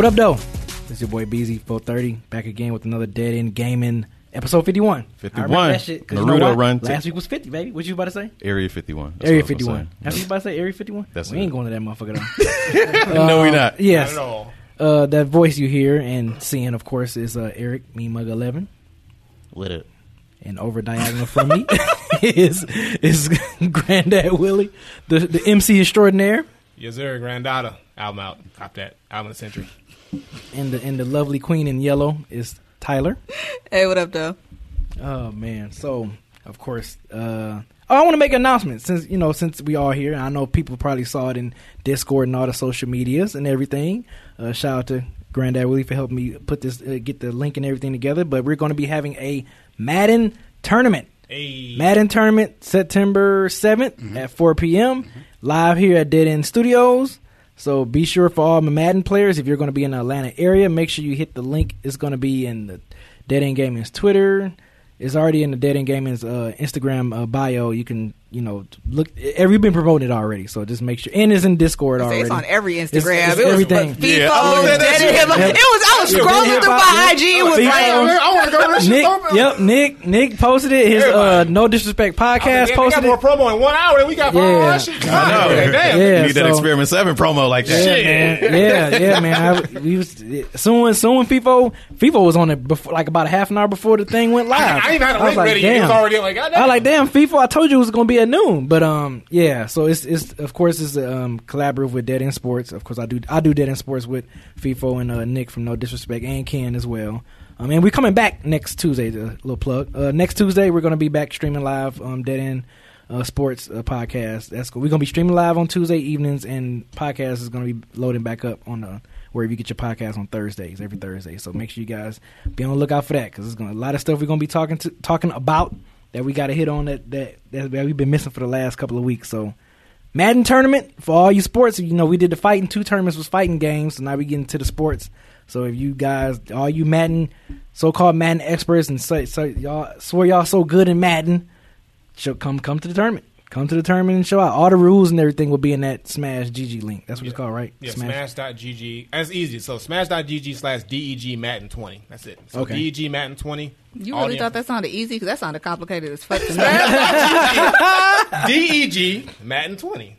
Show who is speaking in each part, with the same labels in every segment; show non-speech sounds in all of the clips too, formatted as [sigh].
Speaker 1: What up, though? It's your boy BZ430 back again with another Dead End Gaming episode 51.
Speaker 2: 51.
Speaker 1: I remember that shit, 'cause you know
Speaker 2: Naruto run to-
Speaker 1: Last week was 50, baby. What you about to say?
Speaker 2: Area 51. That's
Speaker 1: Area
Speaker 2: what I was
Speaker 1: 51. That's what you about to say? Area 51?
Speaker 2: That's
Speaker 1: we
Speaker 2: it.
Speaker 1: ain't going to that motherfucker, though. [laughs]
Speaker 2: no, we
Speaker 1: Uh,
Speaker 2: not.
Speaker 1: Yes.
Speaker 3: Not at all.
Speaker 1: Uh, that voice you hear and seeing, of course, is uh, Eric Me Mug 11.
Speaker 2: With it.
Speaker 1: And over diagonal from me [laughs] is is [laughs] Granddad Willie, the the MC extraordinaire,
Speaker 3: Yes, sir. Granddaughter. Album out. Cop that. Album of the century.
Speaker 1: And the and the lovely queen in yellow is Tyler.
Speaker 4: Hey, what up, though?
Speaker 1: Oh man! So of course, uh, oh, I want to make an announcement since you know since we are here. I know people probably saw it in Discord and all the social medias and everything. Uh, shout out to Granddad Willie for helping me put this, uh, get the link and everything together. But we're going to be having a Madden tournament.
Speaker 3: Hey.
Speaker 1: Madden tournament September 7th at 4 p.m. live here at Dead End Studios. So be sure for all my Madden players, if you're going to be in the Atlanta area, make sure you hit the link. It's going to be in the Dead End Gaming's Twitter. It's already in the Dead End Gaming's uh, Instagram uh, bio. You can, you know, look. Every been promoting it already, so just make sure. And it's in Discord already.
Speaker 4: It's on every Instagram.
Speaker 1: It's- it's
Speaker 4: it was
Speaker 1: everything.
Speaker 4: FIFA.
Speaker 2: Yeah, I looked at that
Speaker 4: Hip Hop. It was. I was scrolling
Speaker 1: Dead
Speaker 4: through my
Speaker 1: yeah.
Speaker 4: IG. It was
Speaker 1: FIFA.
Speaker 4: like,
Speaker 3: I want to go to this
Speaker 1: Nick,
Speaker 3: so
Speaker 1: yep, Nick, Nick posted it. His uh, no disrespect
Speaker 3: I was like,
Speaker 1: podcast
Speaker 3: we
Speaker 1: posted
Speaker 3: got more promo in one hour than we got for all
Speaker 1: Yeah.
Speaker 3: that shit.
Speaker 2: I know.
Speaker 3: Damn.
Speaker 1: Yeah,
Speaker 2: Need that Experiment 7 promo like that.
Speaker 1: Yeah, man. Yeah, yeah, man. I, we was soon when soon when FIFO FIFO was on it before, like about a half an hour before the thing went live.
Speaker 3: I, I even had a
Speaker 1: was
Speaker 3: link
Speaker 1: like,
Speaker 3: ready. It was already like,
Speaker 1: I like, damn, FIFO. I told you it was gonna be at noon, but um, yeah. So it's it's of course it's um collaborative with Dead End Sports. Of course, I do I do Dead End Sports with FIFO and uh, Nick from No Disrespect and Ken as well. Um, and we're coming back next Tuesday. A little plug. Uh, next Tuesday we're gonna be back streaming live. Um, Dead End uh, Sports uh, podcast. That's cool. We're gonna be streaming live on Tuesday evenings, and podcast is gonna be loading back up on uh, wherever you get your podcast on Thursdays, every Thursday. So make sure you guys be on the lookout for that because there's gonna a lot of stuff we're gonna be talking to talking about that we got to hit on that, that that we've been missing for the last couple of weeks. So Madden tournament for all you sports. You know, we did the fighting. Two tournaments was fighting games. So now we getting to the sports. So if you guys, all you Madden, so-called Madden experts, and say, so y'all swear y'all so good in Madden, should come come to the tournament. Come to the tournament and show out. All the rules and everything will be in that Smash GG link. That's what it's called, right?
Speaker 3: Yeah, Smash. smash.gg. That's easy. So smash.gg slash DEG Madden 20. That's it. So
Speaker 1: Okay.
Speaker 3: DEG Madden 20.
Speaker 4: you
Speaker 3: All
Speaker 4: really thought that sounded easy? Because that sounded complicated as fuck to me. [laughs]
Speaker 3: DEG Madden 20.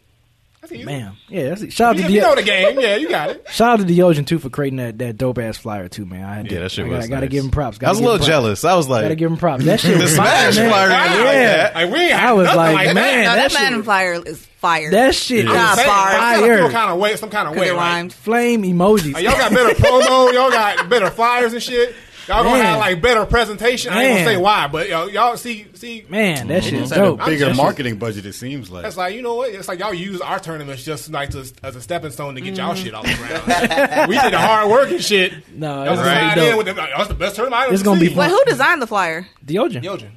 Speaker 3: That's easy.
Speaker 1: Man, yeah. That's, shout out
Speaker 3: If
Speaker 1: to
Speaker 3: you know the game, yeah, you got it. [laughs]
Speaker 1: shout out to Diogen too for creating that, that dope ass flyer too, man. I had
Speaker 2: Yeah, that shit
Speaker 1: I
Speaker 2: was
Speaker 1: gotta, gotta
Speaker 2: nice.
Speaker 1: give him props.
Speaker 2: I
Speaker 1: Gotta
Speaker 2: was a little jealous. I was like, Gotta
Speaker 1: give him props. That shit [laughs]
Speaker 2: the
Speaker 1: was
Speaker 2: Smash
Speaker 1: fire, man.
Speaker 2: flyer.
Speaker 3: Wow.
Speaker 2: didn't like
Speaker 1: Yeah.
Speaker 2: that.
Speaker 3: Like, we
Speaker 1: I was like,
Speaker 3: like,
Speaker 1: man,
Speaker 3: that.
Speaker 4: no,
Speaker 1: that
Speaker 4: that,
Speaker 1: shit-
Speaker 4: Madden flyer is fire.
Speaker 1: That shit
Speaker 4: Yeah.
Speaker 1: is
Speaker 4: fire.
Speaker 3: I kinda
Speaker 1: fire.
Speaker 3: feel kind of way, some kind of
Speaker 4: Because
Speaker 3: way.
Speaker 4: it rhymed.
Speaker 1: Flame emojis.
Speaker 3: Y'all got better promo. Y'all got better flyers and shit. Y'all gonna
Speaker 1: Man.
Speaker 3: have like better presentation. I ain't gonna say why, but y'all, y'all see, see.
Speaker 1: Man, that shit is
Speaker 5: It's had a
Speaker 1: dope.
Speaker 5: bigger
Speaker 1: That shit-
Speaker 5: marketing budget. It seems like.
Speaker 3: That's like you know what? It's like y'all use our tournaments just like to, as a stepping stone to get y'all
Speaker 1: Mm-hmm.
Speaker 3: shit off the ground. [laughs] we did the hard work and shit.
Speaker 1: No,
Speaker 3: Y'all
Speaker 1: it's
Speaker 3: just
Speaker 1: gonna
Speaker 3: slide
Speaker 1: be
Speaker 3: in
Speaker 1: dope.
Speaker 3: with them. Like, That's the best tournament I've
Speaker 1: It's
Speaker 3: ever
Speaker 1: gonna be
Speaker 3: seen.
Speaker 1: fun.
Speaker 4: Wait, who designed the flyer?
Speaker 1: Diogen.
Speaker 3: Yojin.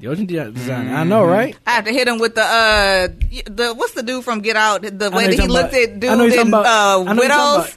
Speaker 1: Diogen did design. I know, right?
Speaker 4: I have to hit him with the uh the what's the dude from Get Out? The
Speaker 1: know
Speaker 4: way
Speaker 1: you're
Speaker 4: that he
Speaker 1: talking
Speaker 4: looked
Speaker 1: about-
Speaker 4: at dude
Speaker 1: I know you're talking
Speaker 4: in
Speaker 1: about- I
Speaker 4: uh,
Speaker 1: know you're talking
Speaker 4: Widows.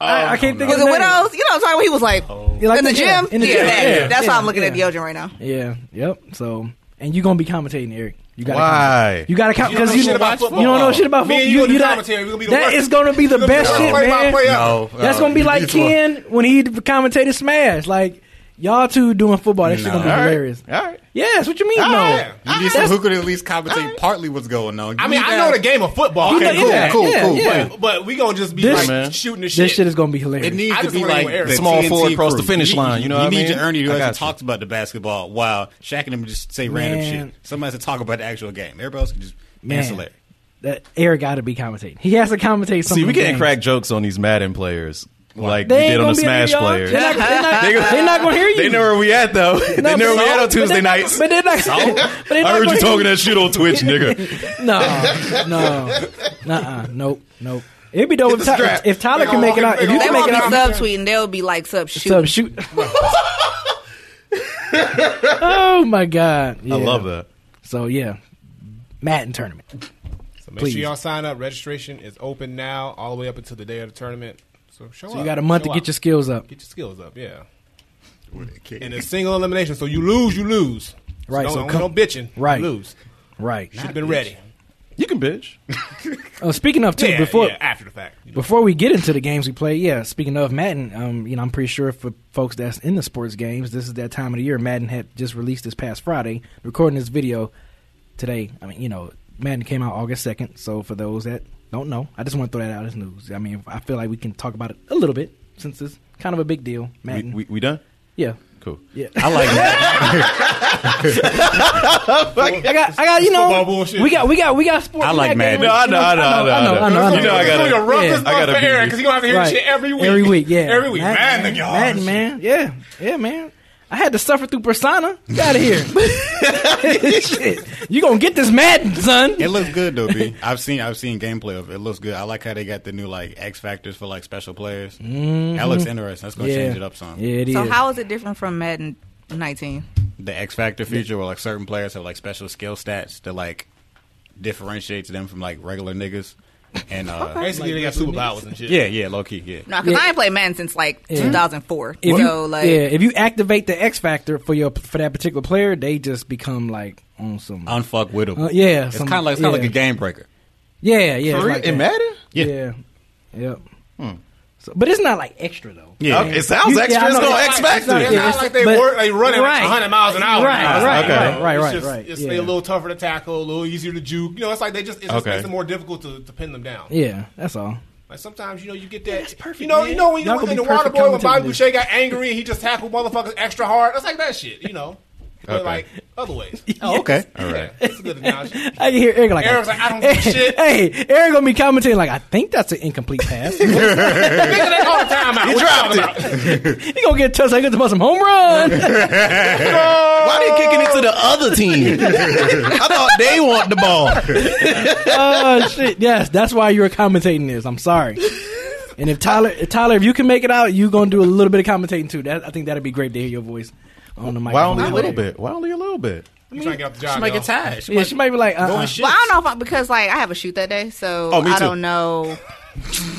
Speaker 1: I, I can't oh, think
Speaker 4: Was
Speaker 1: of
Speaker 4: it
Speaker 1: his name.
Speaker 4: Widows? You know what I'm talking about? He was like
Speaker 1: Yeah, like
Speaker 4: in the
Speaker 1: that, yeah,
Speaker 4: gym.
Speaker 1: in the
Speaker 4: yeah,
Speaker 1: gym,
Speaker 4: that-
Speaker 1: yeah,
Speaker 4: that's
Speaker 1: yeah,
Speaker 4: why I'm looking at
Speaker 1: yeah.
Speaker 4: Diogen right now.
Speaker 1: Yeah. Yep. So, and you are gonna be commentating, Eric? You gotta
Speaker 2: Why?
Speaker 1: You got to count
Speaker 3: You don't
Speaker 1: because
Speaker 3: know
Speaker 1: you,
Speaker 3: shit about
Speaker 1: you don't know shit about
Speaker 3: Me
Speaker 1: football.
Speaker 3: and you gonna do
Speaker 1: not-
Speaker 3: commentary. We gonna be the
Speaker 1: that
Speaker 3: worst.
Speaker 1: is gonna be the
Speaker 3: We gonna be
Speaker 1: best
Speaker 3: the
Speaker 1: shit,
Speaker 3: play-by-play
Speaker 1: man.
Speaker 3: ever.
Speaker 5: no,
Speaker 1: That's gonna be like Ken when he commentated Smash. Like y'all two doing football. That shit gonna be
Speaker 2: All right.
Speaker 1: hilarious.
Speaker 2: All right.
Speaker 1: Yeah, that's what you mean.
Speaker 2: All
Speaker 1: no,
Speaker 2: right.
Speaker 5: You need someone who could at least commentate partly what's going on.
Speaker 3: I mean, I know the game of football. Okay, cool,
Speaker 1: yeah,
Speaker 3: cool,
Speaker 1: yeah,
Speaker 3: cool.
Speaker 1: yeah.
Speaker 3: But, but we gonna just be
Speaker 1: This-
Speaker 3: like
Speaker 2: Man.
Speaker 3: shooting the shit.
Speaker 1: this shit is gonna be hilarious.
Speaker 5: It needs
Speaker 3: I
Speaker 5: to
Speaker 3: just
Speaker 5: be
Speaker 3: wanna
Speaker 5: like
Speaker 3: go with
Speaker 5: the
Speaker 2: Small
Speaker 5: TNT
Speaker 2: forward across the finish
Speaker 5: You-
Speaker 2: line, you know
Speaker 5: You
Speaker 2: what I
Speaker 5: need
Speaker 2: mean?
Speaker 5: your Ernie who
Speaker 2: I
Speaker 5: hasn't
Speaker 2: got you.
Speaker 5: talked about the basketball while Shaq and him just say random shit. Somebody has to talk about the actual game. Everybody else can just
Speaker 1: Man.
Speaker 5: ancillary.
Speaker 1: that Eric got to be commentating. He has to commentate. Some
Speaker 2: See,
Speaker 1: of
Speaker 2: we
Speaker 1: the
Speaker 2: can't
Speaker 1: games.
Speaker 2: crack jokes on these Madden players like
Speaker 1: They
Speaker 2: we did on the
Speaker 1: be able to
Speaker 2: Smash
Speaker 1: hear They're not, they're not, [laughs]
Speaker 2: they,
Speaker 1: they're not gonna hear you.
Speaker 2: They know where we at though. [laughs] they know where
Speaker 1: but-
Speaker 2: we at on Tuesday
Speaker 1: they're
Speaker 2: nights.
Speaker 1: But they're not. [laughs] but they're not
Speaker 2: I heard
Speaker 1: gonna
Speaker 2: you talking that shit on Twitch, nigga.
Speaker 1: No, no, uh, nope, nope. It'd be dope if, Ty- if Tyler can make it out. If
Speaker 3: walk
Speaker 1: you
Speaker 3: in-
Speaker 4: They
Speaker 1: can
Speaker 3: they
Speaker 1: make
Speaker 4: won't
Speaker 1: it
Speaker 4: be
Speaker 1: out,
Speaker 4: subtweeting. They'll be like sub shoot.
Speaker 1: sub shoot. oh my god!
Speaker 2: I love that.
Speaker 1: So yeah, Madden tournament.
Speaker 3: So make
Speaker 1: Please.
Speaker 3: sure y'all sign up. Registration is open now, all the way up until the day of the tournament. So show up.
Speaker 1: You got a month
Speaker 3: Show
Speaker 1: to get
Speaker 3: up.
Speaker 1: your skills up.
Speaker 3: get your skills up. Yeah, and it's single elimination. So you lose, you lose.
Speaker 1: Right,
Speaker 3: So
Speaker 1: so
Speaker 3: don't,
Speaker 1: come-
Speaker 3: no bitching.
Speaker 1: Right.
Speaker 3: You lose.
Speaker 1: Right.
Speaker 3: Should have been ready.
Speaker 2: You can bitch.
Speaker 1: Oh, [laughs] speaking of too,
Speaker 3: Yeah,
Speaker 1: before
Speaker 3: yeah, after the fact. You know.
Speaker 1: before we get into the games we play, yeah. Speaking of Madden, um, you know, I'm pretty sure for folks that's in the sports games, this is that time of the year. Madden had just released this past Friday. Recording this video today. I mean, you know, Madden came out August second. So for those that don't know, I just want to throw that out as news. I mean, I feel like we can talk about it a little bit since it's kind of a big deal. Madden,
Speaker 2: we, we done?
Speaker 1: yeah.
Speaker 2: Cool.
Speaker 1: Yeah,
Speaker 5: I like that. [laughs]
Speaker 1: I got, I got, you know, we got, we got, we got sports.
Speaker 5: I like Madden.
Speaker 2: No, I
Speaker 1: you
Speaker 2: know, I know, I know,
Speaker 1: I know, I know, I know.
Speaker 2: You know I gotta-
Speaker 3: It's gonna rub
Speaker 1: yeah.
Speaker 3: this
Speaker 2: I gotta
Speaker 3: for Aaron because he gonna have to hear
Speaker 1: Right.
Speaker 3: shit every week.
Speaker 1: Every week, yeah.
Speaker 3: Every week.
Speaker 1: Madden,
Speaker 3: Man, y'all.
Speaker 1: Madden, man. Yeah. Yeah, man. I had to suffer through Persona. Get out of here. [laughs] Shit. You gonna get this Madden, son.
Speaker 5: It looks good though, B. I've seen I've seen gameplay of it. It looks good. I like how they got the new like X factors for like special players. That looks interesting. That's gonna
Speaker 1: Mm-hmm. yeah.
Speaker 5: change it up some.
Speaker 1: Yeah, it is.
Speaker 4: So how is it different from Madden 19?
Speaker 5: The X factor feature where like certain players have like special skill stats that like differentiates them from like regular niggas. And uh
Speaker 3: Basically, they got superpowers and shit.
Speaker 5: yeah, yeah, low key, yeah.
Speaker 4: No, because
Speaker 1: Yeah.
Speaker 4: I ain't played Madden since like
Speaker 1: Yeah.
Speaker 4: 2004.
Speaker 1: If
Speaker 4: so
Speaker 1: you,
Speaker 4: like,
Speaker 1: yeah, if you activate the X factor for your for that particular player, they just become like on some.
Speaker 5: Unfuck with them.
Speaker 1: Uh, yeah,
Speaker 5: it's kind of like it's kind of
Speaker 1: yeah.
Speaker 5: like a game breaker.
Speaker 1: yeah, yeah.
Speaker 2: For
Speaker 1: it's
Speaker 2: real?
Speaker 1: like
Speaker 2: it
Speaker 1: that.
Speaker 2: Madden?
Speaker 5: Yeah.
Speaker 1: Yeah, yep. So, but it's not like extra though.
Speaker 5: Yeah.
Speaker 2: Okay, it sounds
Speaker 1: You-
Speaker 2: extra.
Speaker 1: yeah,
Speaker 2: it's no
Speaker 1: It's
Speaker 2: X
Speaker 1: not-
Speaker 2: Factor.
Speaker 1: it's not-
Speaker 3: It's
Speaker 1: Yeah,
Speaker 3: not like they
Speaker 1: but-
Speaker 3: work, they running
Speaker 1: right.
Speaker 3: like 100 miles an hour.
Speaker 1: Right,
Speaker 3: now.
Speaker 1: right,
Speaker 3: You know,
Speaker 2: right,
Speaker 1: right,
Speaker 3: it's just,
Speaker 1: right,
Speaker 3: It's
Speaker 1: yeah.
Speaker 3: a little tougher to tackle, a little easier to juke. You know, it's like they just it just
Speaker 2: Okay.
Speaker 3: makes it more difficult to, to pin them down.
Speaker 1: Yeah, that's all.
Speaker 3: Like sometimes you know you get that.
Speaker 1: that's perfect,
Speaker 3: you know,
Speaker 1: man.
Speaker 3: you know when you
Speaker 1: Y'all
Speaker 3: know
Speaker 1: gonna
Speaker 3: in the Water Boy when Bobby
Speaker 1: commentators.
Speaker 3: Boucher got angry and he just tackled motherfuckers extra hard. That's like that shit. You know, but
Speaker 2: Okay.
Speaker 3: like other ways. [laughs]
Speaker 5: Oh, okay. [laughs]
Speaker 2: All right.
Speaker 3: Yeah, it's a good analogy. [laughs]
Speaker 1: I can hear Eric like,
Speaker 3: Eric's like, I don't give a shit.
Speaker 1: Hey, Eric gonna be commentating like, I think that's an incomplete pass. he
Speaker 3: Nigga, they call the timeout. What you talking about?
Speaker 1: gonna get a touchdown, get to some home run.
Speaker 2: Why they kicking it to the other team? I thought they want the ball.
Speaker 1: oh shit! Yes, that's why you're commentating this. I'm sorry. And if Tyler, if Tyler, if you can make it out, you gonna do a little bit of commentating too. That I think that'd be great to hear your voice on the mic.
Speaker 2: Why only a little bit? Why only a little bit?
Speaker 3: You trying to get off the job?
Speaker 5: She might
Speaker 3: y'all.
Speaker 5: get tired.
Speaker 1: Yeah, she might be like, uh, uh
Speaker 5: Going shit.
Speaker 4: Well, I don't know if I, because like I have a shoot that day, so
Speaker 2: Oh, me
Speaker 4: I don't know. [laughs]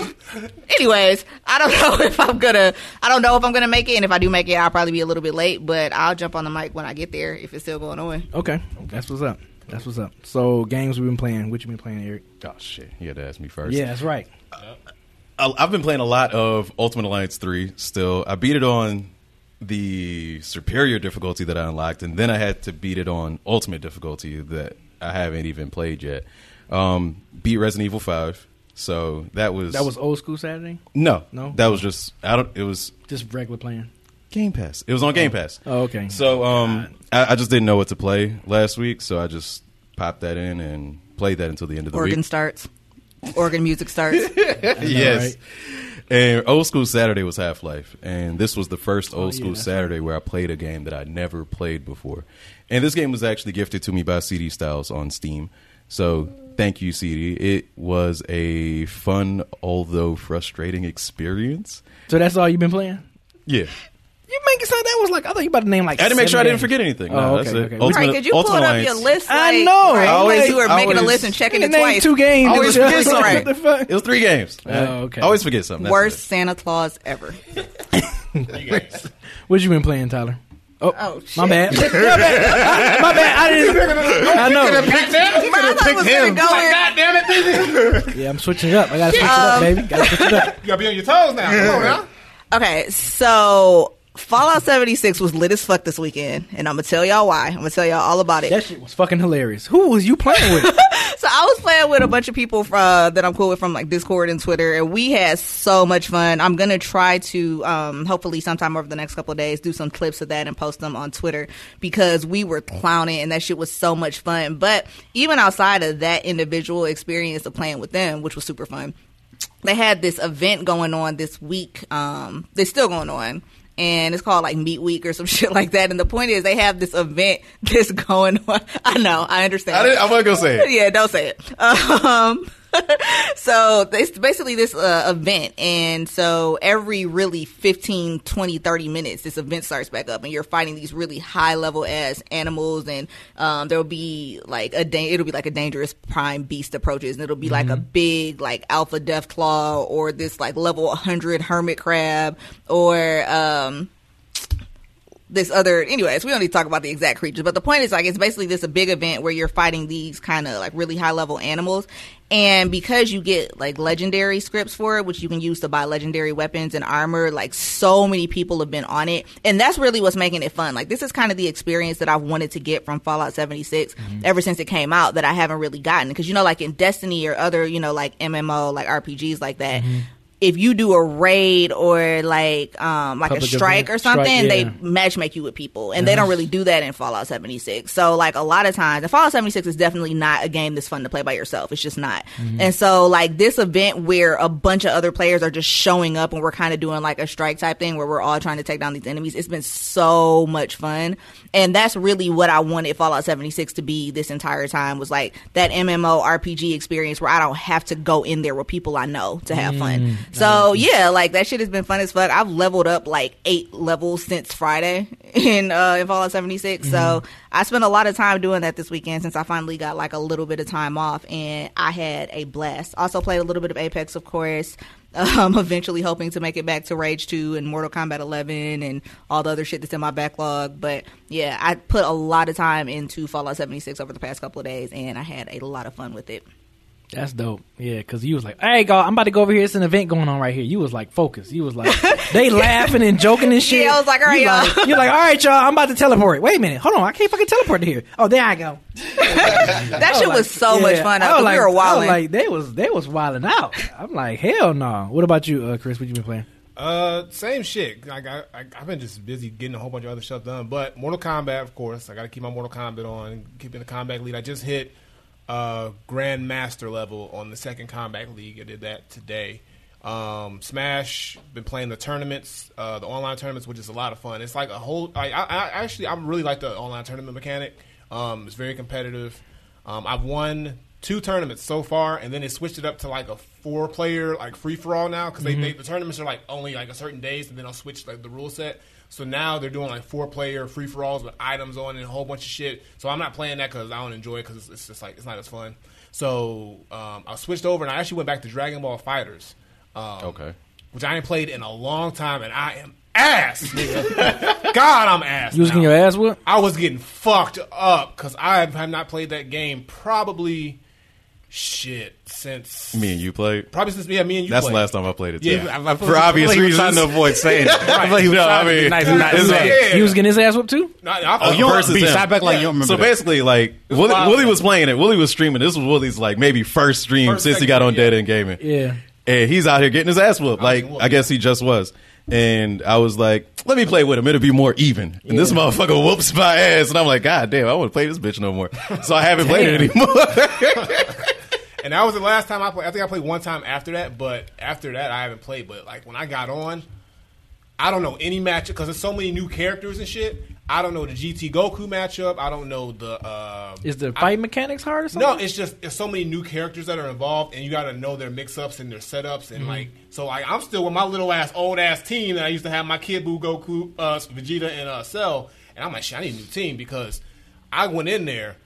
Speaker 4: Anyways, I don't [laughs] know if I'm gonna. I don't know if I'm gonna make it, and if I do make it, I'll probably be a little bit late. But I'll jump on the mic when I get there if it's still going on.
Speaker 1: okay, that's what's up. That's what's up. So games we've been playing. What you been playing, Eric?
Speaker 2: Oh shit! You had to ask me first.
Speaker 1: Yeah, that's right.
Speaker 2: I- I've been playing a lot of Ultimate Alliance 3 still. I beat it on the superior difficulty that I unlocked, and then I had to beat it on ultimate difficulty that I haven't even played yet. Um, beat Resident Evil 5. So that was
Speaker 1: That was old school Saturday.
Speaker 2: no,
Speaker 1: No?
Speaker 2: That was just I don't. It was
Speaker 1: Just regular playing.
Speaker 2: Game Pass. It was on Game Pass.
Speaker 1: Oh, okay.
Speaker 2: So um, I, I just didn't know what to play last week, so I just popped that in and played that until the end of the
Speaker 4: Organ
Speaker 2: week.
Speaker 4: Organ starts. Organ music starts. [laughs]
Speaker 2: yes. And old school Saturday was Half Life, and this was the first oh, old
Speaker 1: Oh,
Speaker 2: school Saturday where I played a game that I never played before. And this game was actually gifted to me by CD Styles on Steam. So thank you, CD. It was a fun, although frustrating experience.
Speaker 1: So that's all you've been playing?
Speaker 2: Yeah,
Speaker 1: You make it sound that was like I thought you about to name like.
Speaker 2: I had to make sure I didn't forget
Speaker 1: games.
Speaker 2: anything.
Speaker 1: Oh, okay,
Speaker 2: that's it.
Speaker 1: okay.
Speaker 2: Ultimate-
Speaker 4: right? Because you pulled
Speaker 2: Ultimate
Speaker 4: up your
Speaker 2: Alliance.
Speaker 4: list.
Speaker 1: I know.
Speaker 4: Right,
Speaker 1: I
Speaker 2: always-
Speaker 4: you were
Speaker 2: I
Speaker 4: making a
Speaker 2: always-
Speaker 4: list and checking
Speaker 1: Nigga
Speaker 4: it
Speaker 1: named
Speaker 4: twice.
Speaker 1: two games.
Speaker 2: I always
Speaker 1: Just-
Speaker 2: forget something.
Speaker 1: What the fuck?
Speaker 2: It was three games.
Speaker 1: Oh, okay.
Speaker 2: I always forget something. That's
Speaker 4: Worst
Speaker 2: it.
Speaker 4: Santa Claus ever. [laughs]
Speaker 1: What you been playing, Tyler? Oh,
Speaker 4: Oh,
Speaker 1: my
Speaker 4: shit.
Speaker 1: bad. [laughs] my bad. My bad. I didn't. I know.
Speaker 4: I thought it was gonna go in.
Speaker 3: God damn it! [laughs]
Speaker 1: Yeah, I'm switching it up. I gotta switch it up, um, baby. Gotta switch it up.
Speaker 3: You gotta be on your toes now. Come on now.
Speaker 4: Okay, so Fallout 76 was lit as fuck this weekend, and I'm gonna tell y'all why. I'm gonna tell y'all all about it.
Speaker 1: That shit was fucking hilarious. Who was you playing with? [laughs]
Speaker 4: So I was playing with a bunch of people uh, that I'm cool with from like Discord and Twitter, and we had so much fun. I'm gonna try to um, hopefully sometime over the next couple of days do some clips of that and post them on Twitter because we were clowning and that shit was so much fun. But even outside of that individual experience of playing with them, which was super fun, they had this event going on this week. Um, they're still going on. And it's called like Meat Week or some [laughs] shit like that. And the point is, they have this event [laughs] that's going on. I know, I understand.
Speaker 2: I, didn't, I wasn't gonna say it. [laughs]
Speaker 4: yeah, don't say it. Um, [laughs] so it's basically this uh, event. And so every really 15, 20, 30 minutes, this event starts back up and you're fighting these really high level ass animals. And, um, there'll be like a, da- it'll be like a dangerous prime beast approaches and it'll be like a big, like alpha death claw or this like level 100 hermit crab or, um, this other anyways we don't need to talk about the exact creatures but the point is like it's basically this a big event where you're fighting these kind of like really high level animals and because you get like legendary scripts for it which you can use to buy legendary weapons and armor like so many people have been on it. And that's really what's making it fun. Like this is kind of the experience that i've wanted to get from fallout 76 mm-hmm. ever since it came out that i haven't really gotten. Because you know like in destiny or other you know like mmo like rpgs like that mm-hmm. If you do a raid or like um like a strike
Speaker 1: event.
Speaker 4: or something,
Speaker 1: Strike,
Speaker 4: they
Speaker 1: yeah.
Speaker 4: match make you with people, and they don't really do that in Fallout 76. So like a lot of times, and Fallout 76 is definitely not a game that's fun to play by yourself. It's just not.
Speaker 1: Mm-hmm.
Speaker 4: And so like this event where a bunch of other players are just showing up and we're kind of doing like a strike type thing where we're all trying to take down these enemies. It's been so much fun, and that's really what I wanted Fallout 76 to be this entire time was like that MMO RPG experience where I don't have to go in there with people I know to have fun. So yeah, like that shit has been fun as fuck. I've leveled up like eight levels since Friday [laughs] in uh in Fallout 76. So I spent a lot of time doing that this weekend since I finally got like a little bit of time off and I had a blast. Also played a little bit of Apex of course. [laughs] Um, eventually hoping to make it back to Rage 2 and Mortal Kombat 11 and all the other shit that's in my backlog. But yeah, I put a lot of time into Fallout 76 over the past couple of days and I had a lot of fun with it.
Speaker 1: That's dope. Yeah, because you was like, "Hey, go, I'm about to go over here. It's an event going on right here." You was like, "Focus." You was like, [laughs] they laughing and joking and shit.
Speaker 4: Yeah, I was like, "All right,
Speaker 1: you
Speaker 4: y'all."
Speaker 1: Like, you're like, "All right, y'all. I'm about to teleport." Wait a minute. Hold on. I can't fucking teleport to here. Oh, there I go. [laughs]
Speaker 4: That shit
Speaker 1: like,
Speaker 4: was so
Speaker 1: yeah,
Speaker 4: much fun.
Speaker 1: I
Speaker 4: I
Speaker 1: was
Speaker 4: we
Speaker 1: like,
Speaker 4: were
Speaker 1: I was
Speaker 4: wilding.
Speaker 1: like, they was they was wilding out. I'm like, hell no. What about you, uh, Chris? What you been playing?
Speaker 3: Uh, same shit. Like I, I, I've been just busy getting a whole bunch of other stuff done. But Mortal Kombat, of course, I got to keep my Mortal Kombat on, keeping the combat lead. I just hit uh Grandmaster level on the second combat league. I did that today. Um, Smash, been playing the tournaments, uh, the online tournaments, which is a lot of fun. It's like a whole. I, I, I actually, I really like the online tournament mechanic. Um, it's very competitive. Um, I've won two tournaments so far, and then they switched it up to like a four-player like free for all now because they, they the tournaments are like only like a certain days, and then they'll switch like the rule set. So now they're doing like four-player free for alls with items on and a whole bunch of shit. So I'm not playing that because I don't enjoy it because it's, it's just like it's not as fun. So um, I switched over and I actually went back to Dragon Ball FighterZ. Um,
Speaker 2: Okay.
Speaker 3: Which I ain't played in a long time, and I am ass. [laughs] [laughs] God, I'm ass.
Speaker 1: You was
Speaker 3: now.
Speaker 1: getting your ass whooped?
Speaker 3: I was getting fucked up because I have not played that game probably shit since
Speaker 2: Me and you played.
Speaker 3: probably since yeah me and you.
Speaker 2: That's
Speaker 3: played.
Speaker 2: the last time I played it. Too.
Speaker 3: Yeah.
Speaker 5: I- I feel
Speaker 2: for
Speaker 5: like-
Speaker 2: obvious
Speaker 5: I feel like he was
Speaker 2: reasons.
Speaker 5: trying to avoid [laughs] saying it. I feel like he was
Speaker 2: No,
Speaker 5: trying
Speaker 2: I
Speaker 5: to be
Speaker 2: mean,
Speaker 5: nice and not
Speaker 2: it's
Speaker 5: say.
Speaker 3: Yeah.
Speaker 1: He was getting his ass whooped too.
Speaker 3: No, I,
Speaker 2: Oh,
Speaker 5: you don't-
Speaker 2: versus
Speaker 5: B, side back like you don't remember
Speaker 2: So
Speaker 5: that.
Speaker 2: basically, like Willie,
Speaker 3: wild.
Speaker 2: Willie was playing it. Willie was streaming. This was Willie's like maybe first stream
Speaker 3: First
Speaker 2: since he got on
Speaker 3: yeah.
Speaker 2: Dead End Gaming.
Speaker 1: Yeah.
Speaker 2: and he's out here getting his ass whooped. Like
Speaker 3: getting whooped.
Speaker 2: I guess he just was. And I was like, let me play with him. It'll be more even. And this motherfucker [laughs] whoops my ass. And I'm like, God damn, I want to play this bitch no more. So I haven't played it anymore. [laughs]
Speaker 3: and that was the last time I played. I think I played one time after that, but after that I haven't played. But like when I got on, I don't know any match because there's so many new characters and shit. I don't know the GT Goku matchup. I don't know the. Uh,
Speaker 1: Is the
Speaker 3: I-
Speaker 1: fight mechanics hard or something?
Speaker 3: No, it's just there's so many new characters that are involved, and you got to know their mix-ups and their setups, and like so. Like I'm still with my little ass old ass team that I used to have my Kid Buu, Goku, uh, Vegeta, and uh, Cell, and I'm like, shit, I need a new team because I went in there,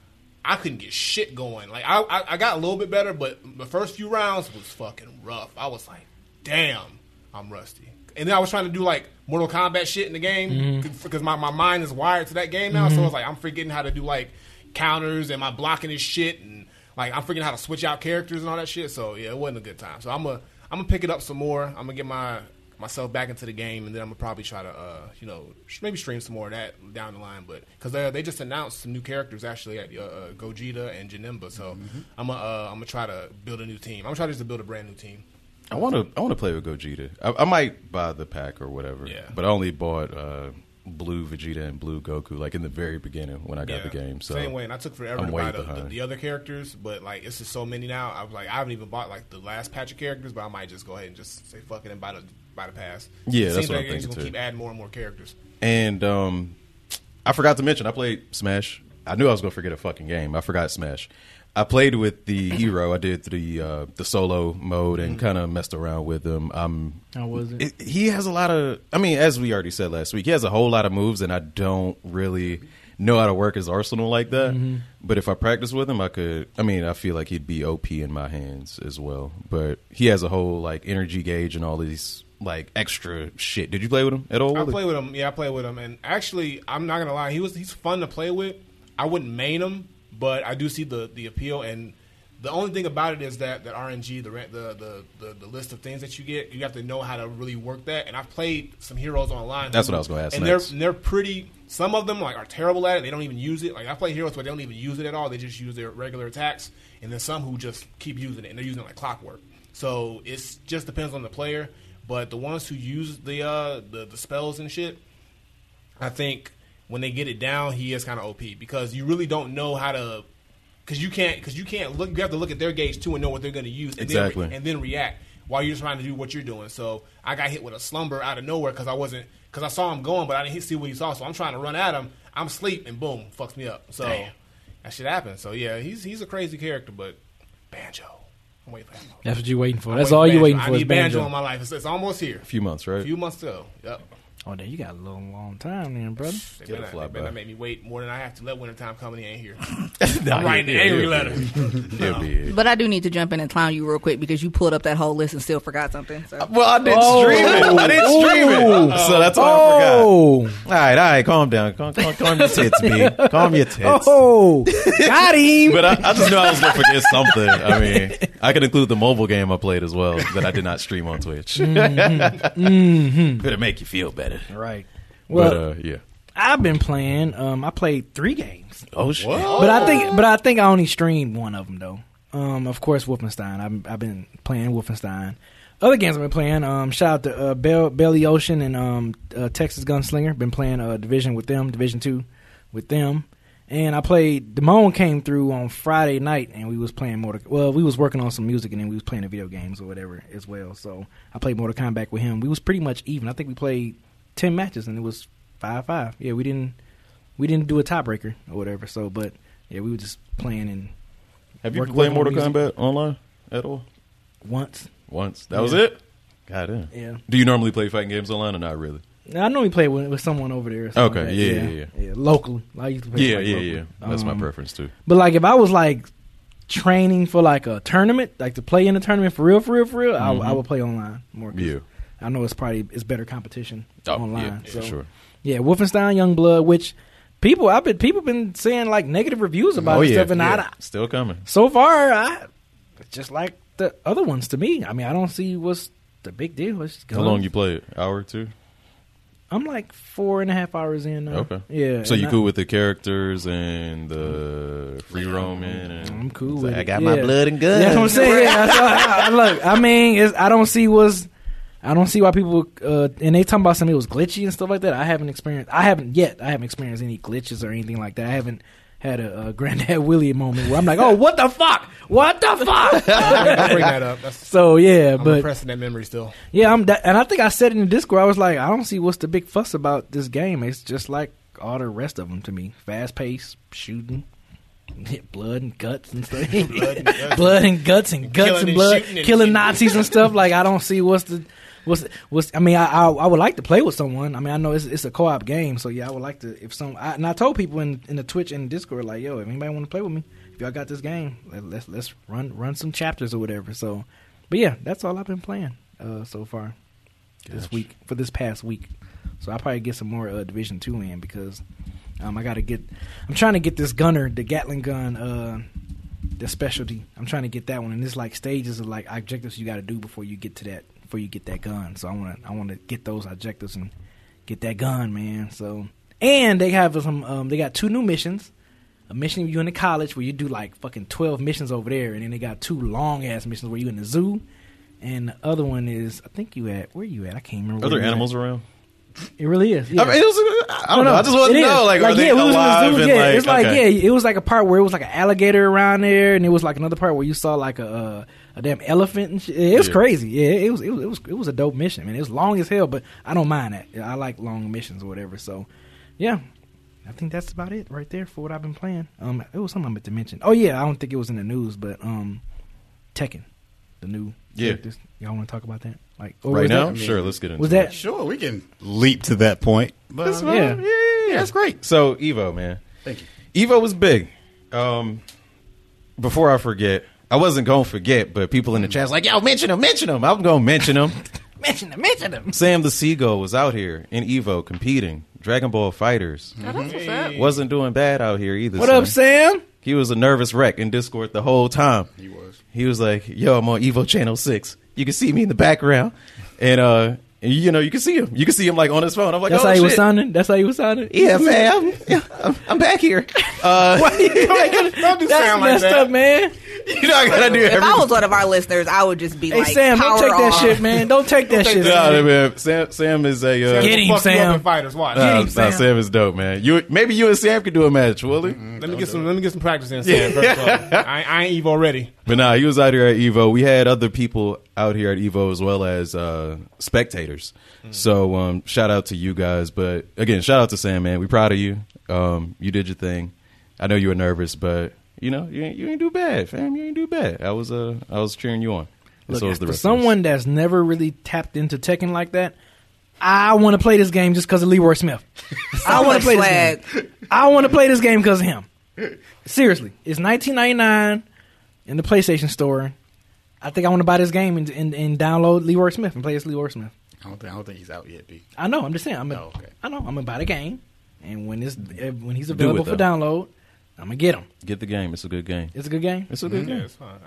Speaker 3: I couldn't get shit going. Like I, I, I got a little bit better, but the first few rounds was fucking rough. I was like, damn, I'm rusty. And then I was trying to do like Mortal Kombat shit in the game mm-hmm. because my, my mind is wired to that game now. So mm-hmm. I was like I'm forgetting how to do like counters and my blocking is shit and like I'm forgetting how to switch out characters and all that shit. So yeah, it wasn't a good time. So I'm gonna I'm gonna pick it up some more. I'm gonna get my myself back into the game and then I'm gonna probably try to uh you know maybe stream some more of that down the line. But because they they just announced some new characters actually at uh, uh, Gogeta and Janemba. So I'm gonna uh, I'm gonna try to build a new team. I'm gonna try just to build a brand new team.
Speaker 2: I want to. I want to play with Gogeta. I, I might buy the pack or whatever.
Speaker 3: Yeah.
Speaker 2: But I only bought uh, blue Vegeta and blue Goku like in the very beginning when I got
Speaker 3: Yeah,
Speaker 2: the game. So
Speaker 3: same way, and I took forever
Speaker 2: I'm
Speaker 3: to buy the, the, the other characters, but like it's just so many now. I was like, I haven't even bought like the last patch of characters, but I might just go ahead and just say fuck it and buy the buy the pass.
Speaker 2: Yeah,
Speaker 3: it
Speaker 2: that's
Speaker 3: seems
Speaker 2: what
Speaker 3: like
Speaker 2: I'm
Speaker 3: it's
Speaker 2: thinking,
Speaker 3: gonna
Speaker 2: too.
Speaker 3: keep adding more and more characters.
Speaker 2: And um, I forgot to mention, I played Smash. I knew I was going to forget a fucking game. I forgot Smash. I played with the [clears throat] hero. I did the uh, the solo mode and kind of messed around with him. Um,
Speaker 1: How was it?
Speaker 2: it, he has a lot of. I mean, as we already said last week, he has a whole lot of moves, and I don't really know how to work his arsenal like that. But if I practice with him, I could. I mean, I feel like he'd be OP in my hands as well. But he has a whole like energy gauge and all these like extra shit. Did you play with him at all?
Speaker 3: I
Speaker 2: Willie?
Speaker 3: play with him. Yeah, I play with him, and actually, I'm not gonna lie. He was he's fun to play with. I wouldn't main him, but I do see the the appeal. And the only thing about it is that that RNG, the the the the, the list of things that you get, you have to know how to really work that. And I've played some heroes online.
Speaker 2: That's
Speaker 3: who-
Speaker 2: what I was gonna ask
Speaker 3: And
Speaker 2: next.
Speaker 3: they're and they're pretty. Some of them like are terrible at it. They don't even use it. Like I play heroes where they don't even use it at all. They just use their regular attacks. And then some who just keep using it and they're using it like clockwork. So it's just depends on the player. But the ones who use the uh the, the spells and shit, I think when they get it down, he is kind of OP because you really don't know how to. Because you can't, because you can't look. You have to look at their gauge too and know what they're going to use, and
Speaker 2: Exactly.
Speaker 3: then, and then react while you're trying to do what you're doing. So I got hit with a slumber out of nowhere because I wasn't, because I saw him going, but I didn't see what he saw. So I'm trying to run at him. I'm asleep, and boom, fucks me up. So
Speaker 2: Damn.
Speaker 3: that shit happened. So yeah, he's he's a crazy character, but banjo. I'm waiting for him.
Speaker 1: That's what you're waiting for.
Speaker 3: I'm
Speaker 1: That's
Speaker 3: waiting
Speaker 1: all you're
Speaker 3: Banjo.
Speaker 1: waiting
Speaker 3: I
Speaker 1: for. Is
Speaker 3: need banjo
Speaker 1: banjo.
Speaker 3: in my life. It's, it's almost here.
Speaker 2: a few months, right?
Speaker 3: A few months ago. Yep.
Speaker 1: Oh, then you got a long, long time, then, brother.
Speaker 3: They
Speaker 2: Get a
Speaker 3: better,
Speaker 2: fly
Speaker 3: they better
Speaker 2: by.
Speaker 3: make me wait more than I have to. Let winter time come and he ain't here. [laughs]
Speaker 2: Nah,
Speaker 3: I'm writing
Speaker 2: yeah,
Speaker 3: an angry
Speaker 2: yeah,
Speaker 3: letter. [laughs]
Speaker 2: He'll be here.
Speaker 4: But I do need to jump in and clown you real quick because you pulled up that whole list and still forgot something. So.
Speaker 2: Uh, well, I didn't
Speaker 1: Oh.
Speaker 2: stream it. I didn't stream
Speaker 1: Ooh.
Speaker 2: it, oh. so that's why I forgot.
Speaker 1: Oh,
Speaker 2: All right, all right, calm down. Calm, calm, calm your tits, B. Calm your tits.
Speaker 1: oh, [laughs] got him.
Speaker 2: But I, I just knew I was going to forget something. I mean, I can include the mobile game I played as well that I did not stream on Twitch. [laughs]
Speaker 1: Mm-hmm.
Speaker 2: Better make you feel better.
Speaker 1: Right. Well,
Speaker 2: but uh, yeah.
Speaker 1: I've been playing. Um, I played three games,
Speaker 2: Oh shit.
Speaker 1: but I think, but I think I only streamed one of them though. Um, of course, Wolfenstein. I've, I've been playing Wolfenstein. Other games I've been playing. Um, shout out to uh, Bell, Belly Ocean and um, uh, Texas Gunslinger. Been playing uh, Division with them, Division Two with them. And I played. Damone came through on Friday night, and we was playing Mortal. Well, we was working on some music, and then we was playing the video games or whatever as well. So I played Mortal Kombat with him. We was pretty much even. I think we played ten matches, and it was five five. Yeah, we didn't we didn't do a tiebreaker or whatever. So, but yeah, we were just playing and.
Speaker 2: Have you played
Speaker 1: on
Speaker 2: Mortal. Kombat online at all?
Speaker 1: once.
Speaker 2: Once. That was it? God damn.
Speaker 1: Yeah.
Speaker 2: Do you normally play fighting games online or not really?
Speaker 1: I normally play with, with someone over there.
Speaker 2: Okay,
Speaker 1: like
Speaker 2: yeah,
Speaker 1: yeah,
Speaker 2: yeah,
Speaker 1: yeah. Locally, I used to play
Speaker 2: Yeah,
Speaker 1: like,
Speaker 2: yeah,
Speaker 1: locally.
Speaker 2: yeah. That's my
Speaker 1: Um,
Speaker 2: preference too.
Speaker 1: But like, if I was like training for like a tournament, like to play in a tournament for real, for real, for real, I, I would play online more.
Speaker 2: Yeah.
Speaker 1: I know it's probably it's better competition
Speaker 2: Oh,
Speaker 1: online.
Speaker 2: yeah,
Speaker 1: so
Speaker 2: for sure.
Speaker 1: yeah, Wolfenstein Youngblood, which people I've been people been saying like negative reviews about
Speaker 2: oh yeah,
Speaker 1: stuff, and I-
Speaker 2: still coming.
Speaker 1: so far, I just like the other ones to me. I mean, I don't see what's the big deal.
Speaker 2: How long you play it? Hour or two?
Speaker 1: I'm like four and a half hours in. Now.
Speaker 2: Okay.
Speaker 1: Yeah.
Speaker 2: So you
Speaker 1: I-
Speaker 2: cool with the characters and the free roaming and
Speaker 1: I'm cool with
Speaker 2: like,
Speaker 1: it.
Speaker 2: I got
Speaker 1: Yeah.
Speaker 2: my blood and guns.
Speaker 1: Yeah, that's what I'm saying. Yeah, that's what I, I- look, I mean, it's, I don't see what's. I don't see why people uh, and they talking about something it was glitchy and stuff like that. I haven't experienced. I haven't yet. I haven't experienced any glitches or anything like that. I haven't had a, a Granddad [laughs] Willie moment where I'm like, oh, what the fuck? What the fuck? [laughs]
Speaker 3: I bring that up. That's,
Speaker 1: so yeah,
Speaker 3: I'm
Speaker 1: but
Speaker 3: impressed in that memory still.
Speaker 1: Yeah, I'm that, and I think I said in the Discord, I was like, I don't see what's the big fuss about this game. It's just like all the rest of them to me: fast pace, shooting, [laughs] blood and guts and stuff,
Speaker 3: Blood and guts.
Speaker 1: blood and guts and guts
Speaker 3: Killing
Speaker 1: and blood,
Speaker 3: and
Speaker 1: killing. Nazis and stuff. Like I don't see what's the what's what's. I mean, I, I I would like to play with someone. I mean, I know it's it's a co op game, so yeah, I would like to if some. I, and I told people in in the Twitch and Discord like, yo, if anybody want to play with me, if y'all got this game, let, let's let's run run some chapters or whatever. So, but yeah, that's all I've been playing uh, so far this week for this past week. So I'll probably get some more uh, Division Two in because um, I got to get. I'm trying to get this gunner, the Gatling gun, uh, the specialty. I'm trying to get that one, and it's like stages of like objectives you got to do before you get to that before you get that gun. So I want to I want to get those objectives and get that gun, man. So and they have some. Um, they got two new missions. A mission you in the college where you do like fucking twelve missions over there, and then they got two long ass missions where you in the zoo, and the other one is I think you at where you at? I can't remember.
Speaker 2: Are there
Speaker 1: you at.
Speaker 2: animals around?
Speaker 1: It really is. Yeah.
Speaker 2: I mean, it was, I don't know. I just want to
Speaker 1: is.
Speaker 2: know, like, are they
Speaker 1: yeah, we was in the
Speaker 2: alive?
Speaker 1: zoo, yeah,
Speaker 2: like,
Speaker 1: it's like
Speaker 2: okay.
Speaker 1: yeah, it was like a part where it was like an alligator around there, and it was like another part where you saw like a uh, a damn elephant and shit. It was
Speaker 2: Yeah.
Speaker 1: crazy. Yeah, it was, it was it was it was a dope mission, man. It was long as hell, but I don't mind that. I like long missions or whatever. So, yeah. I think that's about it right there for what I've been playing. Um, it was something I meant to mention. Oh yeah, I don't think it was in the news, but um, Tekken, the new
Speaker 2: Yeah.
Speaker 1: characters. Y'all want to talk about that? Like or
Speaker 2: Right now,
Speaker 1: that-
Speaker 2: sure. Let's get into
Speaker 1: Was
Speaker 2: it.
Speaker 1: that
Speaker 5: Sure, we can leap to that point. But
Speaker 2: That's
Speaker 5: uh,
Speaker 2: fine.
Speaker 1: Yeah.
Speaker 2: Yeah, yeah, that's great. So Evo, man,
Speaker 5: Thank you.
Speaker 2: Evo was big. Um, before I forget, I wasn't gonna forget, but people in the chat's like, "Yo, mention him, mention him." I'm gonna mention him. [laughs]
Speaker 1: Mention him. Mention him.
Speaker 2: Sam the Seagull was out here in Evo competing. Dragon Ball FighterZ
Speaker 4: Oh, that's what's up.
Speaker 2: wasn't doing bad out here either.
Speaker 1: What
Speaker 2: son.
Speaker 1: up, Sam?
Speaker 2: He was a nervous wreck in Discord the whole time.
Speaker 5: He was.
Speaker 2: He was like, "Yo, I'm on Evo Channel Six. You can see me in the background, and uh, and, you know, you can see him. You can see him like on his phone. I'm like,
Speaker 1: That's
Speaker 2: oh,
Speaker 1: how he was signing. That's how he was signing.
Speaker 2: Yeah, fam. Yeah, I'm, I'm back here. [laughs] Uh, [laughs]
Speaker 3: Don't do
Speaker 1: That's
Speaker 3: sound like
Speaker 1: messed
Speaker 3: that.
Speaker 1: up, man.
Speaker 2: you know, I gotta do
Speaker 4: If I was one of our listeners, I would just be
Speaker 1: Hey
Speaker 4: like,
Speaker 1: Sam, don't
Speaker 4: power
Speaker 1: take that shit, man. Don't take that shit.
Speaker 3: that
Speaker 2: Nah,
Speaker 1: man.
Speaker 2: man. Sam, Sam is a. Uh,
Speaker 1: Get him,
Speaker 3: you up
Speaker 1: Sam.
Speaker 3: fighters. Watch.
Speaker 2: Nah,
Speaker 1: him,
Speaker 2: nah,
Speaker 1: Sam.
Speaker 2: Sam is dope, man. You maybe you and Sam could do a match, will he?
Speaker 3: Let me get some. Let me get some practice in. Sam, first. [laughs] I, I ain't Evo ready.
Speaker 2: But nah, he was out here at Evo. We had other people out here at Evo as well as uh, spectators. So um, shout out to you guys. But again, shout out to Sam, man. We proud of you. Um, you did your thing. I know you were nervous, but you know you ain't, you ain't do bad, fam. You ain't do bad. I was uh I was cheering you on.
Speaker 1: Look,
Speaker 2: so was the
Speaker 1: for
Speaker 2: rest of
Speaker 1: someone that's never really tapped into Tekken like that, I want to play this game just because of Leroy Smith. [laughs] I want to play this game. I want to play this game because of him. Seriously, it's 1999 in the PlayStation Store. I think I want to buy this game and, and, and download Leroy Smith and play as Leroy Smith.
Speaker 5: I don't think I don't think he's out yet, B.
Speaker 1: I know. I'm just saying. I'm. A,
Speaker 5: Oh, okay.
Speaker 1: I know. I'm gonna buy the game, and when it's when he's
Speaker 2: it,
Speaker 1: available for download, I'm gonna get him.
Speaker 2: Get the game. It's a good game.
Speaker 1: It's a good game.
Speaker 2: It's a good mm-hmm.
Speaker 3: Yeah,
Speaker 2: game.
Speaker 3: it's fine.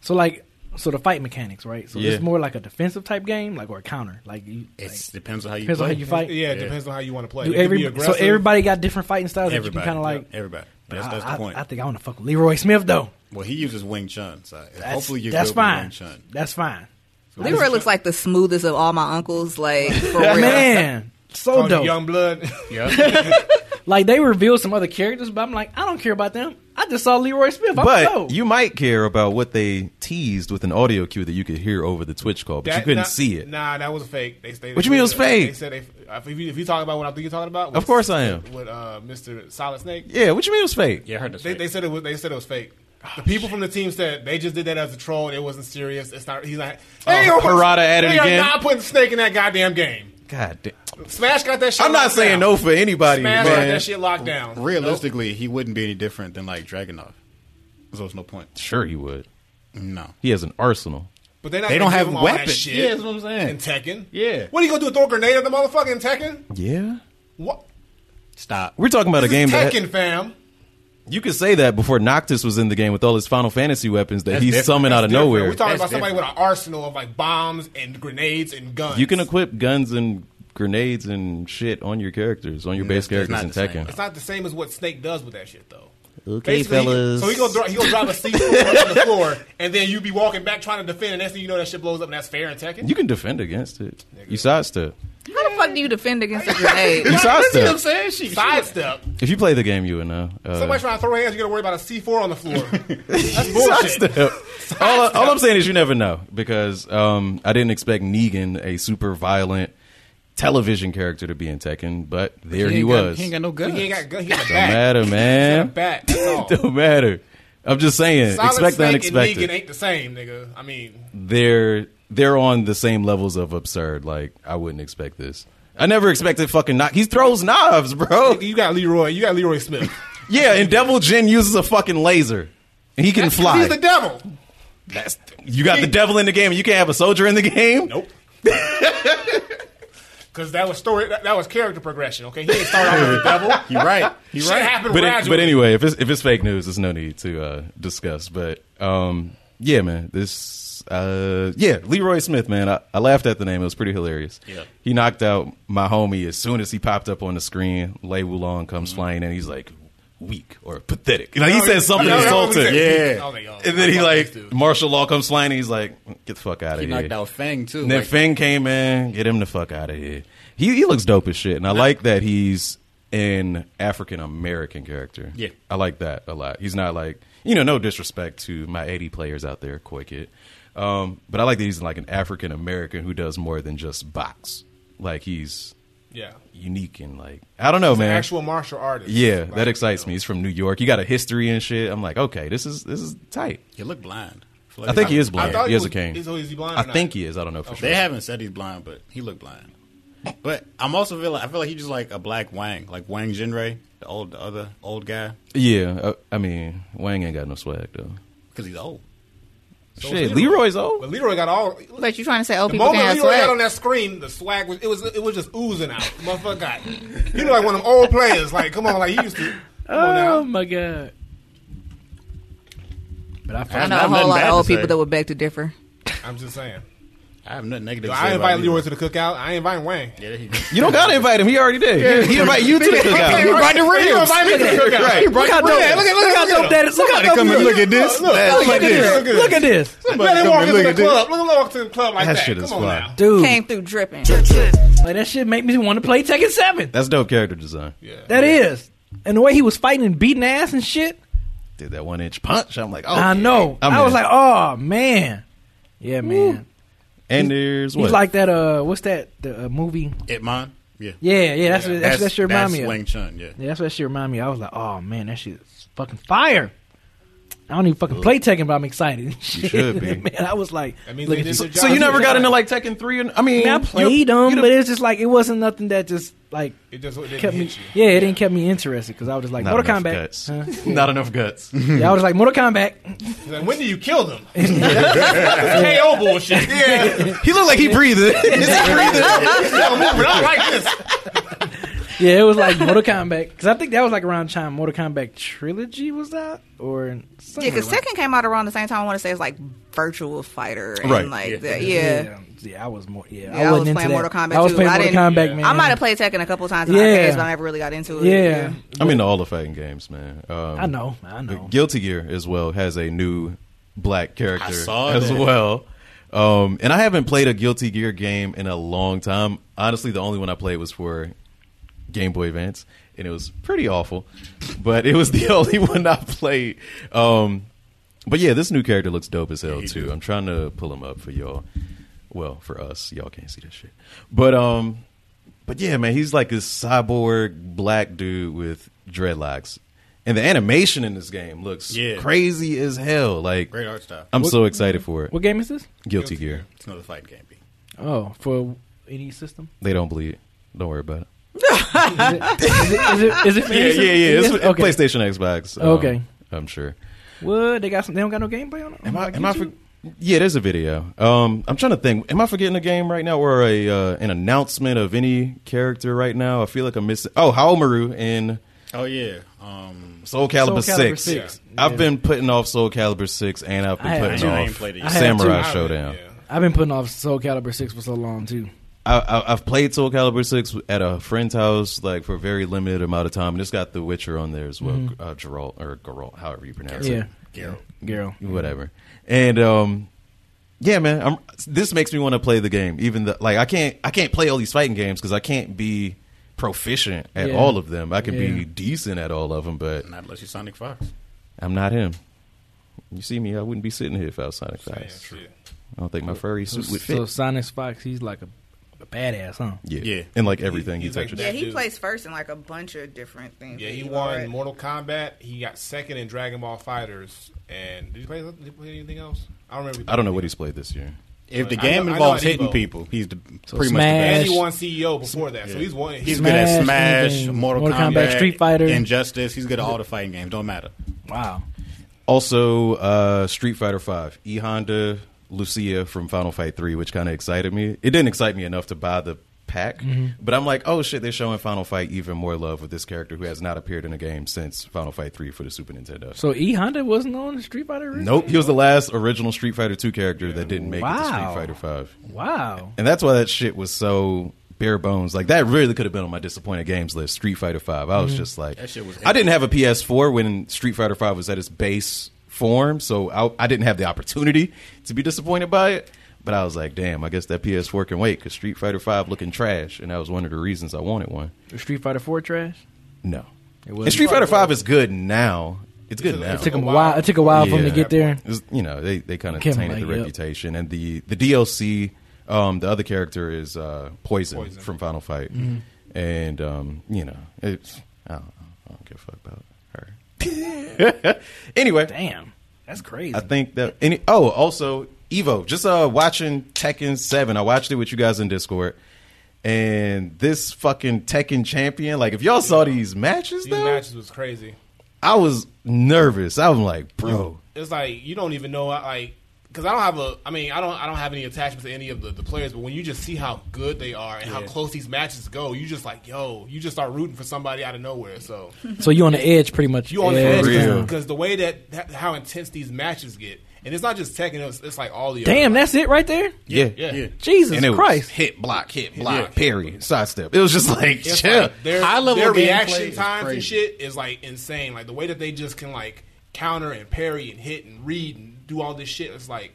Speaker 1: So like, so the fight mechanics, right? So
Speaker 2: Yeah.
Speaker 1: it's more like a defensive type game, like or a counter. Like you,
Speaker 5: It
Speaker 1: like,
Speaker 5: depends on how you
Speaker 1: depends on how you fight. [laughs]
Speaker 3: Yeah, it
Speaker 5: Yeah.
Speaker 3: depends on how you want to play.
Speaker 1: Do
Speaker 3: You can be
Speaker 1: every, so everybody got different fighting styles
Speaker 5: Everybody,
Speaker 1: that you kind of like.
Speaker 5: everybody. That's,
Speaker 1: I-
Speaker 5: that's
Speaker 1: I,
Speaker 5: the point.
Speaker 1: I think I want to fuck with Leroy Smith though.
Speaker 5: well, he uses Wing Chun, so
Speaker 1: That's,
Speaker 5: hopefully you're
Speaker 1: that's
Speaker 5: good
Speaker 1: fine.
Speaker 5: with Wing Chun.
Speaker 1: That's fine.
Speaker 4: Leroy looks like the smoothest of all my uncles. Like [laughs] for real.
Speaker 1: Man, so
Speaker 3: Call
Speaker 1: dope.
Speaker 3: young blood. [laughs]
Speaker 5: Yeah, [laughs]
Speaker 1: Like they revealed some other characters, but I'm like, I don't care about them. I just saw Leroy Smith. I'm
Speaker 2: But
Speaker 1: dope.
Speaker 2: you might care about what they teased with an audio cue that you could hear over the Twitch call, but you couldn't
Speaker 3: nah-
Speaker 2: see it.
Speaker 3: Nah, that was fake. They, they,
Speaker 2: What you mean it was fake?
Speaker 3: They said they, if you, if you talk about what I think you're talking about,
Speaker 2: Of course I am.
Speaker 3: With uh, Mr. Solid Snake,
Speaker 2: Yeah, what you mean it was fake?
Speaker 5: yeah, I heard this.
Speaker 3: they, they said it was. They said it was fake. The oh, people from the team said they just did that as a troll. It wasn't serious. It's not. He's not. Oh, hey,
Speaker 2: Oh, Harada at it
Speaker 3: they are
Speaker 2: again?
Speaker 3: not putting Snake in that goddamn game.
Speaker 2: God damn.
Speaker 3: Smash got that shit.
Speaker 2: I'm not saying
Speaker 3: down.
Speaker 2: no for anybody,
Speaker 3: Smash got that shit locked down.
Speaker 5: Realistically, he wouldn't be any different than like Dragunov. So there's no point.
Speaker 2: Sure, he would.
Speaker 5: No,
Speaker 2: He has an arsenal.
Speaker 3: But they're not
Speaker 5: they don't have
Speaker 3: him all that
Speaker 5: weapons.
Speaker 3: shit
Speaker 5: Yeah, that's what I'm saying.
Speaker 3: in Tekken.
Speaker 5: Yeah.
Speaker 3: What are you gonna do? Throw a grenade at the motherfucker in Tekken?
Speaker 2: Yeah.
Speaker 3: What?
Speaker 5: Stop.
Speaker 2: We're talking about a game
Speaker 3: is
Speaker 2: that
Speaker 3: Tekken, fam.
Speaker 2: You could say that before Noctis was in the game with all his Final Fantasy weapons that
Speaker 5: That's
Speaker 2: he
Speaker 5: different.
Speaker 2: summoned out of
Speaker 3: Different.
Speaker 2: nowhere.
Speaker 3: We're talking
Speaker 5: That's
Speaker 3: about somebody
Speaker 5: different.
Speaker 3: with an arsenal of like bombs and grenades and guns.
Speaker 2: You can equip guns and grenades and shit on your characters, on your base
Speaker 5: That's- that's
Speaker 2: characters
Speaker 5: not
Speaker 2: in
Speaker 5: the same,
Speaker 2: Tekken.
Speaker 3: It's not the same as what Snake does with that shit, though.
Speaker 2: Okay,
Speaker 3: Basically, he-
Speaker 2: fellas.
Speaker 3: so he gonna dri- he gonna drive a C four [laughs] on the floor, and then you be walking back trying to defend, and next thing you know, that shit blows up, and that's fair in Tekken.
Speaker 2: You can defend against it. You sidestep.
Speaker 4: How the fuck do you defend against a grenade?
Speaker 2: You sidestep.
Speaker 5: What I'm saying? She,
Speaker 3: sidestep.
Speaker 2: If you play the game, you would know. Uh,
Speaker 3: Somebody trying to throw hands, you gotta worry about a C four on the floor. [laughs] That's bullshit.
Speaker 2: sidestep. all, all I'm saying is you never know because um, I didn't expect Negan, a super violent television character, to be in Tekken, but there he,
Speaker 5: ain't
Speaker 2: was.
Speaker 5: Got, he ain't got no guns.
Speaker 3: He ain't got gun. He got a
Speaker 2: Don't
Speaker 3: bat.
Speaker 2: matter, [laughs]
Speaker 3: He got a
Speaker 2: man.
Speaker 3: bat. That's all. [laughs]
Speaker 2: Don't matter. I'm just saying.
Speaker 3: Solid
Speaker 2: expect the
Speaker 3: Snake
Speaker 2: unexpected.
Speaker 3: and Negan ain't the same, nigga. I mean,
Speaker 2: they're they're on the same levels of absurd. Like I wouldn't expect this. I never expected fucking knock. He throws knives, bro.
Speaker 3: you got Leroy. You got Leroy Smith. [laughs]
Speaker 2: Yeah, and Devil Jin uses a fucking laser. And he can fly.
Speaker 3: He's the devil.
Speaker 2: That's, you got the devil in the game, and you can't have a soldier in the game.
Speaker 3: Nope. [laughs] Because that was story. That, that was character progression. Okay, he didn't start off as the devil. [laughs]
Speaker 5: You right. You
Speaker 3: Shit
Speaker 5: right.
Speaker 3: happened
Speaker 2: But it- but anyway, if it's if it's fake news, there's no need to uh, discuss. But um, yeah, man, this uh, yeah, Leroy Smith, man, I, I laughed at the name. It was pretty hilarious.
Speaker 5: Yeah.
Speaker 2: he knocked out my homie as soon as he popped up on the screen. Lei Wulong comes
Speaker 3: Mm-hmm.
Speaker 2: flying in. He's like weak or pathetic. Like he
Speaker 3: No,
Speaker 2: said something
Speaker 3: I know, I know what he
Speaker 2: insulting.
Speaker 3: said.
Speaker 5: Yeah.
Speaker 3: Oh,
Speaker 2: And then he like Marshall Law comes flying. He's like, get the fuck out of
Speaker 5: He
Speaker 2: here.
Speaker 5: knocked out Feng too.
Speaker 2: And then
Speaker 5: Like,
Speaker 2: Finn came in, get him the fuck out of here. He he looks dope as shit, and I like that he's an African American character.
Speaker 5: Yeah.
Speaker 2: I like that a lot. He's not like you know, no disrespect to my eighty players out there, Koi Kid, um, but I like that he's like an African American who does more than just box. Like he's
Speaker 3: yeah,
Speaker 2: unique and like I don't know,
Speaker 3: An
Speaker 2: man.
Speaker 3: actual martial artist.
Speaker 2: yeah,
Speaker 3: Like,
Speaker 2: that excites
Speaker 3: you
Speaker 2: me. He's from New York. He got a history and shit. I'm like, okay, this is this is tight.
Speaker 5: he looked blind. feel
Speaker 2: I think he
Speaker 5: he-
Speaker 2: is blind.
Speaker 3: thought
Speaker 2: He has
Speaker 3: was,
Speaker 2: a cane.
Speaker 3: Is, is he blind?
Speaker 2: I think he is. I don't know for sure.
Speaker 5: They haven't said he's blind, but he looked blind. But I'm also feel like I feel like he's just like a black Wang, like Wang Jinrei, the old, the other old guy,
Speaker 2: Yeah, uh, I mean, Wang ain't got no swag though.
Speaker 5: because he's old.
Speaker 3: So
Speaker 2: Shit,
Speaker 3: is
Speaker 2: Leroy's old.
Speaker 3: But Leroy got all.
Speaker 4: But you trying to say old
Speaker 3: The
Speaker 4: people
Speaker 3: moment
Speaker 4: can't have
Speaker 3: Leroy got on that screen, the swag was it was it was just oozing out. Motherfucker got he looked like one of them old players. Like, come on, like he used to.
Speaker 1: Oh my god! But I
Speaker 4: I
Speaker 1: found
Speaker 4: know
Speaker 5: I
Speaker 4: a
Speaker 5: have
Speaker 4: whole lot of
Speaker 5: to
Speaker 4: old
Speaker 5: say.
Speaker 4: people that would beg to differ.
Speaker 3: I'm just saying.
Speaker 5: I have nothing negative.
Speaker 3: Yo,
Speaker 5: to say
Speaker 3: I
Speaker 5: about Leroy.
Speaker 3: Leroy to the cookout. I ain't inviting Wayne.
Speaker 5: Yeah, he,
Speaker 2: You don't gotta invite him. He already did. He, he invite you to the [laughs] cookout.
Speaker 3: He
Speaker 2: Brought the
Speaker 3: He
Speaker 2: ribs.
Speaker 3: invited me to the cookout.
Speaker 2: Right.
Speaker 1: Look how dope,
Speaker 3: Yeah, look at- look
Speaker 1: look
Speaker 3: at-
Speaker 1: how
Speaker 3: look
Speaker 1: dope
Speaker 3: at
Speaker 1: that is. Look how
Speaker 5: Somebody
Speaker 1: dope
Speaker 5: come
Speaker 1: that
Speaker 5: and
Speaker 1: is.
Speaker 5: look at this.
Speaker 3: Look,
Speaker 5: Man,
Speaker 3: look
Speaker 5: look
Speaker 3: at
Speaker 5: at
Speaker 3: this.
Speaker 5: this.
Speaker 3: Look at
Speaker 1: Look at this,
Speaker 3: Look at him
Speaker 5: come
Speaker 3: walk
Speaker 5: and
Speaker 3: into
Speaker 5: look
Speaker 3: the
Speaker 5: at this.
Speaker 3: club. Look at him walk to the club like
Speaker 2: That
Speaker 3: that.
Speaker 2: shit is
Speaker 3: Come on
Speaker 2: fly.
Speaker 3: now.
Speaker 1: dude.
Speaker 4: Came through dripping.
Speaker 1: Like that shit make me want to play Tekken Seven.
Speaker 2: That's dope character design.
Speaker 3: Yeah.
Speaker 1: That is, and the way he was fighting and beating ass and shit.
Speaker 2: Did that one inch punch. I'm like, oh,
Speaker 1: I know.
Speaker 2: I'm
Speaker 1: I was
Speaker 2: in.
Speaker 1: like, oh man, yeah, man.
Speaker 2: And there's what?
Speaker 1: He's like that. Uh, what's that? The uh, movie?
Speaker 5: Ip Man. Yeah.
Speaker 1: Yeah, yeah. That's what that's, that shit remind
Speaker 5: that's
Speaker 1: me of.
Speaker 5: Wing Chun. Yeah.
Speaker 1: Yeah, that's what she shit remind me. of. I was like, oh man, that shit is fucking fire. I don't even fucking play Tekken, but I'm excited. You [laughs]
Speaker 2: should be.
Speaker 1: man. I was like,
Speaker 3: That means
Speaker 1: look at
Speaker 3: did
Speaker 1: you.
Speaker 3: their
Speaker 2: so you never got into like Tekken three? And I mean,
Speaker 1: I, mean, I played
Speaker 2: you-
Speaker 1: them,
Speaker 2: you
Speaker 1: but it's just like it wasn't nothing that just like
Speaker 3: It just it didn't
Speaker 1: kept me.
Speaker 3: hit you.
Speaker 1: Yeah, it didn't kept me interested because I was just like
Speaker 2: not
Speaker 1: Mortal
Speaker 2: enough
Speaker 1: Kombat.
Speaker 2: guts.
Speaker 1: Huh? [laughs]
Speaker 2: Not enough guts. [laughs]
Speaker 1: Yeah, I was like Mortal Kombat.
Speaker 3: Like, when do you kill them? KO bullshit. Yeah.
Speaker 2: he looked like he breathed. Is he breathing?
Speaker 3: Yo, moving out like this.
Speaker 1: Yeah, it was like Mortal Kombat because I think that was like around the time Mortal Kombat trilogy was out or
Speaker 4: Yeah,
Speaker 1: something
Speaker 4: because Tekken came out around the same time. I want to say it's like Virtual Fighter and
Speaker 2: Right.
Speaker 4: like
Speaker 5: Yeah.
Speaker 4: the-
Speaker 1: yeah.
Speaker 4: yeah.
Speaker 1: yeah, I was more. Yeah,
Speaker 4: Yeah,
Speaker 1: I
Speaker 4: I, was
Speaker 1: wasn't
Speaker 4: playing
Speaker 1: that.
Speaker 4: Mortal Kombat
Speaker 1: I was
Speaker 4: too.
Speaker 1: playing
Speaker 4: I
Speaker 1: Mortal
Speaker 4: didn't-
Speaker 1: Kombat,
Speaker 3: yeah.
Speaker 1: man.
Speaker 4: I might have played Tekken a couple times in
Speaker 1: Yeah.
Speaker 4: arcades, but I never really got into it.
Speaker 1: Yeah,
Speaker 2: I'm into all the fighting games, man. Um,
Speaker 1: I know, I know.
Speaker 2: Guilty Gear as well has a new black character
Speaker 5: I saw
Speaker 2: as
Speaker 5: that.
Speaker 2: well. Um, and I haven't played a Guilty Gear game in a long time. Honestly, the only one I played was for Game Boy Advance, and it was pretty awful. But it was the [laughs] only one I played. Um, but yeah, this new character looks dope as hell too. I'm trying to pull him up for y'all. Well, for us, y'all can't see this shit. But um, but yeah, man, he's like this cyborg black dude with dreadlocks. And the animation in this game looks
Speaker 5: Yeah.
Speaker 2: crazy as hell. Like
Speaker 5: Great art style.
Speaker 2: I'm so excited for it.
Speaker 1: What game is this?
Speaker 2: Guilty
Speaker 3: Guilty
Speaker 2: Gear.
Speaker 5: It's another fighting game. B.
Speaker 1: Oh, for any system?
Speaker 2: They don't bleed. Don't worry about it.
Speaker 1: Is it? Is it, is it for
Speaker 2: Yeah, yeah, yeah. It's
Speaker 1: okay.
Speaker 2: PlayStation, Xbox. um,
Speaker 1: Okay.
Speaker 2: I'm sure.
Speaker 1: What they got? Some, they don't got no gameplay on it.
Speaker 2: Am I?
Speaker 1: Like
Speaker 2: Am I?
Speaker 1: YouTube?
Speaker 2: For, yeah, there's a video. Um, I'm trying to think. Am I forgetting a game right now or a uh, an announcement of any character right now? I feel like I'm missing. Oh, Haomaru in
Speaker 5: Oh yeah. Um,
Speaker 2: Soul Calibur,
Speaker 1: Soul Calibur
Speaker 2: 6.
Speaker 1: 6.
Speaker 2: I've
Speaker 1: Yeah.
Speaker 2: been putting off Soul Calibur 6 and I've been
Speaker 1: I-
Speaker 2: putting
Speaker 1: I
Speaker 5: ain't
Speaker 2: off
Speaker 5: played it yet.
Speaker 1: I have
Speaker 2: Samurai
Speaker 1: too.
Speaker 2: Showdown.
Speaker 3: Yeah.
Speaker 1: I've been putting off Soul Calibur six for so long too.
Speaker 2: I, I, I've played Soul Calibur 6 at a friend's house like for a very limited amount of time. And it's got The Witcher on there as well. Uh, Geralt, or Geralt, however you pronounce.
Speaker 1: Yeah,
Speaker 2: it.
Speaker 5: Geralt.
Speaker 2: Whatever. And um, yeah, man, I'm, this makes me want to play the game. Even the, like I can't I can't play all these fighting games because I can't be proficient at
Speaker 1: Yeah.
Speaker 2: all of them. I can
Speaker 1: Yeah.
Speaker 2: be decent at all of them, but
Speaker 5: not unless you're Sonic Fox.
Speaker 2: I'm not him. You see me, I wouldn't be sitting here if I was Sonic Fox.
Speaker 3: shit.
Speaker 2: I don't think my furry suit would fit.
Speaker 1: so Sonic Fox, he's like a, a badass, huh?
Speaker 2: yeah.
Speaker 5: Yeah.
Speaker 2: and like everything he,
Speaker 3: he's like
Speaker 2: touches.
Speaker 4: Yeah, he
Speaker 3: dude.
Speaker 4: plays first in like a bunch of different things.
Speaker 3: Yeah,
Speaker 4: that
Speaker 3: he won
Speaker 4: already-
Speaker 3: Mortal Kombat. He got second in Dragon Ball FighterZ. And did he play? Did he play anything else? I don't remember.
Speaker 2: I don't know what he's played this year.
Speaker 5: If the
Speaker 3: I
Speaker 5: game
Speaker 3: know- I know
Speaker 5: involves
Speaker 3: Evo.
Speaker 5: hitting people, he's the,
Speaker 1: So
Speaker 5: pretty much
Speaker 1: Smash.
Speaker 5: the
Speaker 3: And
Speaker 5: best.
Speaker 3: he won CEO before that, so he's one.
Speaker 5: He's
Speaker 3: He's
Speaker 5: good at
Speaker 1: Smash,
Speaker 5: Smash,
Speaker 1: anything.
Speaker 5: Mortal,
Speaker 1: Mortal
Speaker 5: Kombat,
Speaker 1: Kombat, Street Fighter.
Speaker 5: Injustice. He's good at all the fighting games. Don't matter.
Speaker 1: Wow.
Speaker 2: Also, uh, Street Fighter Five, E Honda, Lucia from Final Fight Three, which kind of excited me. It didn't excite me enough to buy the pack,
Speaker 1: Mm-hmm.
Speaker 2: but I'm like, oh shit, they're showing Final Fight even more love with this character who has not appeared in a game since Final Fight Three for the Super Nintendo.
Speaker 1: So E Honda wasn't on the Street Fighter. originally?
Speaker 2: Nope, he was the last original Street Fighter Two character that didn't make it to Street Fighter Five.
Speaker 1: Wow.
Speaker 2: And that's why that shit was so bare bones. Like that really could have been on my disappointed games list. Street Fighter Five. I was just like,
Speaker 5: That shit was
Speaker 2: I didn't have a PS4 when Street Fighter Five was at its base form, so I, I didn't have the opportunity to be disappointed by it. But I was like, damn, I guess that PS4 can wait because Street Fighter Five looking trash, and that was one of the reasons I wanted one.
Speaker 1: The Street Fighter Four trash.
Speaker 2: No,
Speaker 1: It wasn't.
Speaker 2: and Street Fighter Five is good now. It's good now.
Speaker 1: It took him a while. It took a while for them to get there.
Speaker 2: Was- you know, they, they kind of
Speaker 1: Kim,
Speaker 2: tainted
Speaker 1: like,
Speaker 2: the
Speaker 1: yep.
Speaker 2: reputation. And the, the DLC, um, the other character is uh, Poison,
Speaker 3: Poison.
Speaker 2: from Final Fight.
Speaker 1: Mm-hmm.
Speaker 2: And, um, you know, it's, I don't, I don't give a fuck about her. [laughs] anyway,
Speaker 1: Damn, that's crazy.
Speaker 2: I think that, any, oh, also, Evo, just uh, watching Tekken 7. I watched it with you guys in Discord. And this fucking Tekken champion, like, if y'all saw these matches,
Speaker 3: These
Speaker 2: though,
Speaker 3: matches was crazy.
Speaker 2: I was nervous. I was like, bro.
Speaker 3: It's like you don't even know. Like because I don't have a, I mean, I don't, I don't have any attachment to any of the, the players, but when you just see how good they are and how close these matches go, you just like, yo, you just start rooting for somebody out of nowhere. So
Speaker 1: So you on the edge pretty much.
Speaker 3: you on the edge because the way that, that how intense these matches get, and it's not just Tekken, it's, it's like all the
Speaker 1: Damn,
Speaker 3: other,
Speaker 1: that's it right there.
Speaker 2: Yeah.
Speaker 3: yeah.
Speaker 5: Yeah.
Speaker 1: Jesus
Speaker 2: And it was
Speaker 1: Christ.
Speaker 2: hit, block, hit, block,
Speaker 3: Yeah.
Speaker 2: parry, sidestep. It was just like,
Speaker 3: It's
Speaker 2: chill.
Speaker 3: like their,
Speaker 5: High-level
Speaker 3: their reaction
Speaker 5: is
Speaker 3: times and shit is like insane. Like the way that they just can like counter and parry and hit and read and do all this shit. It's like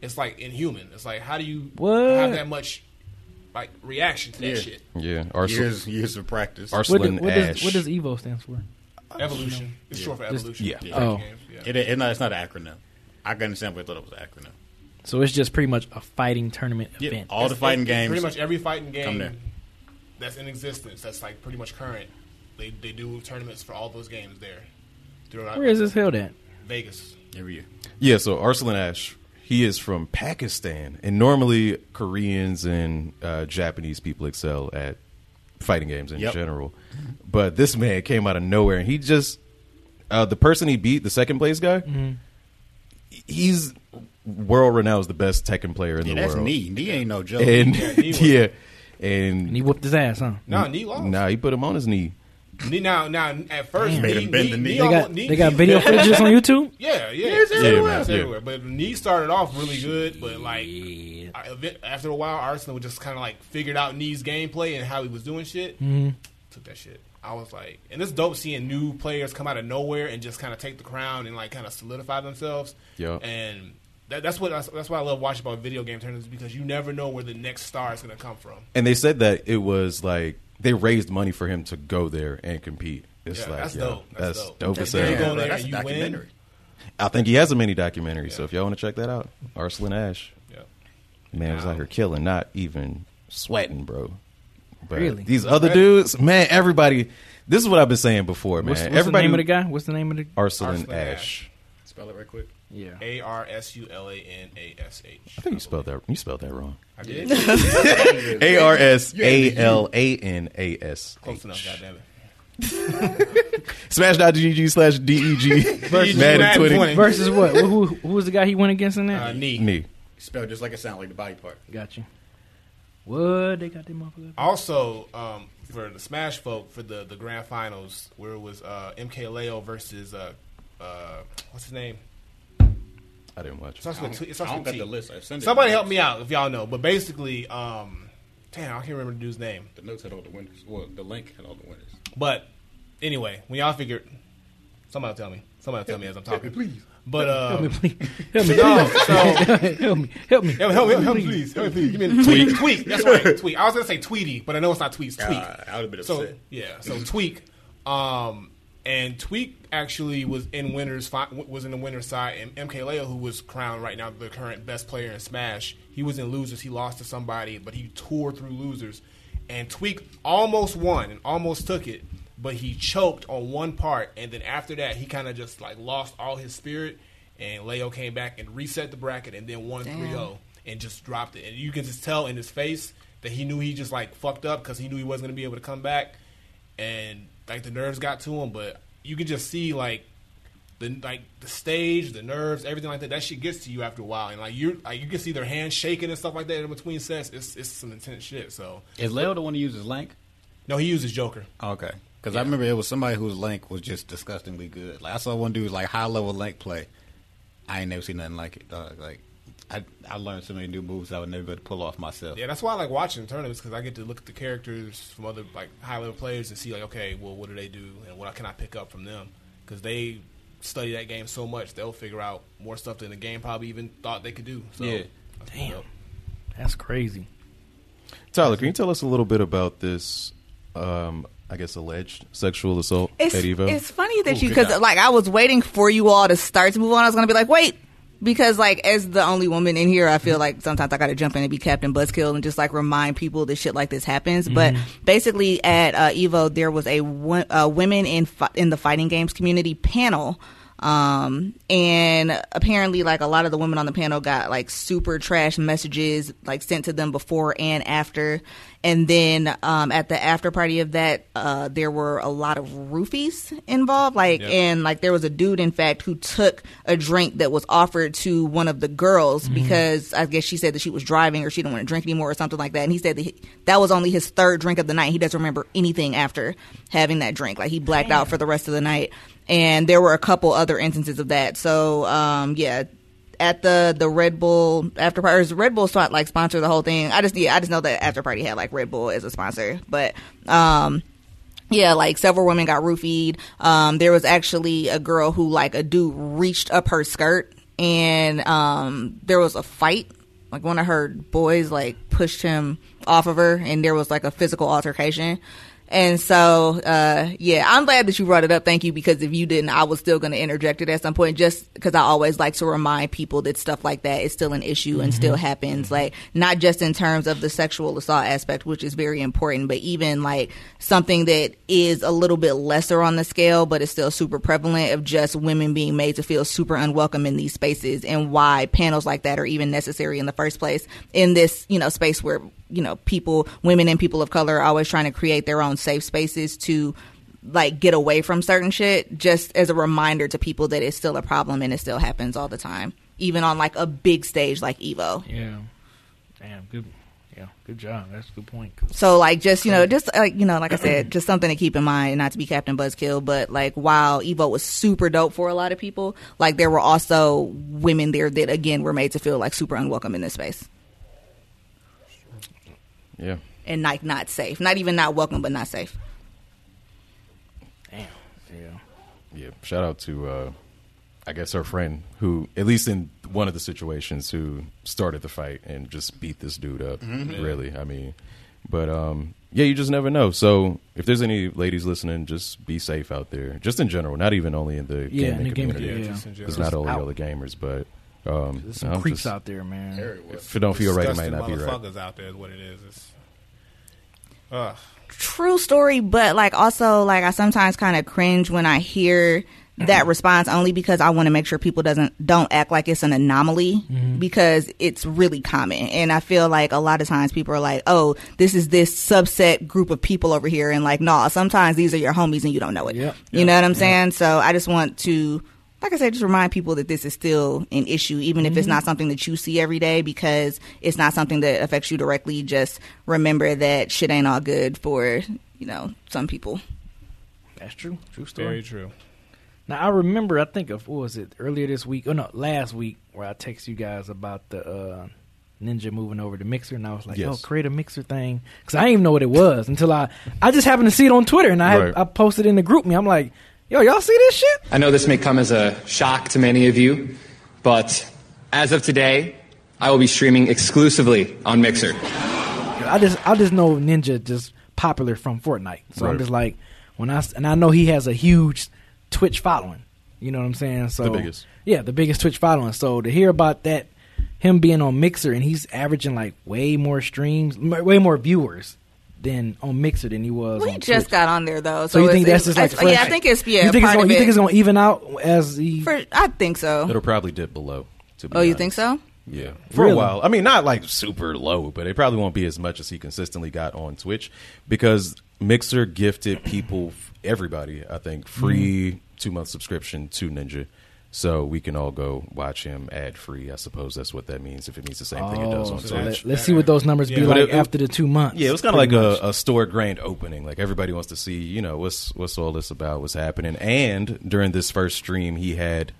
Speaker 3: it's like inhuman. It's like how do you
Speaker 1: What?
Speaker 3: have that much like reaction to that
Speaker 5: Yeah.
Speaker 3: shit?
Speaker 2: yeah. Arslan,
Speaker 5: Years years of practice.
Speaker 1: What,
Speaker 2: Arslan
Speaker 1: do- what
Speaker 2: Ash.
Speaker 1: does what does Evo stands for?
Speaker 3: Evolution. It's short for
Speaker 1: Just-
Speaker 3: evolution.
Speaker 2: yeah.
Speaker 1: Oh.
Speaker 3: games, yeah.
Speaker 5: It, it, no, it's not an acronym. I can understand, but I thought it was an acronym.
Speaker 1: So it's just pretty much a fighting tournament
Speaker 5: Yeah,
Speaker 1: event.
Speaker 5: all the fighting
Speaker 3: it's-
Speaker 5: games.
Speaker 3: Pretty much every fighting
Speaker 5: Come there.
Speaker 3: game that's in existence that's like pretty much current. They they do tournaments for all those games there. Throughout
Speaker 1: Where is this held at?
Speaker 3: Vegas.
Speaker 5: every year.
Speaker 2: Yeah, so Arsalan Ash, he is from Pakistan, and normally Koreans and uh, Japanese people excel at fighting games in
Speaker 5: Yep.
Speaker 2: general. But this man came out of nowhere, and he just uh, the person he beat, the second place guy, he's world renowned as the best Tekken player in
Speaker 5: Yeah,
Speaker 2: the
Speaker 5: that's
Speaker 2: world.
Speaker 5: knee. Knee ain't no joke.
Speaker 2: And [laughs] yeah,
Speaker 1: And
Speaker 2: and
Speaker 1: he whooped his ass, huh?
Speaker 3: No, knee lost.
Speaker 2: nah, he put him on his knee.
Speaker 3: Knee now, now at first,
Speaker 1: Damn.
Speaker 3: knee,
Speaker 5: Made him bend the knee.
Speaker 1: They got
Speaker 3: knee-
Speaker 1: they got
Speaker 3: knee-
Speaker 1: video footages on YouTube. [laughs]
Speaker 3: Yeah, yeah,
Speaker 2: it's
Speaker 3: it's
Speaker 2: everywhere.
Speaker 3: everywhere. It's
Speaker 2: Yeah.
Speaker 3: everywhere. But knee started off really good, but like I- a after a while, Arslan just kind of like figured out knee's gameplay and how he was doing shit.
Speaker 1: Mm-hmm.
Speaker 3: Took that shit. I was like, and it's dope seeing new players come out of nowhere and just kind of take the crown and like kind of solidify themselves.
Speaker 2: Yeah.
Speaker 3: and. That, that's what that's, that's why I love watching about video game tournaments because you never know where the next star is going to come from.
Speaker 2: And they said that it was like they raised money for him to go there and compete. It's
Speaker 3: Yeah,
Speaker 2: like
Speaker 3: that's
Speaker 2: yo,
Speaker 3: dope. That's
Speaker 2: That's
Speaker 3: dope.
Speaker 2: dope
Speaker 3: That's
Speaker 2: as hell.
Speaker 3: You go there
Speaker 5: that's
Speaker 3: and
Speaker 5: a
Speaker 3: you win.
Speaker 5: documentary.
Speaker 2: I think he has a mini documentary. So if y'all want to check that out, Arslan Ash,
Speaker 3: Yeah.
Speaker 2: man, was out here killing, not even sweating, bro. But
Speaker 1: Really?
Speaker 2: these other dudes, man, everybody. This is what I've been saying before, man.
Speaker 1: What's, what's
Speaker 2: everybody,
Speaker 1: the name of the guy? What's the name of the?
Speaker 2: Arslan,
Speaker 3: Arslan
Speaker 2: Ash.
Speaker 3: Ash.
Speaker 5: Spell it right quick.
Speaker 1: Yeah.
Speaker 3: A R S U L A N A S H.
Speaker 2: I think you spelled that. You spelled that wrong.
Speaker 3: I did. [laughs]
Speaker 2: A R S A L A N A S.
Speaker 3: Close enough, goddamn it. [laughs]
Speaker 2: Smash.gg slash DEG. Madden
Speaker 3: Madden
Speaker 2: 20.
Speaker 3: 20.
Speaker 1: Versus what? who, who, who was the guy he went against in that?
Speaker 3: Uh, knee.
Speaker 2: Knee.
Speaker 5: Spell it just like it sounds like the body part.
Speaker 1: Got you. What they got them motherfuckers?
Speaker 3: Also, um, for the Smash folk for the the grand finals, where it was uh, MK Leo versus uh, uh, what's his name?
Speaker 2: I didn't watch.
Speaker 3: It starts
Speaker 5: I
Speaker 3: with
Speaker 5: don't,
Speaker 3: T- it
Speaker 5: I
Speaker 3: starts
Speaker 5: don't
Speaker 3: with
Speaker 5: got
Speaker 3: T.
Speaker 5: the list. I sent it
Speaker 3: Somebody
Speaker 5: to
Speaker 3: help me out if y'all know. But basically, um, damn, I can't remember the dude's name.
Speaker 5: The notes had all the winners. Well, the link had all the winners.
Speaker 3: But anyway, when y'all figured, somebody tell me. Somebody tell me as I'm talking.
Speaker 5: please.
Speaker 3: But uh,
Speaker 1: Help me, please. [laughs] Help me.
Speaker 3: no, so [laughs]
Speaker 1: help me. Help me.
Speaker 3: Help, help, help, help me, please. Help me, please. Give me a tweet. tweet. That's right. Tweet. I was gonna say Tweety, but I know it's not tweets. Tweet.
Speaker 5: Uh, I would have been
Speaker 3: so
Speaker 5: upset.
Speaker 3: yeah. So Tweek, um, and Tweek actually was in winners was in the winner's side, and MK Leo, who was crowned right now the current best player in Smash, he was in losers. He lost to somebody, but he tore through losers, and Tweek almost won and almost took it, but he choked on one part, and then after that, he kind of just like lost all his spirit. And Leo came back and reset the bracket, and then won 3-0 and just dropped it. And you can just tell in his face that he knew he just like fucked up because he knew he wasn't gonna be able to come back, and like the nerves got to him. But you can just see like the like the stage, the nerves, everything like that. That shit gets to you after a while, and like you like you can see their hands shaking and stuff like that in between sets. It's it's some intense shit. So
Speaker 5: Is Leo the one who uses Link?
Speaker 3: no, he uses Joker.
Speaker 5: Oh, okay. Because I remember it was somebody whose Link was just disgustingly good. Like I saw one dude like high level Link play. I ain't never seen nothing like it. Dog. Like I I learned so many new moves I would never be able to pull off myself.
Speaker 3: Yeah, that's why I like watching tournaments because I get to look at the characters from other like high level players and see like, okay, well, what do they do and what can I pick up from them? Because they study that game so much, they'll figure out more stuff than the game probably even thought they could do. So,
Speaker 5: Yeah.
Speaker 3: that's
Speaker 1: Damn.
Speaker 3: dope.
Speaker 1: That's crazy.
Speaker 2: Tyler, can you tell us a little bit about this? Um, I guess alleged sexual assault
Speaker 4: It's,
Speaker 2: at Evo.
Speaker 4: it's funny that
Speaker 5: Ooh,
Speaker 4: you because like I was waiting for you all to start to move on. I was gonna be like, wait, because like as the only woman in here, I feel like sometimes I got to jump in and be Captain Buzzkill and just like remind people that shit like this happens. But basically, at uh, Evo, there was a wo- uh, women in fi- in the fighting games community panel. Um, and apparently, like a lot of the women on the panel got like super trash messages like sent to them before and after. And then um, at the after party of that, uh, there were a lot of roofies involved. Like,
Speaker 3: Yep.
Speaker 4: and like there was a dude, in fact, who took a drink that was offered to one of the girls because I guess she said that she was driving or she didn't want to drink anymore or something like that. And he said that he, that was only his third drink of the night. He doesn't remember anything after having that drink. Like he blacked out for the rest of the night. And there were a couple other instances of that. So, um, yeah, at the the Red Bull after party. Red Bull spot like sponsor the whole thing. I just yeah, I just know that after party had like Red Bull as a sponsor, but um. Yeah, like several women got roofied. Um, there was actually a girl who like a dude reached up her skirt and um, there was a fight. Like one of her boys like pushed him off of her and there was like a physical altercation. And so, uh, yeah, I'm glad that you brought it up. Thank you. Because if you didn't, I was still going to interject it at some point just because I always like to remind people that stuff like that is still an issue and still happens. Like, not just in terms of the sexual assault aspect, which is very important, but even like something that is a little bit lesser on the scale, but is still super prevalent of just women being made to feel super unwelcome in these spaces and why panels like that are even necessary in the first place in this, you know, space where you know people women and people of color are always trying to create their own safe spaces to like get away from certain shit just as a reminder to people that it's still a problem and it still happens all the time even on like a big stage like evo
Speaker 1: Yeah. Damn. Good. Yeah. Good job. That's a good point.
Speaker 4: so like just you know just like you know like i said just something to keep in mind not to be captain buzzkill but like while evo was super dope for a lot of people like there were also women there that again were made to feel like super unwelcome in this space
Speaker 2: Yeah.
Speaker 4: And like not safe not even not welcome but not safe
Speaker 1: Damn. Yeah.
Speaker 2: Yeah. Shout out to, uh, I guess, our friend who, at least in one of the situations, who started the fight and just beat this dude up. Really. I mean, but um, yeah, you just never know. So if there's any ladies listening, just be safe out there. Just in general, not even only in the
Speaker 1: Yeah,
Speaker 2: gaming
Speaker 1: in the gaming
Speaker 2: community.
Speaker 1: community,
Speaker 3: just in
Speaker 2: Because not only all the gamers, but um,
Speaker 1: There's some
Speaker 2: I'm
Speaker 1: creeps
Speaker 2: just-
Speaker 1: out there, man.
Speaker 2: If it don't feel right, it might not be right.
Speaker 3: Out there is what it is. It's, ugh.
Speaker 4: true story, but like also like I sometimes kind of cringe when I hear that mm-hmm. response only because I want to make sure people doesn't don't act like it's an anomaly mm-hmm. because it's really common. And I feel like a lot of times people are like oh this is this subset group of people over here and like no sometimes these are your homies and you don't know it.
Speaker 1: Yep.
Speaker 4: you know what I'm saying? So I just want to like I said, just remind people that this is still an issue, even if it's not something that you see every day, because it's not something that affects you directly. Just remember that shit ain't all good for you know some people.
Speaker 1: That's true. True story.
Speaker 3: Very true.
Speaker 1: Now I remember, I think of what was it earlier this week? Oh no, last week where I text you guys about the uh, Ninja moving over to Mixer, and I was like,
Speaker 2: Yes.
Speaker 1: "Oh, create a Mixer thing," because I didn't even know what it was until I I just happened to see it on Twitter, and I
Speaker 2: Right.
Speaker 1: I posted in the GroupMe. I'm like, "Yo, y'all see this shit?"
Speaker 6: I know this may come as a shock to many of you, but as of today, I will be streaming exclusively on Mixer.
Speaker 1: I just I just know Ninja just popular from Fortnite, so I'm just like when I and I know he has a huge Twitch following. You know what I'm saying? So
Speaker 2: The biggest.
Speaker 1: yeah, the biggest Twitch following. So to hear about that, him being on Mixer and he's averaging like way more streams, way more viewers than on Mixer than he was.
Speaker 4: We
Speaker 1: on
Speaker 4: just
Speaker 1: Twitch.
Speaker 4: got on there though,
Speaker 1: So, you think that's
Speaker 4: it's-
Speaker 1: just like
Speaker 4: it's-
Speaker 1: fresh?
Speaker 4: yeah? I think it's yeah.
Speaker 1: You think it's gonna,
Speaker 4: of
Speaker 1: you
Speaker 4: it.
Speaker 1: think it's gonna even out as he?
Speaker 4: For, I think so.
Speaker 2: It'll probably dip below. To be
Speaker 4: Oh, you think so?
Speaker 2: Yeah, for
Speaker 1: Really?
Speaker 2: a while. I mean, not like super low, but it probably won't be as much as he consistently got on Twitch because Mixer gifted people, everybody, I think, free mm-hmm. two month subscription to Ninja, so we can all go watch him ad free. I suppose that's what that means. If it means the same thing it does
Speaker 1: Oh,
Speaker 2: on
Speaker 1: so
Speaker 2: Twitch.
Speaker 1: let, us see what those numbers be
Speaker 3: Yeah.
Speaker 1: like
Speaker 2: it-
Speaker 1: after the two months.
Speaker 2: Yeah, it was kind of like
Speaker 1: much.
Speaker 2: a, a store grand opening. Like everybody wants to see, you know, what's what's all this about, what's happening. And during this first stream, he had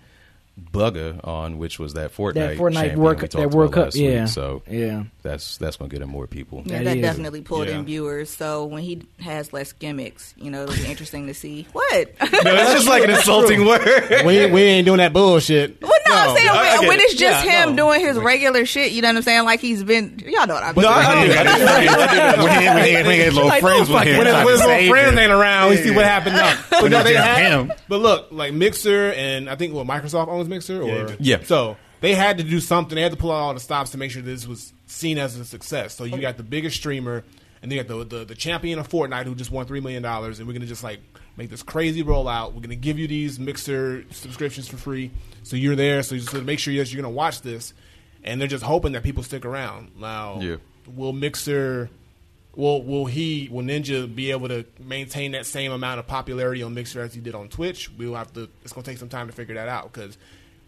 Speaker 2: Bugha on, which was that Fortnite,
Speaker 1: that Fortnite
Speaker 2: champion
Speaker 1: World
Speaker 2: we
Speaker 1: Cup, that World Cup.
Speaker 2: last week.
Speaker 1: Yeah,
Speaker 2: So
Speaker 1: yeah.
Speaker 2: that's that's gonna get him more people.
Speaker 4: Yeah,
Speaker 1: That
Speaker 4: that
Speaker 1: is.
Speaker 4: definitely pulled
Speaker 3: Yeah.
Speaker 4: in viewers. So when he has less gimmicks, you know, it'll be interesting to see. What? [laughs]
Speaker 2: No, it's just like an [laughs] insulting word.
Speaker 3: we, we ain't doing that bullshit.
Speaker 4: Well, no, I'm saying
Speaker 2: I- I
Speaker 4: when,
Speaker 2: get
Speaker 4: when it's just
Speaker 3: Yeah,
Speaker 4: him
Speaker 3: no.
Speaker 4: doing his regular shit, you know what I'm saying? Like he's been, y'all know what I'm
Speaker 2: No,
Speaker 4: saying.
Speaker 2: I, [laughs] I do. I do.
Speaker 5: when he, when he, when he get little
Speaker 1: Like,
Speaker 5: friends with him,
Speaker 3: when,
Speaker 5: trying
Speaker 3: it, when
Speaker 5: to
Speaker 3: his little friends ain't around, we see what happened now. But no, they
Speaker 5: just
Speaker 3: had,
Speaker 5: him.
Speaker 3: But look, like Mixer and I think what Microsoft owns Mixer, or
Speaker 2: Yeah.
Speaker 3: So they had to do something. They had to pull out all the stops to make sure this was seen as a success. So you got the biggest streamer, and you got the, the the champion of Fortnite who just won three million dollars, and we're gonna just like make this crazy rollout. We're gonna give you these Mixer subscriptions for free, so you're there. So you just make sure yes, you're gonna watch this, and they're just hoping that people stick around. Now,
Speaker 2: Yeah.
Speaker 3: will Mixer will will he will Ninja be able to maintain that same amount of popularity on Mixer as he did on Twitch? We'll have to. It's going to take some time to figure that out because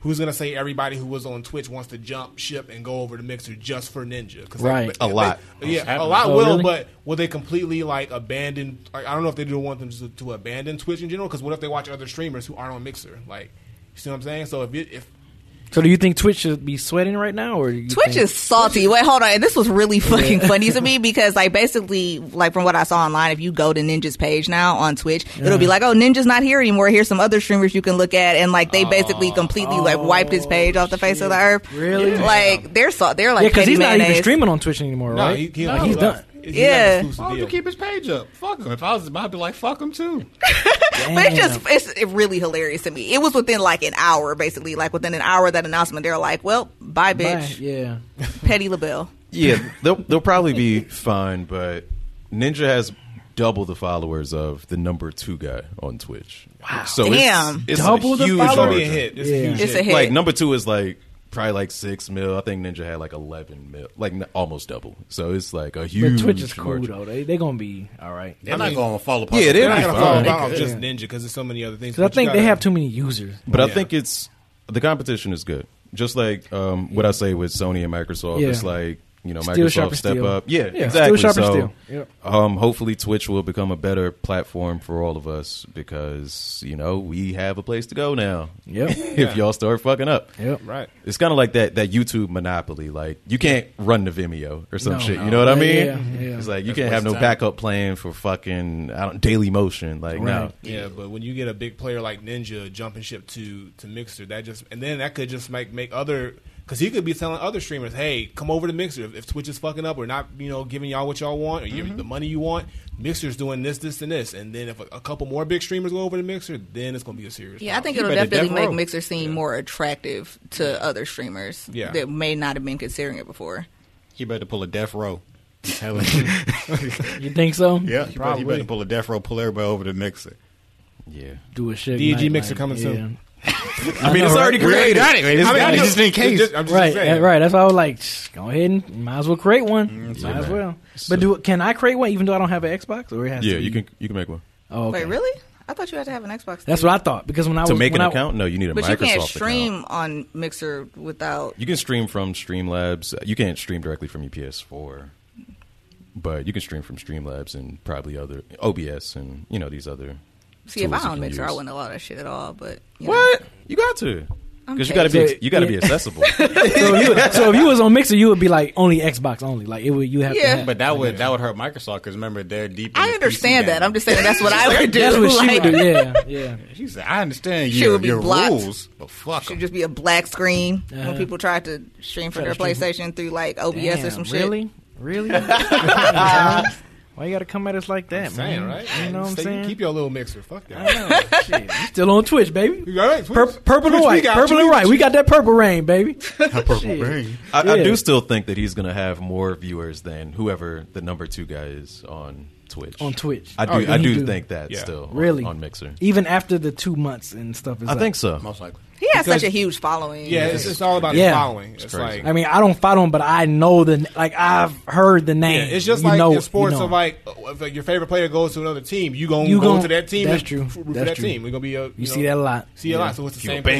Speaker 3: who's going to say everybody who was on Twitch wants to jump ship and go over to Mixer just for Ninja? 'Cause
Speaker 1: Right.
Speaker 3: like,
Speaker 2: A lot.
Speaker 3: yeah, oh,
Speaker 5: a
Speaker 3: lot
Speaker 1: Oh,
Speaker 3: will,
Speaker 1: really?
Speaker 3: but will they completely like abandon? Like, I don't know if they do want them to, to abandon Twitch in general. Because what if they watch other streamers who aren't on Mixer? Like, you see what I'm saying? So if it, if
Speaker 1: So do you think Twitch should be sweating right now, or do you
Speaker 4: Twitch
Speaker 1: think-
Speaker 4: is salty. Wait, hold on. And this was really fucking funny to [laughs] me because, like, basically, like from what I saw online, if you go to Ninja's page now on Twitch, it'll be like, "Oh, Ninja's not here anymore. Here's some other streamers you can look at." And like, they basically oh. completely like wiped his oh, page off the face of the earth.
Speaker 1: Really?
Speaker 4: Like, they're salt. They're like,
Speaker 1: yeah, because
Speaker 4: petty
Speaker 1: he's not even streaming on Twitch anymore,
Speaker 3: no,
Speaker 1: right?
Speaker 3: he, he,
Speaker 1: Like,
Speaker 3: he
Speaker 1: he's done.
Speaker 3: He
Speaker 4: Yeah.
Speaker 3: got an exclusive
Speaker 5: Why would you keep his page up? Fuck him. If I was him, I'd be like, fuck him too. [laughs]
Speaker 4: But it's just it's it really hilarious to me. It was within like an hour, basically, like within an hour of that announcement. They're like, "Well, bye,
Speaker 1: Bye.
Speaker 4: bitch,
Speaker 1: Yeah.
Speaker 4: Petty LaBelle."
Speaker 2: Yeah, [laughs] they'll they'll probably be fine, but Ninja has double the followers of the number two guy on Twitch. Wow, so
Speaker 4: Damn.
Speaker 2: it's, it's
Speaker 1: Double
Speaker 2: a huge
Speaker 3: It's gonna
Speaker 1: followers?
Speaker 3: be a hit. It's
Speaker 1: Yeah.
Speaker 3: a huge
Speaker 4: It's
Speaker 3: hit.
Speaker 4: a hit.
Speaker 2: Like number two is like probably like six mil. I think Ninja had like eleven mil, like n- almost double. So it's like a
Speaker 1: But
Speaker 2: huge.
Speaker 1: Twitch is cool
Speaker 2: margin.
Speaker 1: though. They they gonna be all right.
Speaker 5: They're not going to fall apart.
Speaker 2: Yeah, they're
Speaker 3: They're not
Speaker 2: not
Speaker 3: gonna
Speaker 2: fine.
Speaker 3: fall off
Speaker 1: Yeah.
Speaker 3: just Ninja because there's so many other things.
Speaker 1: I
Speaker 3: But you
Speaker 1: think they
Speaker 3: gotta-
Speaker 1: have too many users.
Speaker 2: But I
Speaker 3: Yeah.
Speaker 2: think it's the competition is good. Just like um, what I say with Sony and Microsoft,
Speaker 1: Yeah.
Speaker 2: it's like you know
Speaker 1: Steel
Speaker 2: Microsoft
Speaker 1: as
Speaker 2: step
Speaker 1: steel.
Speaker 2: up. Yeah,
Speaker 1: Yeah,
Speaker 2: exactly.
Speaker 1: steel sharp
Speaker 2: so,
Speaker 1: steel. Yep.
Speaker 2: um, hopefully Twitch will become a better platform for all of us because you know we have a place to go now.
Speaker 1: Yep. [laughs]
Speaker 2: if y'all start fucking up,
Speaker 1: Yep.
Speaker 3: Right.
Speaker 2: It's kind of like that that YouTube monopoly. Like you can't run the Vimeo or some
Speaker 1: No,
Speaker 2: shit.
Speaker 1: no.
Speaker 2: You know what I mean?
Speaker 1: yeah, yeah.
Speaker 2: It's like you
Speaker 3: That's
Speaker 2: can't have no
Speaker 3: time.
Speaker 2: backup plan for fucking I don't Daily Motion. Like no.
Speaker 3: Yeah, but when you get a big player like Ninja jumping ship to to Mixer, that just and then that could just make make other because he could be telling other streamers, "Hey, come over to Mixer. If, if Twitch is fucking up or not, you know, giving y'all what y'all want or
Speaker 1: Mm-hmm.
Speaker 3: the money you want, Mixer's doing this, this, and this." And then if a, a couple more big streamers go over to Mixer, then it's gonna be a serious.
Speaker 4: Yeah, I think
Speaker 5: You
Speaker 4: it'll
Speaker 5: better
Speaker 4: definitely
Speaker 5: death
Speaker 4: make
Speaker 5: row.
Speaker 4: Mixer seem more attractive to other streamers
Speaker 3: Yeah.
Speaker 4: that may not have been considering it before.
Speaker 5: He better pull a death row. [laughs] You.
Speaker 1: You think so?
Speaker 5: yeah, he better, he better pull a death row, pull everybody over to Mixer.
Speaker 2: Yeah.
Speaker 1: Do a shit.
Speaker 3: DG
Speaker 1: night,
Speaker 3: mixer
Speaker 1: like,
Speaker 3: coming
Speaker 1: yeah.
Speaker 3: soon.
Speaker 2: I mean, it's already
Speaker 5: We already
Speaker 2: created.
Speaker 5: got it. It's
Speaker 3: I mean,
Speaker 5: got it.
Speaker 3: just-
Speaker 5: just in case.
Speaker 3: just- just
Speaker 1: Right,
Speaker 3: saying.
Speaker 1: uh, right. That's why I was like, go ahead and might as well create one. might as well. But do can I create one even though I don't have an Xbox? Or it has
Speaker 2: Yeah,
Speaker 1: to
Speaker 2: you can you can make one
Speaker 1: Oh, okay.
Speaker 4: Wait, really? I thought you had to have an Xbox.
Speaker 1: That's
Speaker 4: too.
Speaker 1: what I thought because when I
Speaker 2: to
Speaker 1: was
Speaker 2: make an
Speaker 1: when I-
Speaker 2: account. No, you need a
Speaker 4: But
Speaker 2: Microsoft
Speaker 4: you can't
Speaker 2: account.
Speaker 4: stream on Mixer without.
Speaker 2: You can stream from Streamlabs. You can't stream directly from your PS4, but you can stream from Streamlabs and probably other OBS and you know these other.
Speaker 4: See, if
Speaker 2: tools
Speaker 4: I
Speaker 2: you
Speaker 4: own
Speaker 2: can
Speaker 4: Mixer, I
Speaker 2: use.
Speaker 4: wouldn't allow that shit at all. But you know.
Speaker 2: What you got to? Because you got to
Speaker 1: Okay.
Speaker 2: be you got to be
Speaker 1: Yeah.
Speaker 2: accessible. [laughs]
Speaker 1: so, if you, so if you was on Mixer, you would be like only Xbox only. Like it would you have
Speaker 4: Yeah.
Speaker 1: to. Have,
Speaker 5: But that would that would hurt Microsoft because remember they're deep. In
Speaker 4: I
Speaker 5: the
Speaker 4: understand
Speaker 5: PC
Speaker 4: that.
Speaker 5: game.
Speaker 4: I'm just saying that's what [laughs] I would do.
Speaker 1: that's what she
Speaker 4: like,
Speaker 1: would do. [laughs] Yeah, yeah.
Speaker 5: She said, "I understand
Speaker 4: She
Speaker 5: your,
Speaker 4: would be
Speaker 5: your
Speaker 4: blocked.
Speaker 5: rules, but fuck
Speaker 4: Should
Speaker 5: 'em."
Speaker 4: just be a black screen
Speaker 1: Uh-huh.
Speaker 4: when people try to stream from
Speaker 1: Try
Speaker 4: their
Speaker 1: to stream
Speaker 4: PlayStation through like OBS or
Speaker 1: Damn,
Speaker 4: some shit.
Speaker 1: Really, really. Why you got to come at us like that,
Speaker 3: Saying,
Speaker 1: man?
Speaker 3: right?
Speaker 1: You know what I'm
Speaker 3: Stay-
Speaker 1: saying?
Speaker 3: Keep your little mixer. Fuck that.
Speaker 1: I know. [laughs] Shit, Still on Twitch, baby.
Speaker 3: You all right?
Speaker 1: Pur-
Speaker 3: Twitch?
Speaker 1: purple
Speaker 3: Twitch,
Speaker 1: and white. Purple
Speaker 3: you.
Speaker 1: and white. We got that purple rain, baby. [laughs]
Speaker 5: purple
Speaker 1: Shit.
Speaker 5: rain.
Speaker 2: I, I do still think that he's going to have more viewers than whoever the number two guy is on Twitch.
Speaker 1: On Twitch.
Speaker 2: I do.
Speaker 1: Oh,
Speaker 2: I do,
Speaker 1: do.
Speaker 2: think that
Speaker 3: Yeah.
Speaker 2: still.
Speaker 1: Really?
Speaker 2: on, Mixer.
Speaker 1: Even after the two months and stuff is
Speaker 2: I
Speaker 1: up.
Speaker 2: think so.
Speaker 5: Most likely.
Speaker 4: He has
Speaker 3: Because-
Speaker 4: such a huge following.
Speaker 3: Yeah, it's, it's all about
Speaker 1: Yeah.
Speaker 3: the following. It's,
Speaker 2: crazy.
Speaker 3: like
Speaker 1: I mean, I don't follow him, but I know the like. I've heard the
Speaker 3: Yeah,
Speaker 1: name.
Speaker 3: it's just
Speaker 1: You
Speaker 3: like
Speaker 1: know-
Speaker 3: in sports
Speaker 1: you know.
Speaker 3: of like if your favorite player goes to another team, you gonna
Speaker 1: You
Speaker 3: go
Speaker 1: gon-
Speaker 3: to that team.
Speaker 1: that's
Speaker 3: and
Speaker 1: true.
Speaker 3: for
Speaker 1: That's
Speaker 3: that
Speaker 1: true.
Speaker 3: team. We're gonna be a you,
Speaker 1: You
Speaker 3: know,
Speaker 1: see that a lot.
Speaker 3: See a lot. So it's the
Speaker 2: You're a
Speaker 3: same thing.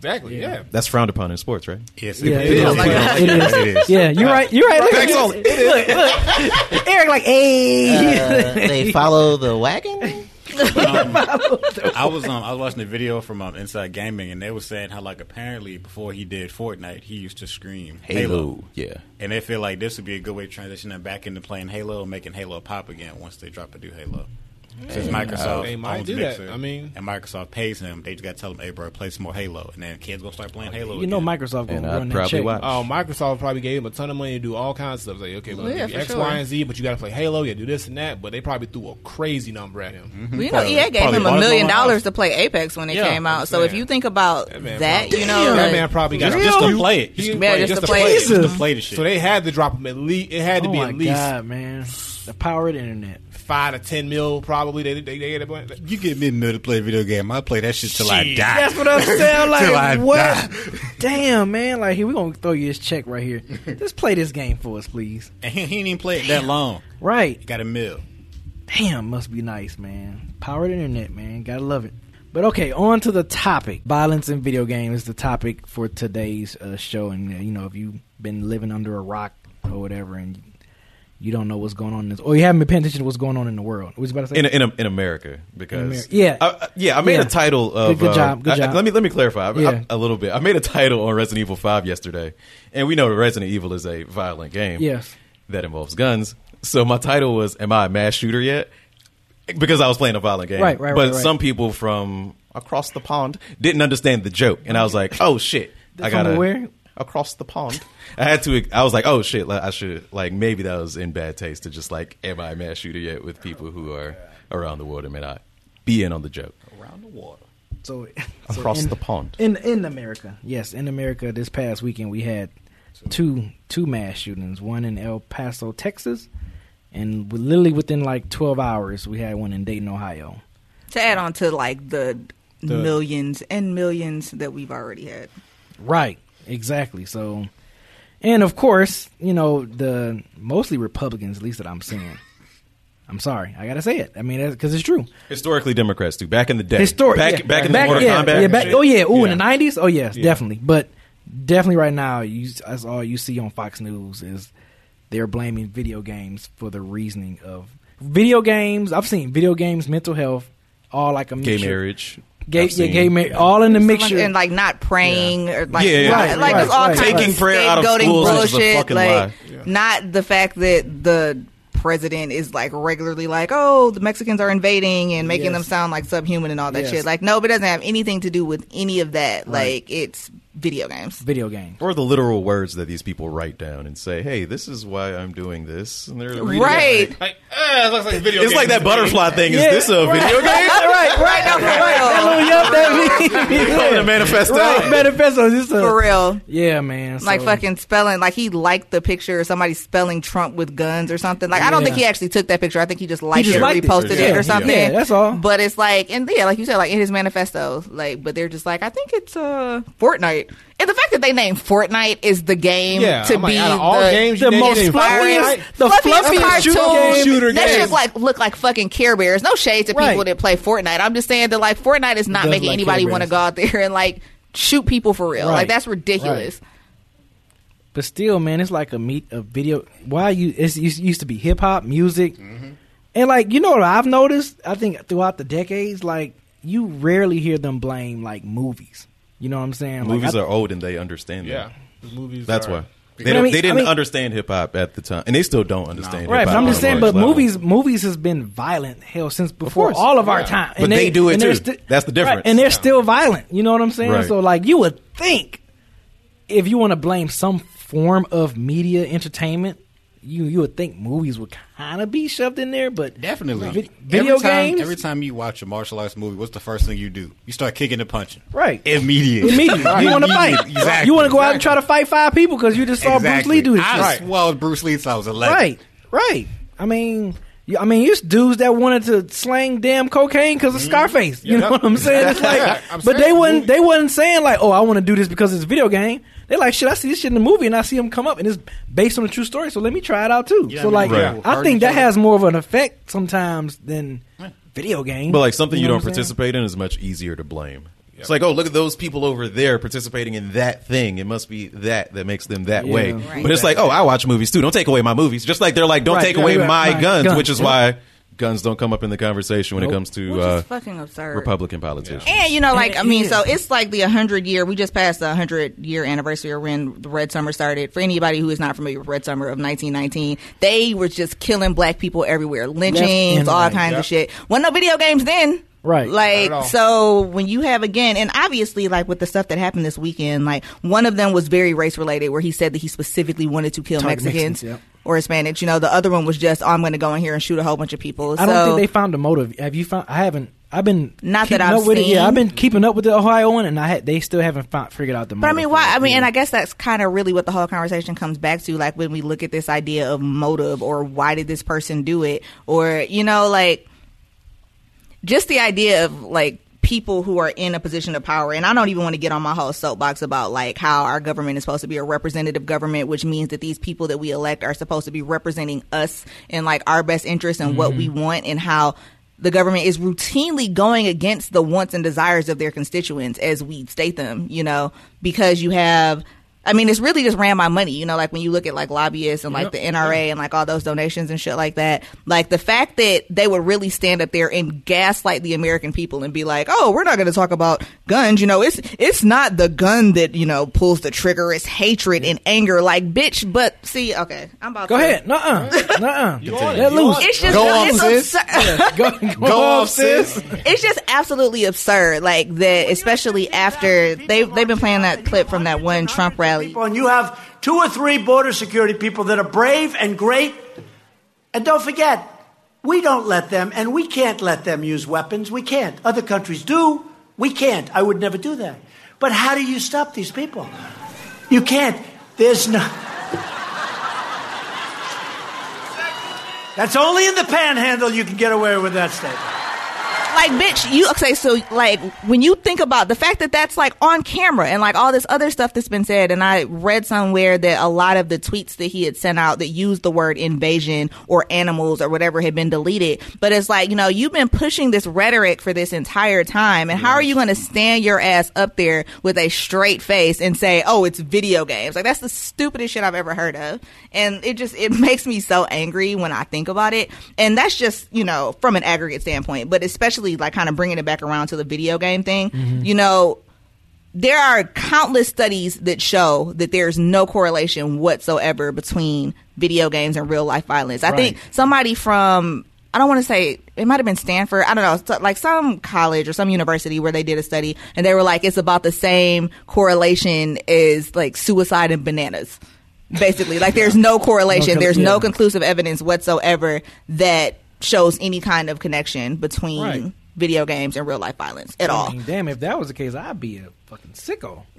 Speaker 2: Bandwagoner.
Speaker 3: Exactly. Yeah.
Speaker 2: That's frowned upon in sports, right?
Speaker 5: Yes,
Speaker 1: Yeah,
Speaker 5: it
Speaker 1: it
Speaker 5: is.
Speaker 1: is.
Speaker 4: Like that.
Speaker 1: It is.
Speaker 5: It is.
Speaker 1: Yeah, you're right. You're right. Look,
Speaker 3: Facts
Speaker 1: look,
Speaker 3: only.
Speaker 1: look, look. Eric, like, hey.
Speaker 7: Uh, they [laughs] follow the wagon.
Speaker 5: I was um, I was watching a video from um, Inside Gaming, and they were saying how like apparently before he did Fortnite, he used to scream Halo,
Speaker 2: Yeah.
Speaker 5: and they feel like this would be a good way to transition them back into playing Halo and making Halo pop again once they drop a new Halo. Since Microsoft
Speaker 3: They might
Speaker 5: owns
Speaker 3: do that. I mean-
Speaker 5: and Microsoft pays him, they just got to tell him, "Hey, bro, play some more Halo," and then kids gonna start playing Halo.
Speaker 1: You know. Microsoft gonna
Speaker 2: I'd
Speaker 1: run that
Speaker 2: probably
Speaker 1: check.
Speaker 2: watch.
Speaker 3: Oh, Microsoft probably gave him a ton of money to do all kinds of stuff. Like, okay, we're
Speaker 4: Yeah,
Speaker 3: give you
Speaker 4: for
Speaker 3: X,
Speaker 4: sure.
Speaker 3: Y, and Z, but you got to play Halo. You do this and that. But they probably threw a crazy number at him. Mm-hmm.
Speaker 4: Well, you know,
Speaker 5: Probably-
Speaker 4: EA gave
Speaker 5: probably
Speaker 4: him a
Speaker 5: bought his
Speaker 4: million
Speaker 5: own house.
Speaker 4: dollars to play Apex when it
Speaker 5: Yeah,
Speaker 4: came out.
Speaker 3: I'm
Speaker 4: So if
Speaker 3: saying.
Speaker 4: you think about
Speaker 3: That man
Speaker 4: that,
Speaker 3: probably-
Speaker 4: you know,
Speaker 3: that
Speaker 4: like-
Speaker 3: man probably got
Speaker 5: just, just to play it, just, to
Speaker 4: Yeah,
Speaker 5: play it,
Speaker 4: just
Speaker 5: just
Speaker 4: to
Speaker 5: to
Speaker 4: play
Speaker 5: play
Speaker 4: it.
Speaker 5: it, just to play the shit.
Speaker 3: So they had to drop him at least. It had to
Speaker 1: Oh
Speaker 3: be
Speaker 1: my
Speaker 3: at least
Speaker 1: god, man! The power of the internet.
Speaker 3: Five to ten mil. Probably they they, they had a
Speaker 5: you get me a minute to play a video game, I'll play that shit till I die.
Speaker 1: That's what I'm saying. [laughs]
Speaker 5: I
Speaker 1: Like what? damn, man, like here we gonna throw you this check right here. Just play this game for us, please.
Speaker 5: And he, he didn't even play it that long.
Speaker 1: Right.
Speaker 5: He got a mill.
Speaker 1: Damn, must be nice, man. Powered internet, man. Gotta love it. But okay, on to the topic. Violence in video games is the topic for today's uh, show. And, uh, you know, if you've been living under a rock or whatever and you don't know what's going on in this, or you haven't been paying attention to what's going on in the world. What was you about to say?
Speaker 2: in in, in America because
Speaker 1: Ameri- yeah.
Speaker 2: I, I- yeah I made
Speaker 1: Yeah.
Speaker 2: a title of
Speaker 1: Good- good
Speaker 2: uh,
Speaker 1: job, good
Speaker 2: I-
Speaker 1: job.
Speaker 2: let me let me clarify I-
Speaker 1: Yeah.
Speaker 2: I- a little bit I made a title on Resident Evil Five yesterday and we know Resident Evil is a violent game
Speaker 1: Yes.
Speaker 2: that involves guns so my title was Am I a mass shooter yet because I was playing a violent game
Speaker 1: Right, right,
Speaker 2: but
Speaker 1: right, right.
Speaker 2: some people from across the pond didn't understand the joke and I was like oh shit I gotta
Speaker 1: where?
Speaker 2: Across the pond. [laughs] I had to. I was like, oh shit, like, I should like maybe that was in bad taste to just like, am I a mass shooter yet with people who are around the world and may not be in on the joke
Speaker 5: Around the water.
Speaker 1: So, so
Speaker 2: across
Speaker 1: in-
Speaker 2: the pond.
Speaker 1: in in America, yes, in America, this past weekend we had two two mass shootings. One in El Paso, Texas, and literally within like twelve hours, we had one in Dayton, Ohio.
Speaker 4: To add on to like the, millions and millions that we've already had.
Speaker 1: Right, exactly. So, and of course, you know the mostly Republicans, at least that I'm seeing. I'm sorry, I gotta say it. I mean, because it's true.
Speaker 2: Historically, Democrats too. Back in the day,
Speaker 1: Historic,
Speaker 2: back
Speaker 1: yeah.
Speaker 2: back in
Speaker 1: back,
Speaker 2: the Mortal
Speaker 1: yeah,
Speaker 2: Kombat.
Speaker 1: yeah, back, oh yeah, ooh, in the nineties, oh yes,
Speaker 2: Yeah.
Speaker 1: definitely. But definitely right now, you that's all you see on Fox News is they're blaming video games for the reasoning of video games. I've seen video games, mental health, all like a
Speaker 2: gay marriage,
Speaker 1: gay,
Speaker 2: I've
Speaker 1: yeah,
Speaker 2: seen.
Speaker 1: gay marriage, all in the mixture.
Speaker 4: and like not praying or like
Speaker 2: Yeah, yeah,
Speaker 4: right,
Speaker 2: right,
Speaker 4: like
Speaker 1: right,
Speaker 4: it's all
Speaker 1: right.
Speaker 4: kinds
Speaker 2: Taking
Speaker 4: of
Speaker 2: prayer out of
Speaker 4: scapegoating
Speaker 2: schools is a
Speaker 4: bullshit.
Speaker 2: fucking
Speaker 4: like
Speaker 2: lie.
Speaker 4: not the fact that the president is like regularly like, oh, the Mexicans are invading and making
Speaker 1: Yes.
Speaker 4: them sound like subhuman and all that
Speaker 1: Yes.
Speaker 4: shit. Like, no, but it doesn't have anything to do with any of that.
Speaker 1: Right.
Speaker 4: Like, it's video games.
Speaker 1: video games.
Speaker 2: or the literal words that these people write down and say, "Hey, this is why I'm doing this," and they're reading it
Speaker 4: Right.
Speaker 2: like-
Speaker 3: Like, eh, it looks like a video.
Speaker 2: It's
Speaker 3: game
Speaker 2: like that butterfly thing. Is
Speaker 1: Yeah,
Speaker 2: this a
Speaker 1: right.
Speaker 2: video [laughs] game?
Speaker 1: right, right,
Speaker 4: No, for
Speaker 1: right.
Speaker 4: real.
Speaker 1: That little yup, that [laughs]
Speaker 2: You know, the manifesto.
Speaker 1: right, manifesto. Is this a,
Speaker 4: For real.
Speaker 1: Yeah, man.
Speaker 4: Like fucking spelling, like he liked the picture of somebody spelling Trump with guns or something. Like I don't think he actually took that picture. I think he just liked
Speaker 1: just
Speaker 4: it,
Speaker 1: liked it.
Speaker 4: reposted it,
Speaker 1: Yeah,
Speaker 4: or something.
Speaker 1: yeah, that's all.
Speaker 4: But it's like, and yeah, like you said, like in his manifesto, like, but they're just like, I think it's uh Fortnite, and the fact that they named Fortnite is the game
Speaker 3: Yeah,
Speaker 4: to
Speaker 3: I'm
Speaker 4: be
Speaker 3: of all
Speaker 4: the,
Speaker 3: games,
Speaker 1: the most fluffiest, the
Speaker 4: fluffiest
Speaker 1: fluffiest shooter game.
Speaker 3: Shooter
Speaker 4: that shit like look like fucking Care Bears. No shade to people
Speaker 1: Right.
Speaker 4: that play Fortnite. I'm just saying that like Fortnite is not making
Speaker 1: like
Speaker 4: anybody want to go out there and like shoot people for real.
Speaker 1: Right.
Speaker 4: Like that's ridiculous.
Speaker 1: But still, man, it's like a meet a video. Why you? It's, it used to be hip hop music,
Speaker 2: Mm-hmm.
Speaker 1: and like you know what I've noticed. I think throughout the decades, like you rarely hear them blame like movies. You know what I'm saying? Like,
Speaker 2: Movies
Speaker 1: I-
Speaker 2: are old and they understand
Speaker 3: Yeah,
Speaker 2: that.
Speaker 3: the movies.
Speaker 2: That's
Speaker 3: are-
Speaker 2: why. They,
Speaker 1: I
Speaker 2: don't,
Speaker 1: mean-
Speaker 2: they didn't
Speaker 1: I mean-
Speaker 2: understand hip hop at the time, and they still don't understand.
Speaker 1: Right, but I'm
Speaker 2: on
Speaker 1: just saying. But
Speaker 2: level.
Speaker 1: movies, movies has been violent hell since before
Speaker 3: course,
Speaker 1: all of our
Speaker 3: yeah.
Speaker 1: time.
Speaker 2: But they do it
Speaker 1: and they're
Speaker 2: too. That's the difference.
Speaker 1: Right, and they're still violent. You know what I'm saying?
Speaker 2: Right.
Speaker 1: So like, you would think if you want to blame some form of media entertainment, you you would think movies would kind of be shoved in there. But
Speaker 5: Definitely.
Speaker 1: vi- video
Speaker 5: every time,
Speaker 1: games,
Speaker 5: Every time you watch a martial arts movie, what's the first thing you do? You start kicking and punching.
Speaker 1: right?
Speaker 5: Immediately.
Speaker 1: Immediately, you want to fight.
Speaker 5: Exactly.
Speaker 1: You want to go out and try to fight five people because you just saw Bruce Lee do this.
Speaker 5: I
Speaker 1: shit.
Speaker 5: swallowed Bruce Lee since I was 11.
Speaker 1: Right, right. I mean, I mean, it's dudes that wanted to slang damn cocaine because of mm-hmm. Scarface. You
Speaker 3: Yeah.
Speaker 1: know what I'm saying? It's like, [laughs] but
Speaker 3: saying,
Speaker 1: they wasn't. They wasn't saying like, oh, I want to do this because it's a video game. They're like, shit, I see this shit in the movie and I see him come up and it's based on a true story. So let me try it out too.
Speaker 5: Yeah,
Speaker 1: so
Speaker 5: I mean,
Speaker 1: like,
Speaker 2: Right.
Speaker 1: I think that has more of an effect sometimes than video game.
Speaker 2: But like something you,
Speaker 1: know
Speaker 2: don't
Speaker 1: what saying?
Speaker 2: participate in is much easier to blame. It's like, oh, look at those people over there participating in that thing. It must be that that makes them that
Speaker 1: Yeah.
Speaker 2: way.
Speaker 4: Right.
Speaker 2: But it's like, oh, I watch movies too. Don't take away my movies. Just like they're like, don't
Speaker 1: Right,
Speaker 2: take
Speaker 1: right,
Speaker 2: away
Speaker 1: right,
Speaker 2: my
Speaker 1: right.
Speaker 2: guns,
Speaker 1: Guns,
Speaker 2: which is
Speaker 1: yeah.
Speaker 2: why guns don't come up in the conversation when
Speaker 1: Nope.
Speaker 2: it comes to
Speaker 4: Which
Speaker 2: uh,
Speaker 4: is fucking absurd.
Speaker 2: Republican politicians.
Speaker 4: And you know, like I mean, so it's like the hundred year. We just passed the hundred year anniversary of when the Red Summer started. For anybody who is not familiar with Red Summer of 1919, they were just killing black people everywhere, lynchings,
Speaker 1: and
Speaker 4: all
Speaker 1: right.
Speaker 4: kinds
Speaker 3: Yep.
Speaker 4: of shit. Wasn't no video games then.
Speaker 1: Right.
Speaker 4: Like so when you have again and obviously like with the stuff that happened this weekend, like one of them was very race related where he said that he specifically wanted to kill
Speaker 1: Target
Speaker 4: Mexicans
Speaker 1: Mexicans, yep.
Speaker 4: or Hispanics. You know, the other one was just oh, I'm gonna go in here and shoot a whole bunch of people.
Speaker 1: I don't think they found a motive. Have you found? I haven't. I've been
Speaker 4: Not that I've
Speaker 1: up with it. Yeah. I've been keeping up with the Ohio one, and I had, they still haven't found, figured out the. Motive.
Speaker 4: But I mean, why? I mean, and I guess that's kind of really what the whole conversation comes back to. Like when we look at this idea of motive or why did this person do it, or you know, like just the idea of like people who are in a position of power. And I don't even want to get on my whole soapbox about like how our government is supposed to be a representative government, which means that these people that we elect are supposed to be representing us in like our best interests and what we mm-hmm. want and how the government is routinely going against the wants and desires of their constituents as we state them, you know, because you have I mean, it's really just ran my money, you know, like when you look at like lobbyists and like the NRA and like all those donations and shit like that. Like the fact that they would really stand up there and gaslight the American people and be like, "Oh, we're not going to talk about guns." You know, it's it's not the gun that you know pulls the trigger. It's hatred and anger. Like, bitch. But see, okay, I'm about
Speaker 1: Go
Speaker 4: to,
Speaker 1: ahead. Nuh-uh. [laughs] Nuh-uh.
Speaker 3: on.
Speaker 1: Let loose.
Speaker 4: It's just
Speaker 5: Go off,
Speaker 4: it's
Speaker 5: sis.
Speaker 4: absurd.
Speaker 1: Go, [laughs] go,
Speaker 5: Go off, sis.
Speaker 4: it's just absolutely absurd. Like that, especially after they they've been playing that clip from that one Trump rally.
Speaker 8: and you have two or three border security people that are brave and great. And don't forget, we don't let them, and we can't let them use weapons. We can't. Other countries do. We can't. I would never do that. But how do you stop these people? You can't. There's no. That's only in the panhandle you can get away with that statement.
Speaker 4: Like bitch you okay so like when you think about the fact that that's like on camera and like all this other stuff that's been said and i read somewhere that a lot of the tweets that he had sent out that used the word invasion or animals or whatever had been deleted. But it's like you know you've been pushing this rhetoric for this entire time and how are you going to stand your ass up there with a straight face and say oh it's video games. Like that's the stupidest shit i've ever heard of. And it just it [laughs] makes me so angry when i think about it. And that's just you know from an aggregate standpoint but especially like kind of bringing it back around to the video game thing mm-hmm. you know there are countless studies that show that there's no correlation whatsoever between video games and real life violence. I think somebody from I don't want to say it might have been Stanford. I don't know, like some college or some university where they did a study and they were like it's about the same correlation as like suicide and bananas. Basically, like there's no correlation.
Speaker 1: No,
Speaker 4: there's no conclusive evidence whatsoever that shows any kind of connection between
Speaker 1: Right.
Speaker 4: Video games and real life violence at all.
Speaker 1: Mean, damn, if that was the case, I'd be a fucking sicko. [laughs]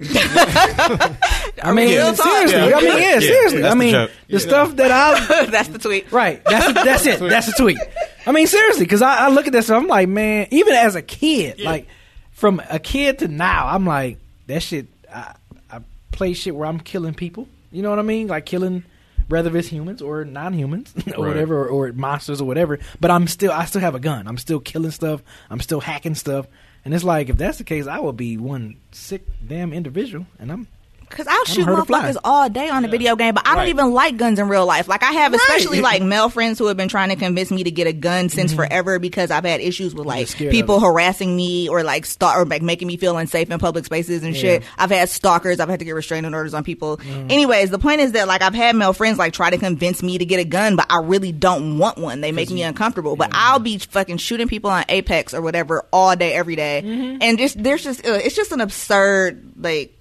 Speaker 1: I mean,
Speaker 4: Real talk.
Speaker 1: seriously.
Speaker 2: Yeah.
Speaker 1: I mean, yeah, seriously.
Speaker 2: that's
Speaker 1: I
Speaker 2: the
Speaker 1: mean,
Speaker 2: joke.
Speaker 1: the stuff that I [laughs]
Speaker 4: That's the tweet.
Speaker 1: right. That's [laughs] that's it. That's the tweet. I mean, seriously, because I, I look at that stuff. I'm like, man, even as a kid, like from a kid to now, I'm like, that shit. I, I play shit where I'm killing people. You know what I mean? Like killing. Whether it's humans or non-humans [laughs] or
Speaker 2: Right.
Speaker 1: whatever, or, or monsters or whatever, but I'm still, I still have a gun. I'm still killing stuff. I'm still hacking stuff, and it's like if that's the case, I would be one sick damn individual, and I'm
Speaker 4: Cause I'll shoot
Speaker 1: heard a
Speaker 4: motherfuckers all day on a video game, but I don't
Speaker 3: Right.
Speaker 4: even like guns in real life. Like I have, especially [laughs] like male friends who have been trying to convince me to get a gun since forever because I've had issues with like people harassing me or like stalk or like making me feel unsafe in public spaces and shit. I've had stalkers. I've had to get restraining orders on people. Anyways, the point is that like I've had male friends like try to convince me to get a gun, but I really don't want one. They make me uncomfortable. But I'll be fucking shooting people on Apex or whatever all day, every day. and just there's just uh, it's just an absurd like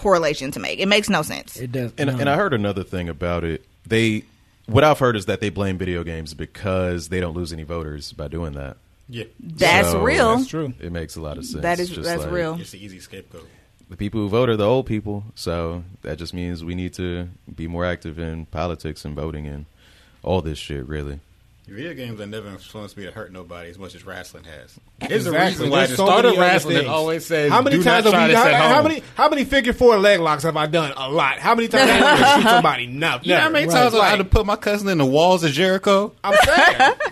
Speaker 4: correlation to make. It makes no sense.
Speaker 1: it does.
Speaker 2: And,
Speaker 1: no.
Speaker 2: and I heard another thing about it. They, what I've heard is that they blame video games because they don't lose any voters by doing that.
Speaker 5: Yeah,
Speaker 4: That's
Speaker 2: So-
Speaker 4: real.
Speaker 3: That's true.
Speaker 2: It makes a lot of sense.
Speaker 4: That is
Speaker 2: Just
Speaker 4: that's
Speaker 2: like,
Speaker 4: real.
Speaker 5: it's an easy scapegoat.
Speaker 2: The people who vote are the old people, so that just means we need to be more active in politics and voting and all this shit. Really,
Speaker 5: Video games have never influenced me to hurt nobody as much as wrestling has. There's
Speaker 3: Exactly.
Speaker 5: a reason why
Speaker 3: There's
Speaker 5: the
Speaker 3: so
Speaker 5: start of wrestling
Speaker 3: things.
Speaker 5: always says,
Speaker 3: How many
Speaker 5: "Do
Speaker 3: times
Speaker 5: not
Speaker 3: have
Speaker 5: try
Speaker 3: we
Speaker 5: this
Speaker 3: done? How many how many figure four leg locks have I done? A lot. How many times have I shoot somebody? No,
Speaker 5: You know how many
Speaker 3: never.
Speaker 5: times I had to put my cousin in the walls of Jericho?
Speaker 3: I'm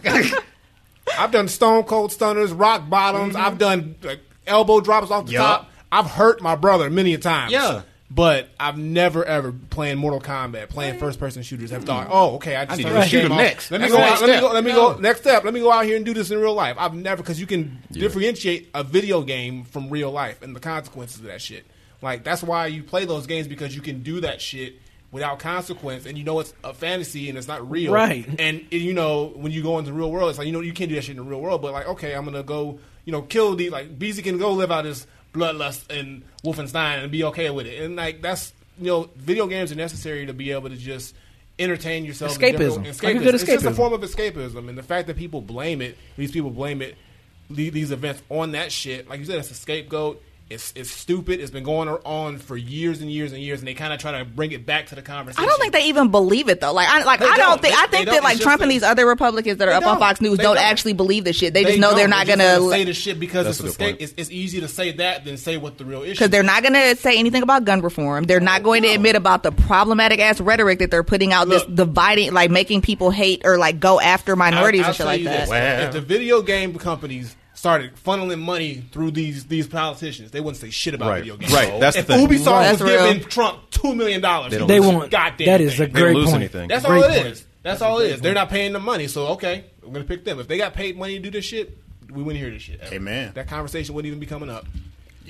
Speaker 3: saying. [laughs] I've done stone cold stunners, rock bottoms.
Speaker 5: Mm-hmm.
Speaker 3: I've done like, elbow drops off the
Speaker 5: Yup.
Speaker 3: top. I've hurt my brother many a times.
Speaker 5: Yeah.
Speaker 3: But I've never ever playing Mortal Kombat, playing first person shooters. Have thought, hmm. oh, okay, I just
Speaker 5: need to shoot him next.
Speaker 3: Let me
Speaker 5: That's
Speaker 3: go
Speaker 5: the
Speaker 3: out.
Speaker 5: next
Speaker 3: Let me go. Let me
Speaker 5: No.
Speaker 3: go. Next step. Let me go out here and do this in real life. I've never because you can differentiate a video game from real life and the consequences of that shit. Like that's why you play those games because you can do that shit without consequence, and you know it's a fantasy and it's not real.
Speaker 1: Right.
Speaker 3: And and, you know when you go into the real world, it's like you know you can't do that shit in the real world. But like, okay, I'm gonna go, you know, kill the like Beezy can go live out his bloodlust and Wolfenstein and be okay with it. And like that's you know, video games are necessary to be able to just entertain yourself.
Speaker 1: Escapism. A
Speaker 3: It's just a form of escapism, and the fact that people blame it, these people blame it, these events on that shit. Like you said, it's a scapegoat. It's it's stupid. It's been going on for years and years and years, and they kind of try to bring it back to the conversation.
Speaker 4: I don't think they even believe it though. Like, I like
Speaker 3: They
Speaker 4: I don't
Speaker 3: don't.
Speaker 4: think
Speaker 3: They-
Speaker 4: I think that like Trump
Speaker 3: just
Speaker 4: and these other Republicans that are up on. Fox News don't,
Speaker 3: don't.
Speaker 4: actually believe this shit. They, just know they're not
Speaker 3: just
Speaker 4: gonna
Speaker 3: say the shit because
Speaker 2: That's
Speaker 3: it's,
Speaker 2: a
Speaker 3: a
Speaker 2: good
Speaker 3: state,
Speaker 2: point.
Speaker 3: it's, it's easier to say that than say what the real issue.
Speaker 4: because they're not going to say anything about gun reform. They're not going to admit about the problematic ass rhetoric that they're putting out,
Speaker 3: Look.
Speaker 4: this dividing, like making people hate or like go after minorities
Speaker 3: I'll- I'll
Speaker 4: and shit
Speaker 3: tell
Speaker 4: like
Speaker 3: you
Speaker 4: that.
Speaker 3: this,
Speaker 5: Wow.
Speaker 3: If the video game companies started funneling money through these these politicians, they wouldn't say shit about
Speaker 2: Right.
Speaker 3: video games.
Speaker 2: Right. That's the
Speaker 3: if
Speaker 2: thing.
Speaker 3: Ubisoft
Speaker 4: Right.
Speaker 3: was
Speaker 4: That's real.
Speaker 3: giving Trump two million dollars,
Speaker 2: They don't
Speaker 1: They
Speaker 2: lose
Speaker 1: won't.
Speaker 3: Goddamn
Speaker 1: That is a
Speaker 3: thing.
Speaker 2: They don't
Speaker 1: great
Speaker 2: lose
Speaker 1: point.
Speaker 2: anything.
Speaker 3: That's
Speaker 1: Great
Speaker 3: all it is.
Speaker 1: point.
Speaker 3: That's all it is. They're not paying the money, so okay, we're gonna pick them. If they got paid money to do this shit, we wouldn't hear this shit. ever.
Speaker 5: Amen.
Speaker 3: That conversation wouldn't even be coming up.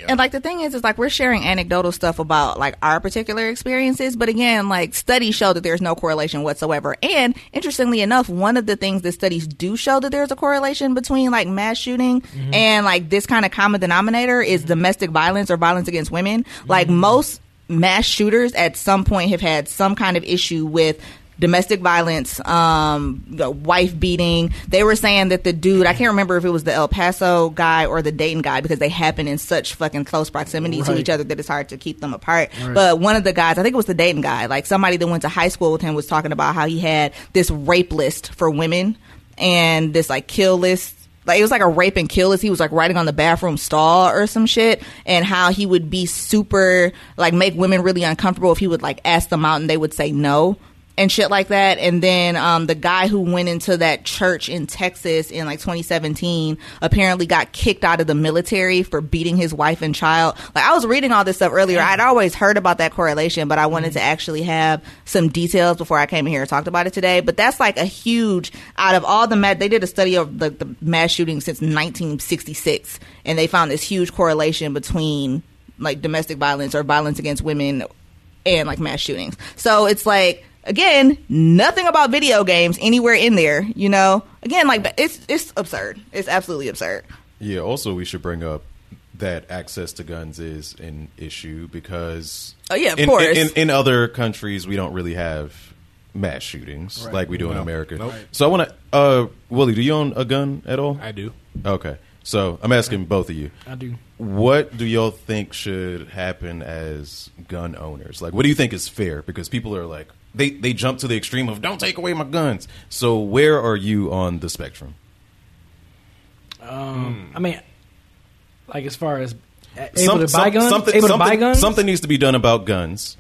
Speaker 4: And like the thing is, is like we're sharing anecdotal stuff about like our particular experiences, but again, like studies show that there's no correlation whatsoever. And interestingly enough, one of the things that studies do show that there's a correlation between like mass shooting mm-hmm. and like this kind of common denominator is mm-hmm. domestic violence or violence against women. Like mm-hmm. most mass shooters at some point have had some kind of issue with domestic violence, um, wife beating. They were saying that the dude, I can't remember if it was the El Paso guy or the Dayton guy because they happen in such fucking close proximity to each other that it's hard to keep them apart. But one of the guys, I think it was the Dayton guy, like somebody that went to high school with him was talking about how he had this rape list for women and this like kill list like it was like a rape and kill list. He was like writing on the bathroom stall or some shit, and how he would be super like make women really uncomfortable if he would like ask them out and they would say no and shit like that. And then um, the guy who went into that church in Texas in like 2017 apparently got kicked out of the military for beating his wife and child. Like I was reading all this stuff earlier. I'd always heard about that correlation, but I wanted to actually have some details before I came here and talked about it today. But that's like a huge out of all the ma- they did a study of the, the mass shootings since 1966, and they found this huge correlation between like domestic violence or violence against women and like mass shootings. So it's like again, nothing about video games anywhere in there. You know, again, like it's it's absurd. It's absolutely absurd.
Speaker 2: Yeah. Also, we should bring up that access to guns is an issue because
Speaker 4: Oh, yeah, of
Speaker 2: in,
Speaker 4: course.
Speaker 2: in, in other countries we don't really have mass shootings like we do in America.
Speaker 3: Nope.
Speaker 2: So I want to, uh, Willie, do you own a gun at all?
Speaker 3: I do.
Speaker 2: Okay. So I'm asking both of you.
Speaker 1: I do.
Speaker 2: What do y'all think should happen as gun owners? Like, what do you think is fair? Because people are like, they, they jump to the extreme of don't take away my guns. So where are you on the spectrum?
Speaker 1: Um, I mean, like as far as able
Speaker 2: Some-
Speaker 1: to buy
Speaker 2: some-
Speaker 1: guns,
Speaker 2: Something,
Speaker 1: able to buy guns.
Speaker 2: something needs to be done about guns.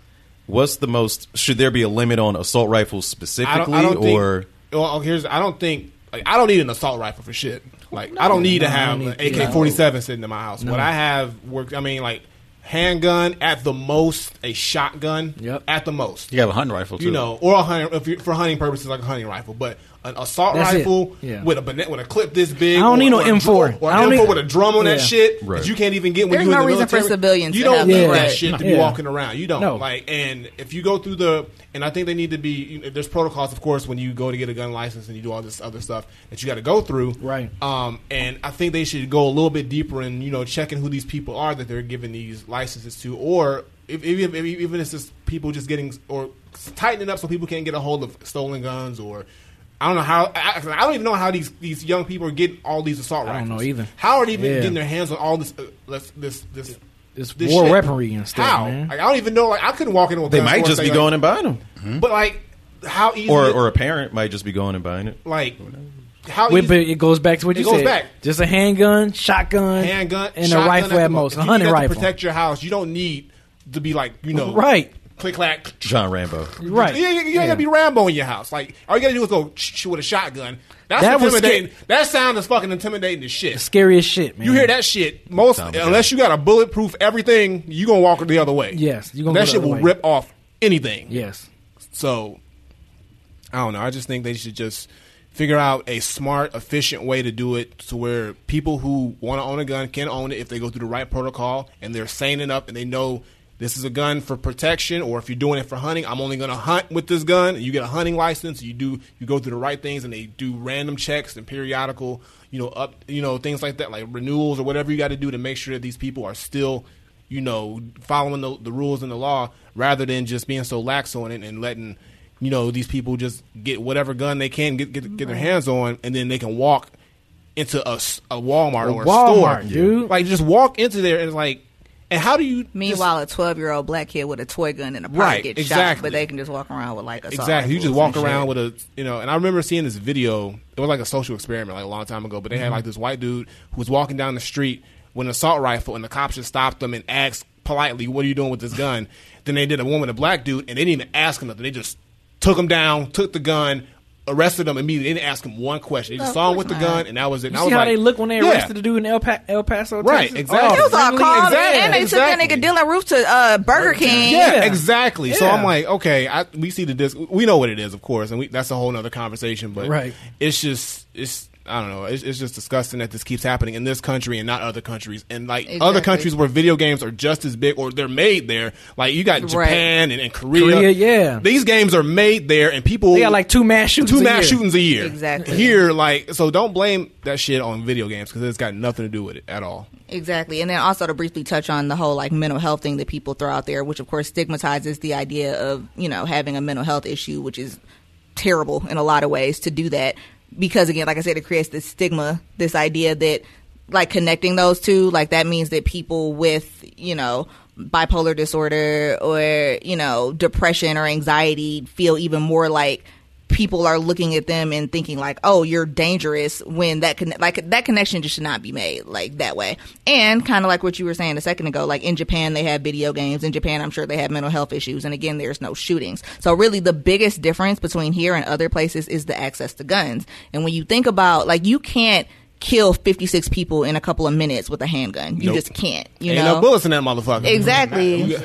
Speaker 2: What's the most? Should there be a limit on assault rifles
Speaker 3: I
Speaker 2: specifically,
Speaker 3: don't, I don't
Speaker 2: or
Speaker 3: think, well, here's I don't think like I don't need an assault rifle for shit. Like I don't need to
Speaker 1: No, I
Speaker 3: have an AK forty seven sitting in my house.
Speaker 1: No.
Speaker 3: What I have work. I mean, like handgun at the most, a shotgun
Speaker 1: Yep.
Speaker 3: at the most.
Speaker 5: You have a hunting rifle too.
Speaker 3: You know, or a hunting for hunting purposes, like a hunting rifle, but an assault
Speaker 1: That's
Speaker 3: rifle
Speaker 1: Yeah.
Speaker 3: with a banet with a clip this big.
Speaker 1: I don't need no
Speaker 3: or a
Speaker 1: M4.
Speaker 3: or
Speaker 1: I don't
Speaker 3: an M4
Speaker 1: need-
Speaker 3: with a drum on that shit
Speaker 2: Right.
Speaker 3: that you can't even get when
Speaker 4: There's
Speaker 3: you
Speaker 4: no
Speaker 3: in the
Speaker 4: reason for
Speaker 3: military.
Speaker 4: civilians
Speaker 3: You
Speaker 4: to
Speaker 3: don't
Speaker 4: have
Speaker 3: need
Speaker 1: that.
Speaker 3: that shit to be
Speaker 1: Yeah.
Speaker 3: walking around. You don't
Speaker 1: No.
Speaker 3: like, and if you go through the, and I think they need to be. You know, there's protocols, of course, when you go to get a gun license and you do all this other stuff that you got to go through.
Speaker 1: Right.
Speaker 3: Um, and I think they should go a little bit deeper in you know checking who these people are that they're giving these licenses to, or if, even if, even if it's just people just getting or tightening up so people can't get a hold of stolen guns or. I don't know how. I, I don't even know how these, these young people are getting all these assault rifles.
Speaker 1: I don't know either.
Speaker 3: How are they even
Speaker 1: Yeah.
Speaker 3: getting their hands on all this? Uh, this this this,
Speaker 1: It's
Speaker 3: this
Speaker 1: war
Speaker 3: shit?
Speaker 1: weaponry and stuff,
Speaker 3: How?
Speaker 1: man.
Speaker 3: Like, I don't even know. Like I couldn't walk into a
Speaker 2: they might just be
Speaker 3: say,
Speaker 2: going
Speaker 3: like,
Speaker 2: and buying them,
Speaker 3: But like, how easy?
Speaker 2: or or a parent might just be going and buying it.
Speaker 3: like how
Speaker 1: Wait,
Speaker 3: easy?
Speaker 1: but it goes back to what
Speaker 3: It
Speaker 1: you
Speaker 3: goes
Speaker 1: said.
Speaker 3: back.
Speaker 1: Just a handgun, shotgun,
Speaker 3: handgun
Speaker 1: and
Speaker 3: shotgun
Speaker 1: a rifle
Speaker 3: the
Speaker 1: at most. A
Speaker 3: you
Speaker 1: hunting
Speaker 3: need to
Speaker 1: rifle.
Speaker 3: protect your house. You don't need to be like you know
Speaker 1: Right.
Speaker 3: Click clack.
Speaker 2: John Rambo.
Speaker 1: Right.
Speaker 3: You, you, you ain't
Speaker 1: Yeah.
Speaker 3: gotta be Rambo in your house. Like all you gotta do is go sh- sh- with a shotgun. That's
Speaker 1: That was
Speaker 3: intimidating. That sound is fucking intimidating as shit.
Speaker 1: Scariest shit, man.
Speaker 3: You hear that shit? Most
Speaker 2: Tom Gunn.
Speaker 3: unless you got a bulletproof everything, you gonna walk the other way.
Speaker 1: Yes, you gonna
Speaker 3: that
Speaker 1: go
Speaker 3: shit will
Speaker 1: way.
Speaker 3: rip off anything.
Speaker 1: Yes.
Speaker 3: So I don't know. I just think they should just figure out a smart, efficient way to do it to where people who want to own a gun can own it if they go through the right protocol and they're sane enough and they know this is a gun for protection or if you're doing it for hunting, I'm only going to hunt with this gun. You get a hunting license, you do you go through the right things and they do random checks and periodical, you know, up, you know, things like that like renewals or whatever you got to do to make sure that these people are still you know, following the, the rules and the law rather than just being so lax on it and letting, you know, these people just get whatever gun they can get get, get their hands on and then they can walk into a, a Walmart
Speaker 1: A
Speaker 3: or a
Speaker 1: Walmart,
Speaker 3: store.
Speaker 1: dude.
Speaker 3: Like just walk into there and it's like And how do you
Speaker 4: Meanwhile, a 12 year old black kid with a toy gun in a park
Speaker 3: Right,
Speaker 4: gets shot,
Speaker 3: exactly.
Speaker 4: but they can just walk around with like a
Speaker 3: Exactly. You just walk around with a, you know, and I remember seeing this video. It was like a social experiment, like a long time ago. But they had mm-hmm. like this white dude who was walking down the street with an assault rifle, and the cops just stopped him and asked politely, "What are you doing with this gun?" then they did a woman, a black dude, and they didn't even ask him nothing. They just took him down, took the gun. Arrested him immediately. They didn't ask him one question. They just
Speaker 4: Of
Speaker 3: saw him
Speaker 4: course
Speaker 3: with the gun, and that was it. And
Speaker 1: You
Speaker 3: I
Speaker 1: see
Speaker 3: was
Speaker 1: how
Speaker 3: like,
Speaker 1: they look when they
Speaker 3: yeah.
Speaker 1: arrested the dude in El, pa- El Paso,
Speaker 3: Right,
Speaker 1: Texas?
Speaker 3: exactly.
Speaker 4: It was all
Speaker 1: friendly,
Speaker 3: exactly,
Speaker 4: and they took
Speaker 3: exactly.
Speaker 4: that nigga Dylann Roof to uh, Burger King.
Speaker 3: Yeah,
Speaker 1: Yeah.
Speaker 3: exactly. So
Speaker 1: Yeah.
Speaker 3: I'm like, okay, I, we see the disc. We know what it is, of course, and we, that's a whole nother conversation. But
Speaker 1: Right.
Speaker 3: it's just, it's, I don't know, it's, it's just disgusting that this keeps happening in this country and not other countries. And like other countries where video games are just as big or they're made there, like you got
Speaker 4: Right.
Speaker 3: Japan and, and Korea.
Speaker 1: Korea, yeah.
Speaker 3: These games are made there, and people
Speaker 1: They got like two mass shootings.
Speaker 3: two
Speaker 1: a
Speaker 3: mass
Speaker 1: year.
Speaker 3: shootings a year.
Speaker 4: Exactly.
Speaker 3: Here, like, so don't blame that shit on video games because it's got nothing to do with it at all.
Speaker 4: Exactly. And then also to briefly touch on the whole like mental health thing that people throw out there, which of course stigmatizes the idea of, you know, having a mental health issue, which is terrible in a lot of ways to do that. Because again, like I said, it creates this stigma, this idea that like connecting those two, like that means that people with, you know, bipolar disorder or, you know, depression or anxiety feel even more like people are looking at them and thinking like, "Oh, you're dangerous." When that con- like that connection just should not be made like that way. And kind of like what you were saying a second ago, like in Japan they have video games. In Japan, I'm sure they have mental health issues. And again, there's no shootings. So really, the biggest difference between here and other places is the access to guns. And when you think about like, you can't kill 56 people in a couple of minutes with a handgun. You
Speaker 3: Nope.
Speaker 4: just can't. You
Speaker 3: Ain't
Speaker 4: know,
Speaker 3: no bullets in that motherfucker.
Speaker 4: Exactly.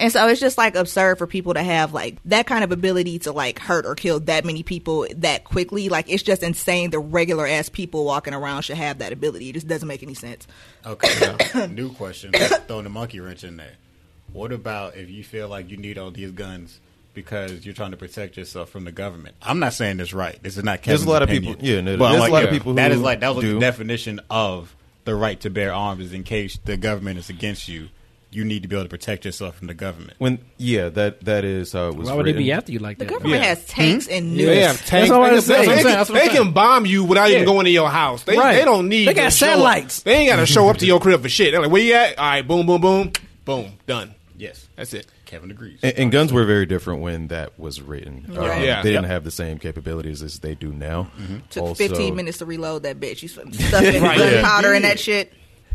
Speaker 3: Yeah.
Speaker 4: And so it's just like absurd for people to have like that kind of ability to like hurt or kill that many people that quickly. Like it's just insane. The regular ass people walking around should have that ability. It just doesn't make any sense.
Speaker 5: Okay, now, [coughs] new question. [coughs] Throwing the monkey wrench in there. What about if you feel like you need all these guns because you're trying to protect yourself from the government? I'm not saying this right. This is not Kevin's There's
Speaker 2: a lot of people- yeah, no,
Speaker 5: But I'm
Speaker 2: there's a
Speaker 5: like,
Speaker 2: lot of people
Speaker 5: that
Speaker 2: who
Speaker 5: is like that was
Speaker 2: do.
Speaker 5: the definition of the right to bear arms is in case the government is against you. You need to be able to protect yourself from the government.
Speaker 2: When yeah, that that is how it was.
Speaker 1: Why would they be after you like that?
Speaker 4: The government
Speaker 3: Yeah.
Speaker 4: has tanks and nukes.
Speaker 3: They have tanks.
Speaker 1: That's all
Speaker 3: they can,
Speaker 1: saying.
Speaker 3: they,
Speaker 5: That's what I'm
Speaker 3: can,
Speaker 5: saying.
Speaker 3: they
Speaker 5: That's
Speaker 3: can bomb you without even going to your house. They,
Speaker 1: Right.
Speaker 3: they don't need.
Speaker 1: They got
Speaker 3: to show up.
Speaker 1: satellites.
Speaker 3: They ain't got to show up to your [laughs] crib for shit. They're like, where you at? All right, boom, boom, boom, boom, done.
Speaker 5: Yes,
Speaker 3: That's it.
Speaker 5: Kevin agrees.
Speaker 2: And, and guns were very different when that was written. Um,
Speaker 3: Yeah.
Speaker 2: they didn't
Speaker 3: Yep.
Speaker 2: have the same capabilities as they do now.
Speaker 4: Took
Speaker 2: Also-
Speaker 4: 15 minutes to reload that bitch. You stuffing [laughs]
Speaker 3: Right, yeah.
Speaker 4: gunpowder in that shit.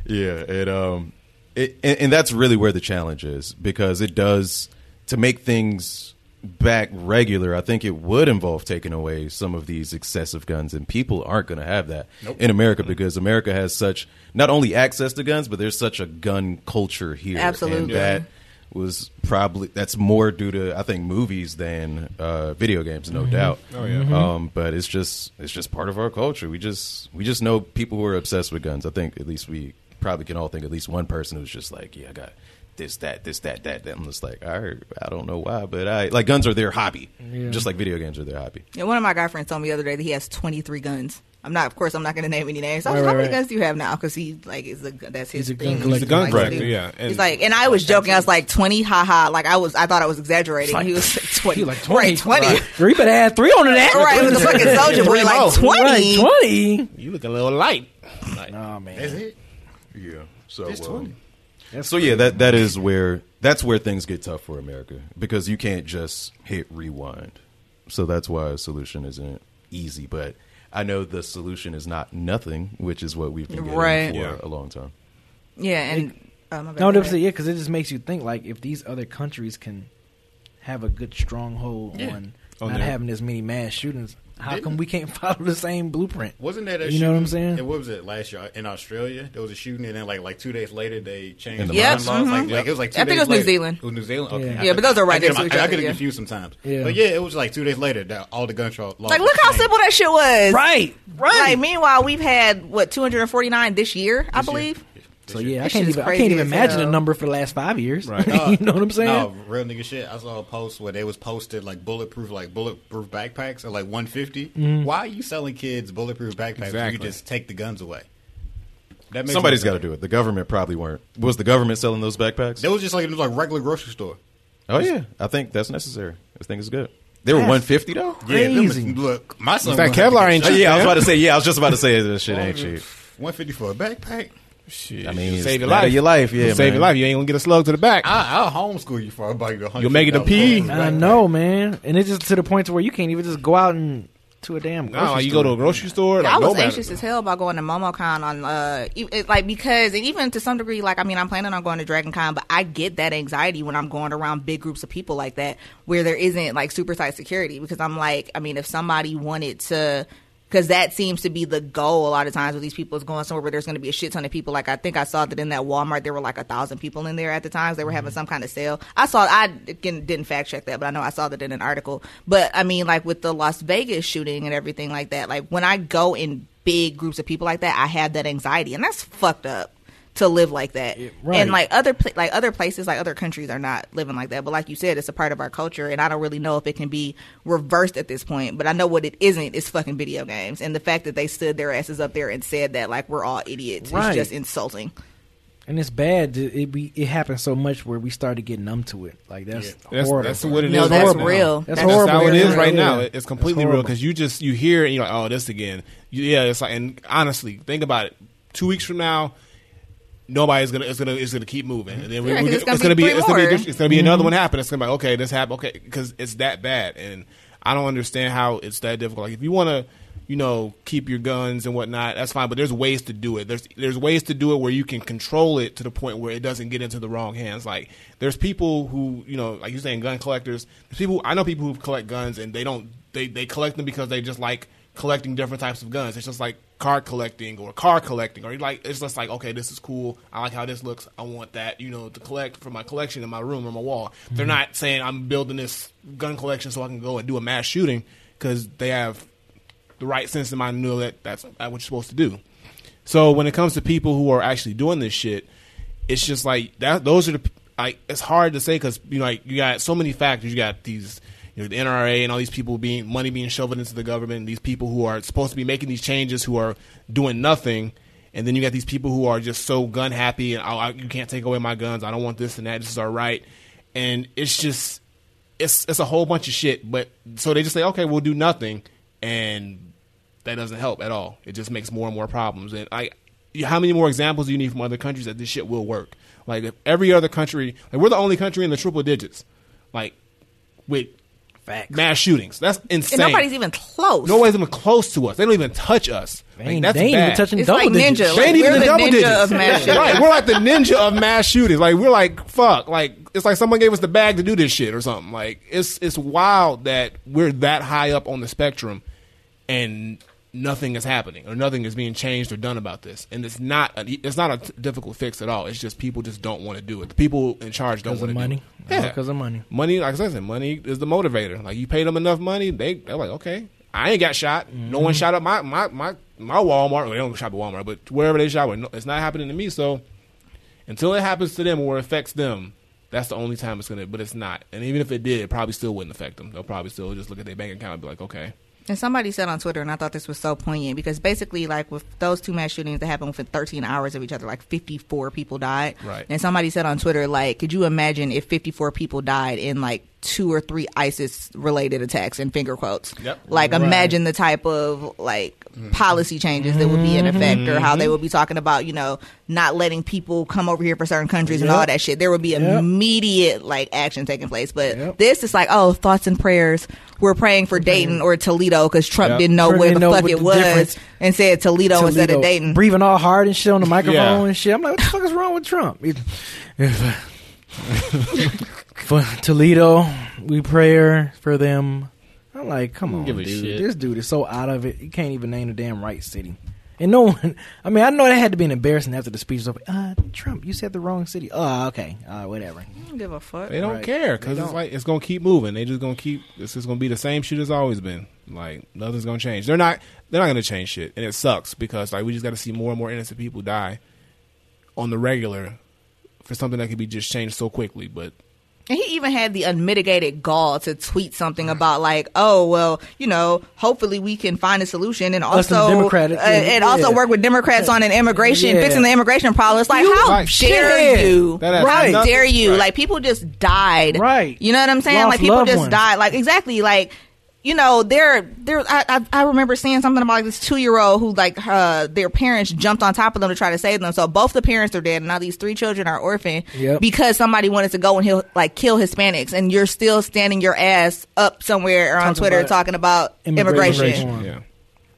Speaker 2: Yeah, it um, it and, and that's really where the challenge is because it does to make things back regular. I think it would involve taking away some of these excessive guns, and people aren't going to have that in America because America has such not only access to guns, but there's such a gun culture here.
Speaker 4: Absolutely.
Speaker 2: and that was probably that's more due to I think movies than uh, video games, no doubt. Oh yeah. Um, but it's just it's just part of our culture. We just we just know people who are obsessed with guns. I think at least we probably can all think at least one person who's just like, yeah, I got this, that, this, that, that. that. I'm just like, all right, I don't know why, but I like guns are their hobby, just like video games are their hobby.
Speaker 4: Yeah, one of my guy friends told me the other day that he has 23 guns. I'm not, of course, I'm not going to name any names. I was
Speaker 1: Right,
Speaker 4: how
Speaker 1: right,
Speaker 4: many
Speaker 1: right.
Speaker 4: guns do you have now? Because he like is a that's his
Speaker 1: He's a
Speaker 4: thing.
Speaker 1: gun
Speaker 3: He's a gun
Speaker 4: He likes to
Speaker 3: collector,
Speaker 4: do.
Speaker 3: yeah. And-
Speaker 4: He's like, and I was joking. I was like 20, haha. Like I was, I thought I was exaggerating.
Speaker 1: like-
Speaker 4: he was like [laughs] 20,
Speaker 1: like 20.
Speaker 4: right? 20,
Speaker 1: Right. You better add three on to that.
Speaker 4: right? It was a fucking soldier boy, like [laughs]
Speaker 3: Three
Speaker 4: 20.
Speaker 1: Right, 20.
Speaker 3: You look a little light.
Speaker 1: Oh, man.
Speaker 2: Yeah. So um, so yeah, that that is where that's where things get tough for America because you can't just hit rewind. So that's why a solution isn't easy. But I know the solution is not nothing, which is what we've been getting
Speaker 4: Right.
Speaker 2: for
Speaker 3: Yeah.
Speaker 2: a long time.
Speaker 4: Yeah, and oh, my bad,
Speaker 1: No,
Speaker 4: go
Speaker 1: that's yeah, because it just makes you think like if these other countries can have a good stronghold on
Speaker 3: On
Speaker 1: not
Speaker 3: their-
Speaker 1: having as many mass shootings, how
Speaker 5: Didn't-
Speaker 1: come we can't [laughs] follow the same blueprint?
Speaker 5: Wasn't that a
Speaker 1: You know what I'm saying?
Speaker 5: And what was it last year in Australia? There was a shooting, and then like like two days later they changed
Speaker 2: In the
Speaker 5: the
Speaker 4: Yep,
Speaker 5: gun laws. Like, like mm-hmm. it was like two
Speaker 4: I think it was New. Zealand.
Speaker 5: It was New Zealand. Okay.
Speaker 1: Yeah.
Speaker 4: Yeah, but those are right
Speaker 5: I
Speaker 4: next to each
Speaker 5: I, I
Speaker 4: other,
Speaker 5: get it
Speaker 4: yeah.
Speaker 5: confused sometimes.
Speaker 1: Yeah.
Speaker 5: But yeah, it was like two days later that all the gun laws.
Speaker 4: Like, look how simple that shit was.
Speaker 1: Right, right.
Speaker 4: Like, meanwhile, we've had what 249 this year, I believe.
Speaker 1: So yeah, I can't even I can't even imagine
Speaker 4: hell.
Speaker 1: a number for the last five years.
Speaker 3: Right. [laughs]
Speaker 1: you know what I'm saying?
Speaker 5: No, real nigga shit. I saw a post where they was posted like bulletproof, like bulletproof backpacks at like one
Speaker 1: Mm-hmm.
Speaker 5: Why are you selling kids bulletproof backpacks? When you just take the guns away. That makes
Speaker 2: Somebody's
Speaker 5: no
Speaker 2: got to do it. The government probably weren't. Was the government selling those backpacks?
Speaker 5: That was just like it was like regular grocery store.
Speaker 2: Oh yeah, I think that's necessary. I think it's good. They were 150 though.
Speaker 5: Yeah, them
Speaker 1: Crazy.
Speaker 5: look, my son.
Speaker 3: That
Speaker 5: gonna have to
Speaker 3: Kevlar
Speaker 5: get
Speaker 3: ain't
Speaker 2: Oh,
Speaker 3: cheap.
Speaker 2: yeah, I was about to say. Yeah, I was just about to say this shit ain't cheap.
Speaker 5: 150 for a backpack.
Speaker 3: Shit,
Speaker 2: I mean,
Speaker 3: save
Speaker 2: it's
Speaker 3: your
Speaker 2: matter
Speaker 3: life.
Speaker 2: your life, yeah,
Speaker 3: save your life. You ain't gonna get a slug to the back.
Speaker 5: I, I'll homeschool you for about your
Speaker 3: You'll make it a pee.
Speaker 1: I know, man, and it's just to the point to where you can't even just go out and to a damn.
Speaker 3: No,
Speaker 1: grocery
Speaker 3: like you go to a grocery store. Like,
Speaker 4: I was anxious as hell about going to MomoCon on uh e- it, like because and even to some degree like I mean I'm planning on going to DragonCon but I get that anxiety when I'm going around big groups of people like that where there isn't like super tight security because I'm like I mean if somebody wanted to because that seems to be the goal a lot of times with these people is going somewhere where there's going to be a shit ton of people. Like I think I saw that in that Walmart there were like a thousand people in there at the times. They were having mm-hmm. some kind of sale. I saw I didn't fact check that, but I know I saw that in an article. But I mean, like with the Las Vegas shooting and everything like that, like when I go in big groups of people like that, I have that anxiety, and that's fucked up to live like that.
Speaker 1: right.
Speaker 4: And like other like other places, like other countries are not living like that. But like you said, it's a part of our culture, and I don't really know if it can be reversed at this point. But I know what it isn't is fucking video games, and the fact that they stood their asses up there and said that like we're all idiots
Speaker 1: Right.
Speaker 4: is just insulting.
Speaker 1: and it's bad. to- It be it happens so much where we started getting numb to it. Like that's
Speaker 3: That's,
Speaker 1: horrible.
Speaker 3: that's what it is.
Speaker 4: No,
Speaker 3: right
Speaker 4: that's
Speaker 3: now.
Speaker 4: real.
Speaker 1: That's
Speaker 3: That's
Speaker 1: horrible.
Speaker 3: how it is right now.
Speaker 1: Yeah.
Speaker 3: It- It's completely real because you just you hear it and you're like, oh, this again. You, yeah, it's like, and honestly, think about it. Two weeks from now, nobody's gonna it's gonna it's gonna keep moving, and then we,
Speaker 4: Yeah,
Speaker 3: we
Speaker 4: 'cause
Speaker 3: get-
Speaker 4: it's gonna be three
Speaker 3: it's gonna be it's gonna be another mm-hmm. one happen. It's gonna be like, okay, this happened, okay, because it's that bad, and I don't understand how it's that difficult. Like if you want to. You know, keep your guns and whatnot. That's fine, but there's ways to do it. There's there's ways to do it where you can control it to the point where it doesn't get into the wrong hands. Like there's people who you know, like you're saying, gun collectors. There's people I know people who collect guns and they don't they they collect them because they just like collecting different types of guns. It's just like card collecting or car collecting, or you like it's just like okay, this is cool. I like how this looks. I want that, you know, to collect for my collection in my room or my wall. They're mm-hmm. not saying I'm building this gun collection so I can go and do a mass shooting because they have the right sense in mind to know that that's what you're supposed to do. So when it comes to people who are actually doing this shit, it's just like that. Those are the like it's hard to say because you know like you got so many factors. You got these you know the NRA and all these people being money being shoved into the government. These people who are supposed to be making these changes who are doing nothing. And then you got these people who are just so gun happy and oh, I, you can't take away my guns. I don't want this and that. This is our right. And it's just it's it's a whole bunch of shit. But so they just say, okay, we'll do nothing, and that doesn't help at all. It just makes more and more problems. And I, how many more examples do you need from other countries that this shit will work? Like if every other country, like we're the only country in the triple digits, like with
Speaker 1: Facts.
Speaker 3: mass shootings. That's insane.
Speaker 4: And nobody's even close.
Speaker 3: Nobody's even close to us. They don't even touch us.
Speaker 1: They
Speaker 3: Like,
Speaker 1: ain't,
Speaker 3: that's
Speaker 1: they ain't
Speaker 3: bad.
Speaker 1: even touching
Speaker 4: It's
Speaker 1: double
Speaker 4: like
Speaker 1: digits.
Speaker 4: ninja.
Speaker 3: They
Speaker 4: Like,
Speaker 3: ain't even
Speaker 4: we're the
Speaker 3: double
Speaker 4: ninja
Speaker 3: digits.
Speaker 4: of mass
Speaker 3: right, we're like the ninja of mass shootings. Like we're like fuck. Like it's like someone gave us the bag to do this shit or something. Like it's it's wild that we're that high up on the spectrum, and nothing is happening or nothing is being changed or done about this. And it's not a, it's not a t- difficult fix at all. It's just people just don't want to do it. The people in charge don't want to
Speaker 1: money.
Speaker 3: do it. Uh, yeah,
Speaker 1: Because of money.
Speaker 3: money. Like I said, money is the motivator. Like you pay them enough money, they they're like, okay, I ain't got shot. No one mm-hmm. shot up my my my my Walmart. Well, they don't shop at Walmart, but wherever they shop, it's not happening to me. So until it happens to them or affects them, that's the only time it's gonna. But it's not. And even if it did, it probably still wouldn't affect them. They'll probably still just look at their bank account and be like, okay.
Speaker 4: And somebody said on Twitter, and I thought this was so poignant because basically, like with those two mass shootings that happened within 13 hours of each other, like 54 people died.
Speaker 3: Right.
Speaker 4: And somebody said on Twitter, like, could you imagine if 54 people died in like two or three ISIS related attacks in finger quotes?
Speaker 3: Yep.
Speaker 4: Like, imagine the type of like policy changes that would be in effect, or how they mm-hmm. would be talking about, you know, not letting people come over here for certain countries and all that shit. There would be
Speaker 1: Yep.
Speaker 4: immediate like action taking place. But
Speaker 1: Yep.
Speaker 4: this is like, oh, thoughts and prayers. We're praying for Dayton or Toledo because Trump
Speaker 3: Yep.
Speaker 4: didn't know
Speaker 1: Trump
Speaker 4: where
Speaker 1: didn't
Speaker 4: the
Speaker 1: know
Speaker 4: fuck it
Speaker 1: the
Speaker 4: was
Speaker 1: difference-
Speaker 4: and said Toledo, instead of Dayton.
Speaker 1: breathing all hard and shit on the microphone
Speaker 3: Yeah.
Speaker 1: and shit. I'm like, what the fuck is wrong with Trump? [laughs] [laughs] It- for Toledo, we pray for them. I'm like, come on,
Speaker 3: Give a
Speaker 1: dude.
Speaker 3: shit.
Speaker 1: This dude is so out of it. He can't even name the damn right city. And no one, I mean, I know that had to be an embarrassing after the speech was over. Uh, Trump, you said the wrong city. Oh, okay. Uh, whatever.
Speaker 4: I don't give a fuck.
Speaker 3: They don't
Speaker 1: Right.
Speaker 3: care because it's like it's gonna keep moving. They just gonna keep. It's just gonna be the same shit as always been. Like nothing's gonna change. They're not. They're not gonna change shit, and it sucks because like we just got to see more and more innocent people die on the regular for something that could be just changed so quickly. But
Speaker 4: And he even had the unmitigated gall to tweet something about like, oh well, you know, hopefully we can find a solution and also
Speaker 1: Democratic-
Speaker 4: uh, and
Speaker 1: yeah.
Speaker 4: also work with Democrats on an immigration
Speaker 1: Yeah.
Speaker 4: fixing the immigration problem. It's like
Speaker 1: You
Speaker 4: how
Speaker 3: like
Speaker 4: dare
Speaker 1: shit.
Speaker 4: you?
Speaker 3: That
Speaker 4: how dare you?
Speaker 3: right.
Speaker 4: Like people just died.
Speaker 1: Right.
Speaker 4: You know what I'm saying?
Speaker 1: Lost
Speaker 4: like people just died. Like exactly. Like you know, they're they're. I, I, I remember seeing something about like this two year old who like uh, their parents jumped on top of them to try to save them. So both the parents are dead, and now these three children are orphaned
Speaker 1: Yep.
Speaker 4: because somebody wanted to go and he'll like kill Hispanics, and you're still standing your ass up somewhere or on
Speaker 1: Talking
Speaker 4: Twitter
Speaker 1: about
Speaker 4: talking about
Speaker 1: immigration
Speaker 4: immigration.
Speaker 3: Yeah.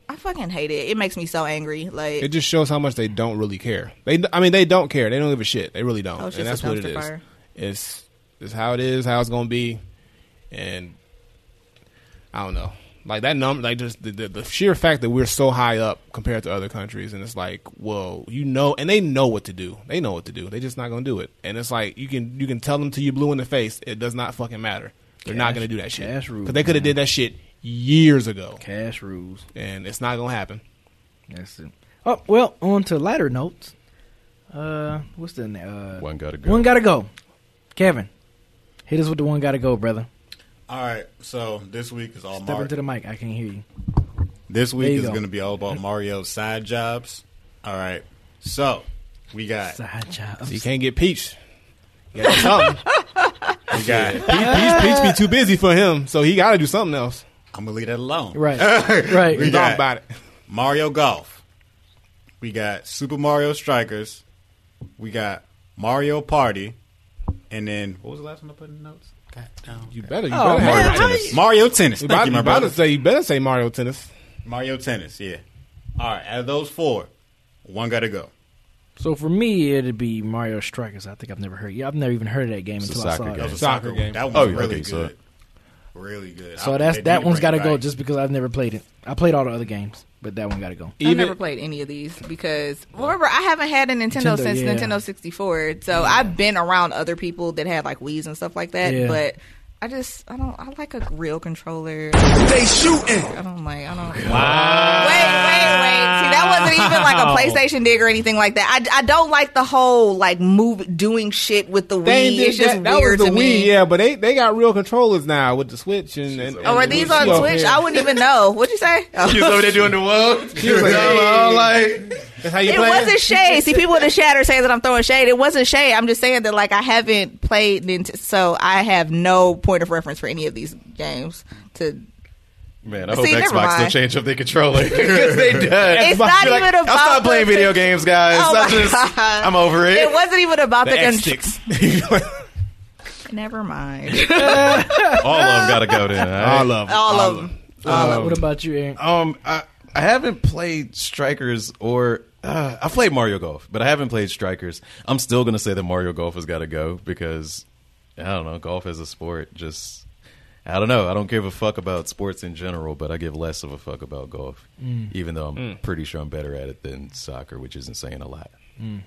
Speaker 4: I fucking hate it. It makes me so angry. Like
Speaker 3: It just shows how much they don't really care. They, I mean, they don't care. They don't give a shit. They really don't,
Speaker 4: Oh,
Speaker 3: and that's what it
Speaker 4: dumpster
Speaker 3: is.
Speaker 4: fire.
Speaker 3: It's it's how it is, how it's gonna be, and I don't know. Like that number, like just the, the, the sheer fact that we're so high up compared to other countries, and it's like, whoa, you know, and they know what to do. They know what to do. They're just not gonna do it. And it's like you can you can tell them till you blue in the face. It does not fucking matter. They're not gonna do that shit
Speaker 1: cash rules,
Speaker 3: because they could have did that shit years ago,
Speaker 1: Cash rules.
Speaker 3: and it's not gonna happen.
Speaker 1: That's it. Oh well, on to lighter notes. Uh, what's the uh,
Speaker 2: One gotta go.
Speaker 1: One gotta go. Kevin, hit us with the one gotta go, brother.
Speaker 5: All right, so this week is all Mario.
Speaker 1: Step
Speaker 5: Mario.
Speaker 1: into the mic. I can't hear you.
Speaker 5: This week
Speaker 1: you
Speaker 5: is
Speaker 1: go.
Speaker 5: going to be all about [laughs] Mario's side jobs. All right, so we got
Speaker 1: Side jobs.
Speaker 3: You can't get Peach. You gotta something. [laughs]
Speaker 5: we got.
Speaker 3: Peach, Peach, Peach be too busy for him, so he got to do something else.
Speaker 5: I'm gonna leave that alone.
Speaker 1: Right. [laughs] right.
Speaker 3: We
Speaker 5: We
Speaker 3: talk about it.
Speaker 5: Mario Golf. We got Super Mario Strikers. We got Mario Party, and then what was the last one I put in the notes? God, no.
Speaker 3: You better, you
Speaker 1: Oh,
Speaker 3: better
Speaker 1: man,
Speaker 3: have
Speaker 1: how
Speaker 3: Mario Tennis.
Speaker 5: Mario Tennis.
Speaker 3: You
Speaker 5: Thank you,
Speaker 3: you
Speaker 5: my
Speaker 3: about to say, you better say Mario Tennis.
Speaker 5: Mario Tennis. Yeah. All right. Out of those four, one got to go.
Speaker 1: So for me, it'd be Mario Strikers. I think I've never heard. Yeah, I've never even heard of that game
Speaker 2: It's a
Speaker 1: until I
Speaker 2: soccer
Speaker 1: saw
Speaker 2: game.
Speaker 5: That was
Speaker 1: it.
Speaker 5: a
Speaker 3: Soccer
Speaker 5: soccer
Speaker 3: game.
Speaker 5: That oh, was
Speaker 2: Oh,
Speaker 5: really
Speaker 2: okay, so-
Speaker 5: good. Really good.
Speaker 1: So
Speaker 5: I-
Speaker 1: that's that one's got to go just because I've never played it. I played all the other games, but that one got to go.
Speaker 4: I've never played any of these because remember I haven't had a Nintendo,
Speaker 1: Nintendo,
Speaker 4: since
Speaker 1: yeah.
Speaker 4: Nintendo 64. So I've been around other people that had like Wii's and stuff like that,
Speaker 1: Yeah.
Speaker 4: but I just I don't I like a real controller. They shooting. I don't like I don't. Wow. Wait wait wait. See that wasn't even like a PlayStation dig or anything like that. I, I don't like the whole like move doing shit with the Wii.
Speaker 3: They did
Speaker 4: it's just
Speaker 3: that, that
Speaker 4: weird
Speaker 3: was the
Speaker 4: to
Speaker 3: Wii,
Speaker 4: me.
Speaker 3: yeah, but they, they got real controllers now with the Switch and. and,
Speaker 4: Oh, are these on
Speaker 3: U.
Speaker 4: Switch?
Speaker 3: Yeah.
Speaker 4: I wouldn't even know. What'd you say? [laughs] Oh.
Speaker 2: He was over there doing the world. [laughs]
Speaker 3: He was like,
Speaker 2: oh, like
Speaker 3: That's how you
Speaker 4: It
Speaker 3: play
Speaker 4: wasn't shade. See, people in the chat are saying that I'm throwing shade. It wasn't shade. I'm just saying that like I haven't played Nintendo, so I have no point of reference for any of these games. To
Speaker 2: man, I hope
Speaker 4: See, never
Speaker 2: Xbox don't
Speaker 4: mind.
Speaker 2: change up their controller [laughs] because they done. [laughs]
Speaker 4: It's not
Speaker 2: You're
Speaker 4: even about
Speaker 2: I'll stop
Speaker 4: the-
Speaker 2: playing video games, guys.
Speaker 4: Oh [laughs]
Speaker 2: I'm, just, I'm over it.
Speaker 4: it wasn't even about the,
Speaker 3: the X
Speaker 4: con-
Speaker 3: sticks.
Speaker 4: Never mind.
Speaker 2: All of them got to go then. all right?
Speaker 3: All of them.
Speaker 4: All of them.
Speaker 1: Uh, what about you, Aaron?
Speaker 2: Um, I I haven't played Strikers or uh, I played Mario Golf, but I haven't played Strikers. I'm still gonna say that Mario Golf has got to go because I don't know golf as a sport. Just I don't know. I don't give a fuck about sports in general, but I give less of a fuck about golf, mm. even though I'm mm. pretty sure I'm better at it than soccer, which isn't saying a lot. Mm.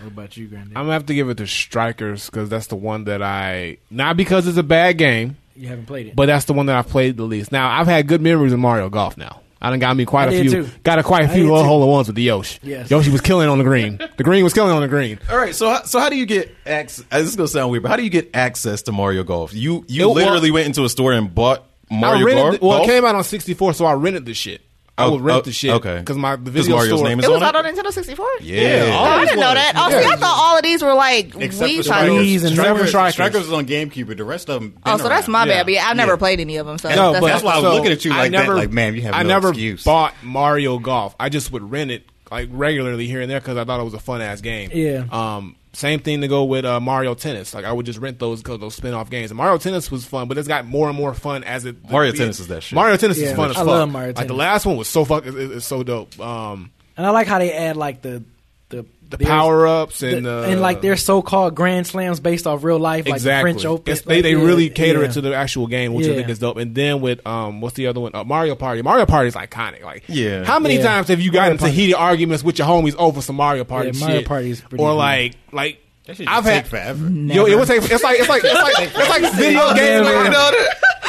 Speaker 1: What about you, Granddad?
Speaker 3: I'm gonna have to give it to Strikers because that's the one that I not because it's a bad game,
Speaker 1: you haven't played it.
Speaker 3: but that's the one that I've played the least. Now I've had good memories of Mario Golf. Now I done got me quite
Speaker 1: I
Speaker 3: a few,
Speaker 1: too.
Speaker 3: got a quite a few
Speaker 1: did
Speaker 3: little hole in ones with the Yoshi.
Speaker 1: Yes.
Speaker 3: Yoshi was killing on the green. The green was killing on the green.
Speaker 2: All right, so how, so how do you get access? Uh, this is gonna sound weird, but how do you get access to Mario Golf? You you
Speaker 3: It wa-
Speaker 2: literally went into a store and bought Mario
Speaker 3: I rented
Speaker 2: Golf.
Speaker 3: the- well, it came out on 64, so I rented the shit. I
Speaker 2: Oh,
Speaker 3: would rent
Speaker 2: oh,
Speaker 3: the shit.
Speaker 2: okay.
Speaker 3: because my the
Speaker 2: 'Cause
Speaker 3: video
Speaker 2: Mario's
Speaker 3: store.
Speaker 2: name is
Speaker 4: It was
Speaker 2: on
Speaker 4: out
Speaker 2: it?
Speaker 4: on Nintendo 64.
Speaker 2: Yeah.
Speaker 4: Oh, I didn't know that. Oh, see, I thought all of these were like
Speaker 5: Except
Speaker 4: Wii
Speaker 5: for
Speaker 4: titles.
Speaker 5: Strikers.
Speaker 1: Wii and
Speaker 5: Strikers,
Speaker 3: Strikers.
Speaker 5: Strikers was on GameCube, but the rest of them.
Speaker 4: Oh, so that's my bad. Yeah, I've never played any of them. So
Speaker 3: No,
Speaker 4: that's,
Speaker 3: but
Speaker 5: That's why I was looking at you
Speaker 3: I
Speaker 5: like that, like, man, you have
Speaker 3: I
Speaker 5: no
Speaker 3: never
Speaker 5: excuse.
Speaker 3: bought Mario Golf. I just would rent it like regularly here and there because I thought it was a fun ass game.
Speaker 1: Yeah.
Speaker 3: Um. Same thing to go with uh, Mario Tennis. Like I would just rent those because those spin off games. And Mario Tennis was fun, but it's got more and more fun as it.
Speaker 2: Mario Tennis is that shit.
Speaker 3: Mario Tennis
Speaker 1: Yeah,
Speaker 3: is fun as
Speaker 1: I
Speaker 3: fuck.
Speaker 1: love Mario
Speaker 3: Like the last one was so fuck. it- It's so dope. Um.
Speaker 1: and I like how they add like the the
Speaker 3: The
Speaker 1: there's-
Speaker 3: power ups and
Speaker 1: the-
Speaker 3: uh,
Speaker 1: and like their so-called grand slams based off real life, like the
Speaker 3: exactly.
Speaker 1: French Open.
Speaker 3: It's- they they
Speaker 1: yeah,
Speaker 3: really cater
Speaker 1: yeah.
Speaker 3: it to the actual game, which I think is dope. And then with um, what's the other one? Uh, Mario Party. Mario Party is iconic. Like,
Speaker 2: Yeah.
Speaker 3: How many
Speaker 1: Yeah.
Speaker 3: times have you gotten into heated arguments with your homies over some Mario Party?
Speaker 1: Yeah, Mario
Speaker 3: shit?
Speaker 1: Party is pretty
Speaker 3: or
Speaker 1: good.
Speaker 3: like like
Speaker 5: That
Speaker 3: I've
Speaker 5: just
Speaker 3: had
Speaker 5: take forever.
Speaker 3: Yo, it was like it's like it's like it's like it's like [laughs] video game. Like,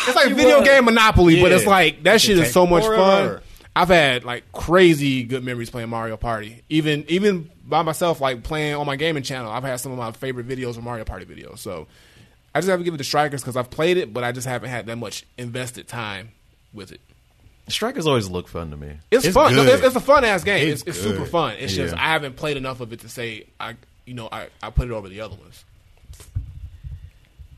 Speaker 3: it's like video game Monopoly, but it's like that shit is so much fun. I've had like crazy good memories playing Mario Party. Even even by myself, like playing on my gaming channel, I've had some of my favorite videos of Mario Party videos. So I just have to give it to Strikers because I've played it, but I just haven't had that much invested time with it.
Speaker 2: Strikers always look fun to me.
Speaker 3: It's,
Speaker 5: It's
Speaker 3: fun. No, it's, it's a fun ass game. It's,
Speaker 5: It's
Speaker 3: it's super fun. It's just I haven't played enough of it to say I you know I, I put it over the other ones.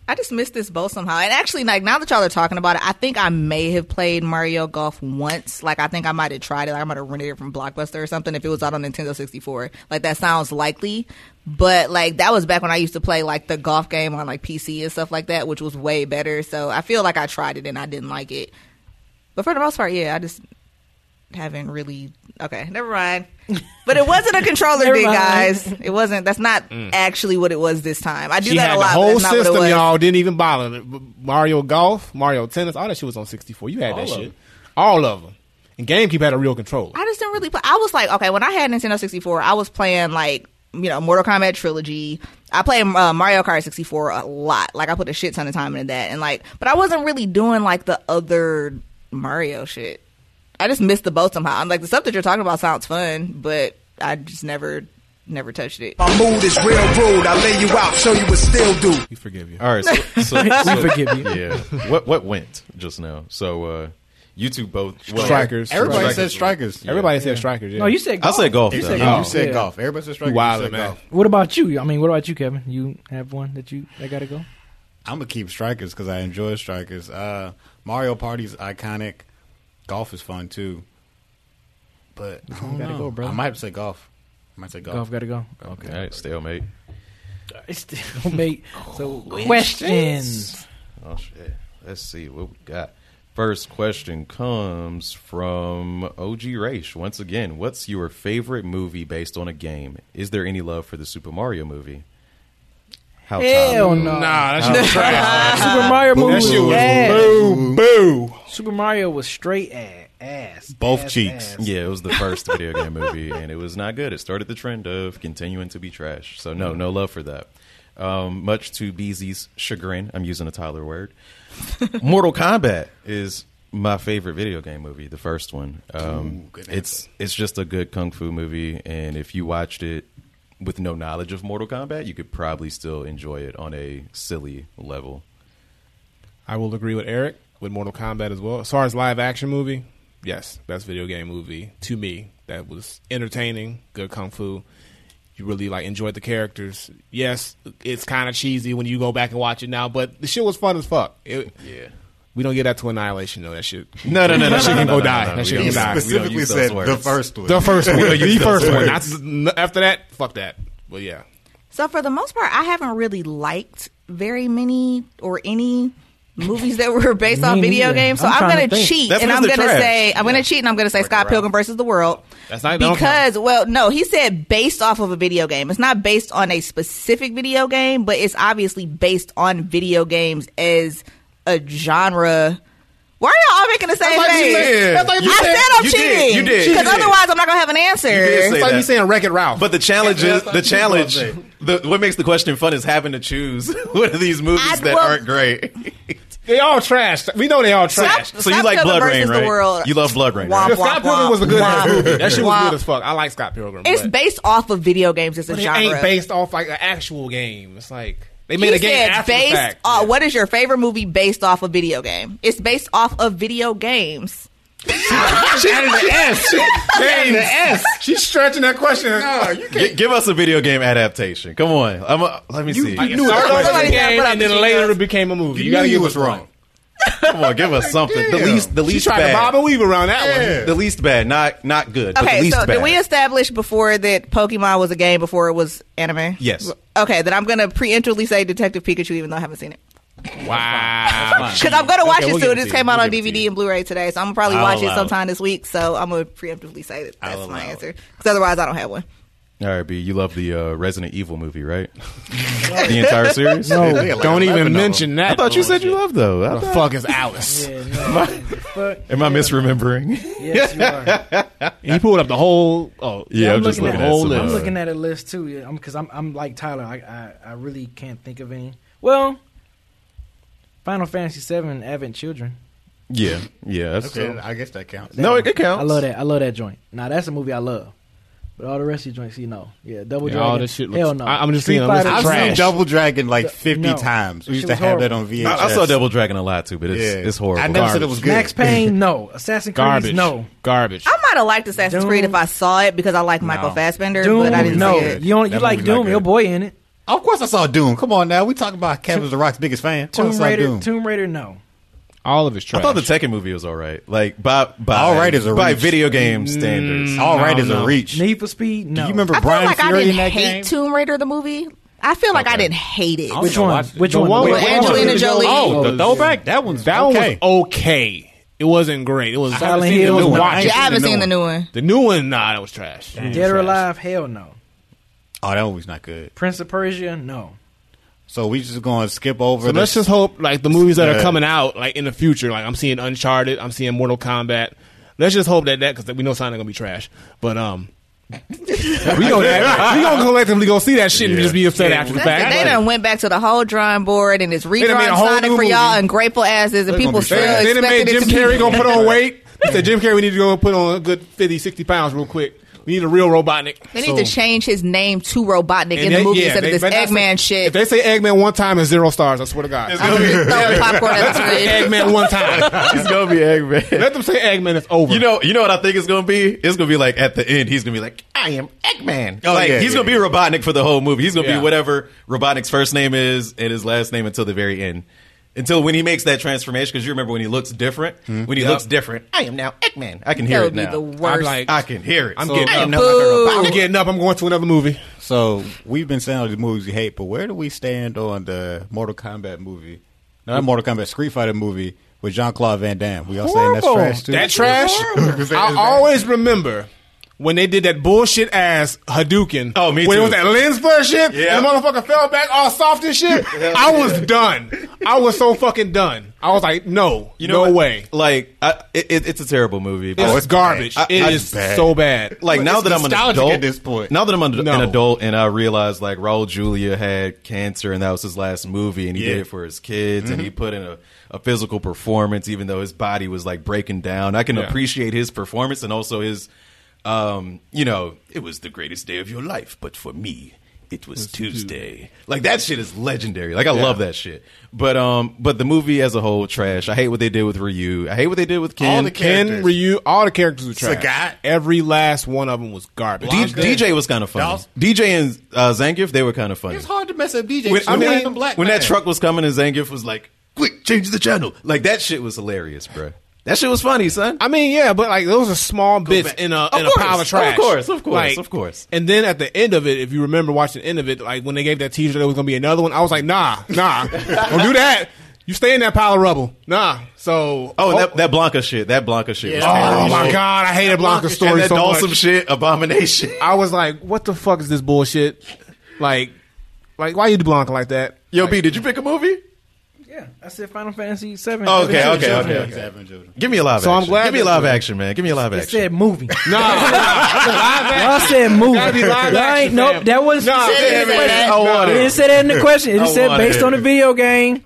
Speaker 4: I just missed this both somehow. And actually, like now that y'all are talking about it, I think I may have played Mario Golf once. Like I think I might have tried it. Like, I might have rented it from Blockbuster or something if it was out on Nintendo 64. Like that sounds likely. But like that was back when I used to play like the golf game on like PC and stuff like that, which was way better. So I feel like I tried it and I didn't like it. But for the most part, yeah, I just haven't really. Okay, never mind. But it wasn't a controller [laughs]
Speaker 1: Never
Speaker 4: thing,
Speaker 1: mind.
Speaker 4: guys. It wasn't. That's not actually what it was this time. I do
Speaker 3: She
Speaker 4: that
Speaker 3: had
Speaker 4: a
Speaker 3: the
Speaker 4: lot. but
Speaker 3: whole
Speaker 4: that's not what it
Speaker 3: system,
Speaker 4: was.
Speaker 3: y'all. Didn't even bother. Mario Golf, Mario Tennis, all that shit was on 64. You had that
Speaker 2: of
Speaker 3: shit.
Speaker 2: them.
Speaker 3: All of them. And GameCube had a real controller.
Speaker 4: I just didn't really play. I was like, okay, when I had Nintendo 64, I was playing like, you know, Mortal Kombat Trilogy. I played uh, Mario Kart 64 a lot. Like, I put a shit ton of time into that. And like, but I wasn't really doing like the other Mario shit. I just missed the boat somehow. I'm like, the stuff that you're talking about sounds fun, but I just never, never touched it.
Speaker 9: My mood is real rude. I lay you out, show you what still do.
Speaker 3: We forgive you.
Speaker 2: All right, so, [laughs] so, so
Speaker 1: forgive you.
Speaker 2: Yeah, what what went just now? So uh, you two both well,
Speaker 3: Strikers.
Speaker 5: Everybody
Speaker 2: Strikers.
Speaker 5: said strikers.
Speaker 3: Everybody said strikers. Yeah.
Speaker 1: No, you said
Speaker 2: I
Speaker 1: golf.
Speaker 2: said golf.
Speaker 1: You
Speaker 2: though.
Speaker 1: said
Speaker 5: You
Speaker 1: golf.
Speaker 5: said
Speaker 1: yeah.
Speaker 5: golf. Everybody said strikers.
Speaker 3: Wild,
Speaker 5: said
Speaker 3: man.
Speaker 5: golf.
Speaker 1: What about you? I mean, what about you, Kevin? You have one that you that got to go?
Speaker 5: I'm gonna keep strikers because I enjoy strikers. Uh, Mario Party's iconic. Golf is fun too. But I don't
Speaker 1: gotta
Speaker 5: know.
Speaker 1: go, brother?
Speaker 5: I might say golf. I might say golf.
Speaker 1: Golf got to go. Okay.
Speaker 2: All right, stalemate.
Speaker 1: It's still. [laughs] So questions.
Speaker 2: Oh shit. Let's see what we got. First question comes from OG Raish. Once again, what's your favorite movie based on a game? Is there any love for the Super Mario movie? How
Speaker 1: Hell no.
Speaker 3: Nah, that shit was [laughs] trash.
Speaker 1: Super Mario movie
Speaker 3: That shit was
Speaker 1: ass.
Speaker 3: boo, boo.
Speaker 1: Super Mario was straight ass. ass
Speaker 5: Both
Speaker 1: ass,
Speaker 5: cheeks.
Speaker 1: ass.
Speaker 2: Yeah, it was the first video game movie, and it was not good. It started the trend of continuing to be trash. So no, no love for that. Um, much to BZ's chagrin, I'm using a Tyler word. [laughs] Mortal Kombat is my favorite video game movie, the first one. Um,
Speaker 5: Ooh,
Speaker 2: it's it's just a good kung fu movie, and if you watched it with no knowledge of Mortal Kombat, you could probably still enjoy it on a silly level.
Speaker 3: I will agree with Eric with Mortal Kombat as well. As far as live action movie, yes, best video game movie to me. That was entertaining, good kung fu. You really like enjoyed the characters. Yes, it's kind of cheesy when you go back and watch it now, but the shit was fun as fuck. It,
Speaker 2: Yeah.
Speaker 3: We don't get that to Annihilation though. That shit.
Speaker 2: No, no, no, no, [laughs]
Speaker 3: That shit can
Speaker 2: no,
Speaker 3: go die.
Speaker 2: no, no.
Speaker 3: That shit
Speaker 2: don't
Speaker 3: can die.
Speaker 5: Specifically
Speaker 2: We
Speaker 5: said the first one.
Speaker 3: The first one, [laughs] the first one. Not, after that, fuck that. But yeah,
Speaker 4: So for the most part, I haven't really liked very many or any movies that were based
Speaker 1: Me
Speaker 4: on video
Speaker 1: neither.
Speaker 4: games. So
Speaker 1: I'm
Speaker 4: I'm,
Speaker 1: trying to
Speaker 4: going to cheat
Speaker 2: That's
Speaker 4: and I'm going to
Speaker 2: trash.
Speaker 4: say I'm going to cheat and I'm going to say Scott Pilgrim versus the World.
Speaker 3: That's don't
Speaker 4: because well, no, he said based off of a video game. It's not based on a specific video game, but it's obviously based on video games as a genre. Why are y'all all making the same
Speaker 3: like you
Speaker 4: face?
Speaker 3: said. That's like you
Speaker 4: I
Speaker 3: said.
Speaker 4: said I'm
Speaker 2: You did.
Speaker 4: cheating.
Speaker 2: You did. You
Speaker 4: Because
Speaker 2: did.
Speaker 4: otherwise, I'm not going to have an answer.
Speaker 2: You did say
Speaker 3: it's like
Speaker 2: that.
Speaker 3: me saying Wreck It Ralph.
Speaker 2: But the challenge is the challenge. The, what makes the question fun is having to choose [laughs] one of these movies
Speaker 4: I-
Speaker 2: that
Speaker 4: well-
Speaker 2: aren't great.
Speaker 3: they all trash. We know they all trash.
Speaker 4: Scott-
Speaker 2: so you
Speaker 4: Scott
Speaker 2: like
Speaker 4: Pilgrim
Speaker 2: BloodRayne,
Speaker 4: versus the
Speaker 2: right?
Speaker 4: World.
Speaker 2: You love BloodRayne,
Speaker 4: Womp,
Speaker 2: right?
Speaker 4: womp,
Speaker 3: Scott Pilgrim
Speaker 4: womp,
Speaker 3: was a good ass movie. That shit was good as fuck. I like Scott Pilgrim.
Speaker 4: It's
Speaker 3: but-
Speaker 4: based off of video games as a
Speaker 3: but it
Speaker 4: genre.
Speaker 3: ain't based off like an actual game. It's like they made
Speaker 4: He
Speaker 3: a game
Speaker 4: said
Speaker 3: after the
Speaker 4: based.
Speaker 3: fact.
Speaker 4: Uh,
Speaker 3: Yeah.
Speaker 4: What is your favorite movie based off a video game? It's based off of video games. [laughs]
Speaker 3: She added the S. She added the S. She's stretching that question. No, you
Speaker 2: G- give us a video game adaptation. Come on. I'm a, let me see.
Speaker 3: You
Speaker 4: Somebody
Speaker 3: knew the question
Speaker 4: gotta
Speaker 3: game,
Speaker 4: put
Speaker 3: and then later it became a movie.
Speaker 5: You,
Speaker 3: You, gotta
Speaker 5: knew
Speaker 3: give
Speaker 5: you was wrong.
Speaker 2: Come on, give us [laughs] something. The least, the
Speaker 3: She
Speaker 2: least
Speaker 3: tried to
Speaker 2: bad.
Speaker 3: bob and weave around that one.
Speaker 2: The least bad, not not good. but
Speaker 4: Okay,
Speaker 2: the least
Speaker 4: so
Speaker 2: bad.
Speaker 4: did we establish before that Pokemon was a game before it was anime?
Speaker 2: Yes.
Speaker 4: Okay, then I'm gonna preemptively say Detective Pikachu, even though I haven't seen it.
Speaker 3: Wow. [laughs]
Speaker 4: Because I'm gonna watch
Speaker 3: Okay,
Speaker 4: it
Speaker 3: we'll
Speaker 4: soon.
Speaker 3: give it
Speaker 4: It
Speaker 3: to
Speaker 4: came out
Speaker 3: We'll
Speaker 4: on
Speaker 3: give it to
Speaker 4: DVD and Blu-ray today, so I'm gonna probably
Speaker 5: I'll
Speaker 4: watch it
Speaker 5: allow it.
Speaker 4: sometime this week. So I'm gonna preemptively say that that's
Speaker 5: I'll
Speaker 4: my answer. Because otherwise, I don't have one.
Speaker 2: All right, B. You love the uh, Resident Evil movie, right? [laughs] the entire series.
Speaker 1: No, [laughs]
Speaker 5: They got like
Speaker 3: Don't
Speaker 5: 11
Speaker 3: even
Speaker 5: of
Speaker 3: mention that.
Speaker 2: I thought you said you loved though. I
Speaker 3: The
Speaker 2: thought-
Speaker 3: fuck is Alice? [laughs]
Speaker 1: yeah, no. Fuck.
Speaker 2: Am I misremembering?
Speaker 1: Yes, you are.
Speaker 3: He pulled up the whole. Oh,
Speaker 2: Yeah, I'm,
Speaker 1: I'm
Speaker 2: just
Speaker 1: looking
Speaker 2: looking
Speaker 1: at
Speaker 2: at
Speaker 3: whole
Speaker 2: some,
Speaker 3: list.
Speaker 1: I'm
Speaker 2: uh,
Speaker 1: looking at a list too. Yeah, because I'm, I'm like Tyler. I, I I really can't think of any. Well, Final Fantasy VII and Advent Children.
Speaker 2: Yeah, yeah. That's
Speaker 5: Okay, I guess that counts.
Speaker 2: No, it, it counts.
Speaker 1: I love that. I love that joint. Now that's a movie I love. But all the rest of the joints, you know, yeah, Double
Speaker 3: Yeah,
Speaker 1: Dragon.
Speaker 3: all this shit looks-
Speaker 1: Hell no.
Speaker 3: I- I'm just
Speaker 1: Street
Speaker 3: seeing a list
Speaker 1: Fighter
Speaker 3: of
Speaker 5: I've
Speaker 3: trash.
Speaker 5: seen Double Dragon like 50
Speaker 1: No.
Speaker 5: times. We used to
Speaker 1: was
Speaker 5: have that on VHS.
Speaker 2: I, I saw Double Dragon a lot too, but it's
Speaker 5: Yeah.
Speaker 2: it's horrible.
Speaker 5: I never said it was good.
Speaker 1: Max Payne, no. Assassin's Creed, no.
Speaker 3: Garbage.
Speaker 4: I might have liked Assassin's
Speaker 1: Doom.
Speaker 4: Creed if I saw it because I like Michael
Speaker 5: No.
Speaker 4: Fassbender,
Speaker 1: Doom,
Speaker 4: but I didn't
Speaker 1: no.
Speaker 4: see it.
Speaker 1: You don't, you like Doom?
Speaker 5: good.
Speaker 1: Your boy in it.
Speaker 5: Of course, I saw Doom. Come on now, we talking about Kevin the Rock's biggest fan.
Speaker 1: Tomb Raider.
Speaker 5: Doom.
Speaker 1: Tomb Raider. No.
Speaker 3: All of his trash.
Speaker 2: I thought the Tekken movie was all right. Like by by
Speaker 5: All right is a
Speaker 2: by
Speaker 5: reach.
Speaker 2: video game standards.
Speaker 5: Mm, all right
Speaker 3: I
Speaker 5: is
Speaker 3: don't
Speaker 5: a reach.
Speaker 1: Need for Speed. No.
Speaker 5: Do you remember
Speaker 4: I
Speaker 5: Bryan
Speaker 4: like I
Speaker 5: Fury in
Speaker 4: didn't
Speaker 5: that
Speaker 4: hate
Speaker 5: game?
Speaker 4: Tomb Raider the movie. I feel like I didn't hate it.
Speaker 1: Which one? Which
Speaker 3: The
Speaker 1: one?
Speaker 3: one
Speaker 1: The
Speaker 3: with
Speaker 1: one-
Speaker 4: Angelina Jolie.
Speaker 5: Oh, the throwback. That one's
Speaker 3: that
Speaker 5: okay.
Speaker 3: one was okay. It wasn't great. It was.
Speaker 1: Silent
Speaker 3: it
Speaker 1: Hill
Speaker 3: was
Speaker 1: was not-
Speaker 3: watchable.
Speaker 4: Yeah, I haven't
Speaker 5: the
Speaker 4: seen
Speaker 5: new
Speaker 4: the new one.
Speaker 3: The new one, nah, that was trash.
Speaker 1: Dead or Alive? Hell no.
Speaker 5: Oh, that movie's not good.
Speaker 1: Prince of Persia? No.
Speaker 5: So we just going to skip over.
Speaker 3: So
Speaker 5: this.
Speaker 3: let's just hope, like the movies that are coming out, like in the future, like I'm seeing Uncharted, I'm seeing Mortal Kombat. Let's just hope that that because we know Sonic gonna be trash. But um, [laughs] we gonna we gonna collectively go see that shit and
Speaker 2: Yeah.
Speaker 3: just be upset after the fact.
Speaker 4: it. They done went back to the whole drawing board and it's
Speaker 3: done made a
Speaker 4: redrawing
Speaker 3: whole
Speaker 4: Sonic
Speaker 3: new
Speaker 4: for y'all
Speaker 3: movie.
Speaker 4: ungrateful asses and
Speaker 5: They're
Speaker 4: people still
Speaker 5: sad.
Speaker 3: They, they done
Speaker 4: expected
Speaker 3: made
Speaker 4: it
Speaker 3: Jim
Speaker 4: to be
Speaker 3: Carrey gonna put on [laughs] weight. They said Jim Carrey, we need to go put on a good 50, 60 pounds real quick. We need a real Robotnik.
Speaker 4: They need to change his name to Robotnik in
Speaker 3: And
Speaker 4: the movie
Speaker 3: yeah,
Speaker 4: instead
Speaker 3: they
Speaker 4: of this
Speaker 3: better not say-
Speaker 4: Eggman shit.
Speaker 3: If they say Eggman one time, it's zero stars. I swear to God.
Speaker 4: I'm throwing popcorn at. [laughs]
Speaker 3: Eggman one time. [laughs]
Speaker 2: He's gonna be Eggman.
Speaker 3: Let them say Eggman. It's over.
Speaker 2: You know, you know what I think it's gonna be. It's gonna be like at the end, he's gonna be like, "I am Eggman."
Speaker 5: Oh,
Speaker 2: like
Speaker 5: yeah,
Speaker 2: he's
Speaker 5: yeah,
Speaker 2: gonna be Robotnik for the whole movie. He's gonna
Speaker 3: Yeah.
Speaker 2: be whatever Robotnik's first name is and his last name until the very end. Until when he makes that transformation, because you remember when he looks different. Hmm. When he
Speaker 3: Yep.
Speaker 2: looks different, I am now Eggman. I can
Speaker 4: That
Speaker 2: hear
Speaker 4: would
Speaker 2: it
Speaker 4: be
Speaker 2: now.
Speaker 4: the
Speaker 3: I'm
Speaker 4: worst.
Speaker 3: like,
Speaker 2: I can hear it.
Speaker 3: I'm
Speaker 2: So-
Speaker 3: getting
Speaker 2: I
Speaker 3: up.
Speaker 2: am.
Speaker 3: I'm getting up. I'm going to another movie.
Speaker 5: So we've been saying all these movies we hate, but where do we stand on the Mortal Kombat movie? Not Mortal Kombat, Street Fighter movie with Jean Claude Van Damme. We all saying that's trash too.
Speaker 3: That trash. [laughs] I always remember when they did that bullshit ass Hadouken.
Speaker 2: Oh, me
Speaker 3: When it was that lens flare shit,
Speaker 2: Yeah.
Speaker 3: and the motherfucker fell back all soft and shit. [laughs] I was done. I was so fucking done. I was like, no,
Speaker 2: You know
Speaker 3: no
Speaker 2: what?
Speaker 3: way.
Speaker 2: Like, I, it, it- it's a terrible movie. but-
Speaker 3: It's garbage.
Speaker 2: I-
Speaker 3: It
Speaker 2: I-
Speaker 3: is
Speaker 5: bad.
Speaker 3: so bad.
Speaker 2: like now that I'm an adult
Speaker 5: at this point.
Speaker 2: Now that I'm an,
Speaker 3: No.
Speaker 2: an adult and I realize like Raul Julia had cancer and that was his last movie and he
Speaker 5: Yeah.
Speaker 2: did it for his kids and he mm-hmm. put in a, a physical performance even though his body was like breaking down. I can
Speaker 3: Yeah.
Speaker 2: appreciate his performance and also his um you know, it was the greatest day of your life, but for me it was Tuesday. Like that shit is legendary. Like I love that shit. But um but the movie as a whole trash. I hate what they did with Ryu. I hate what they did with Ken.
Speaker 5: All the
Speaker 3: Ken. Ryu, all the characters were trash.
Speaker 5: Sagat.
Speaker 3: Every last one of them was garbage.
Speaker 2: D- DJ was kind of funny.
Speaker 5: Dolph-
Speaker 2: DJ and uh, Zangief, they were kind of funny.
Speaker 5: It's hard to mess up DJ.
Speaker 2: When,
Speaker 5: I mean,
Speaker 2: when
Speaker 5: man.
Speaker 2: that truck was coming and Zangief was like, "Quick, change the channel!" Like that shit was hilarious, bro. That shit was funny, son.
Speaker 3: I mean, yeah, but like those are small bits
Speaker 2: back.
Speaker 3: in a
Speaker 2: Of
Speaker 3: in
Speaker 2: course,
Speaker 3: a pile of trash.
Speaker 2: of course, of course,
Speaker 3: Like,
Speaker 2: of course.
Speaker 3: And then at the end of it, if you remember watching the end of it, like when they gave that teaser there was gonna be another one, I was like, nah, nah, [laughs] don't do that. You stay in that pile of rubble, nah. So
Speaker 2: oh, that, oh. that Blanka shit. That Blanka shit. was
Speaker 3: oh my god, I hated Blanka's story
Speaker 2: and that
Speaker 3: so
Speaker 2: Dawson
Speaker 3: much.
Speaker 2: shit, Abomination.
Speaker 3: I was like, what the fuck is this bullshit? Like, like why you do Blanka like that?
Speaker 2: Yo, B, did you pick a movie?
Speaker 1: Yeah, I said Final Fantasy Seven.
Speaker 2: Oh, okay,
Speaker 1: Evan
Speaker 2: okay, okay, okay.
Speaker 5: having children.
Speaker 2: Give me a live
Speaker 3: So I'm glad
Speaker 2: Give me a live action, man. Give me a live
Speaker 1: It
Speaker 2: action.
Speaker 1: said movie. [laughs]
Speaker 3: No, [laughs]
Speaker 1: Y'all said movie.
Speaker 3: Gotta be live
Speaker 1: Y'all
Speaker 3: action,
Speaker 1: ain't, nope, that wasn't
Speaker 3: Nah,
Speaker 1: specific in the
Speaker 4: yeah,
Speaker 1: question.
Speaker 4: man.
Speaker 2: I want
Speaker 1: It
Speaker 2: it.
Speaker 1: didn't say that in the question. It just said
Speaker 2: want
Speaker 1: based
Speaker 2: it.
Speaker 1: on the video game.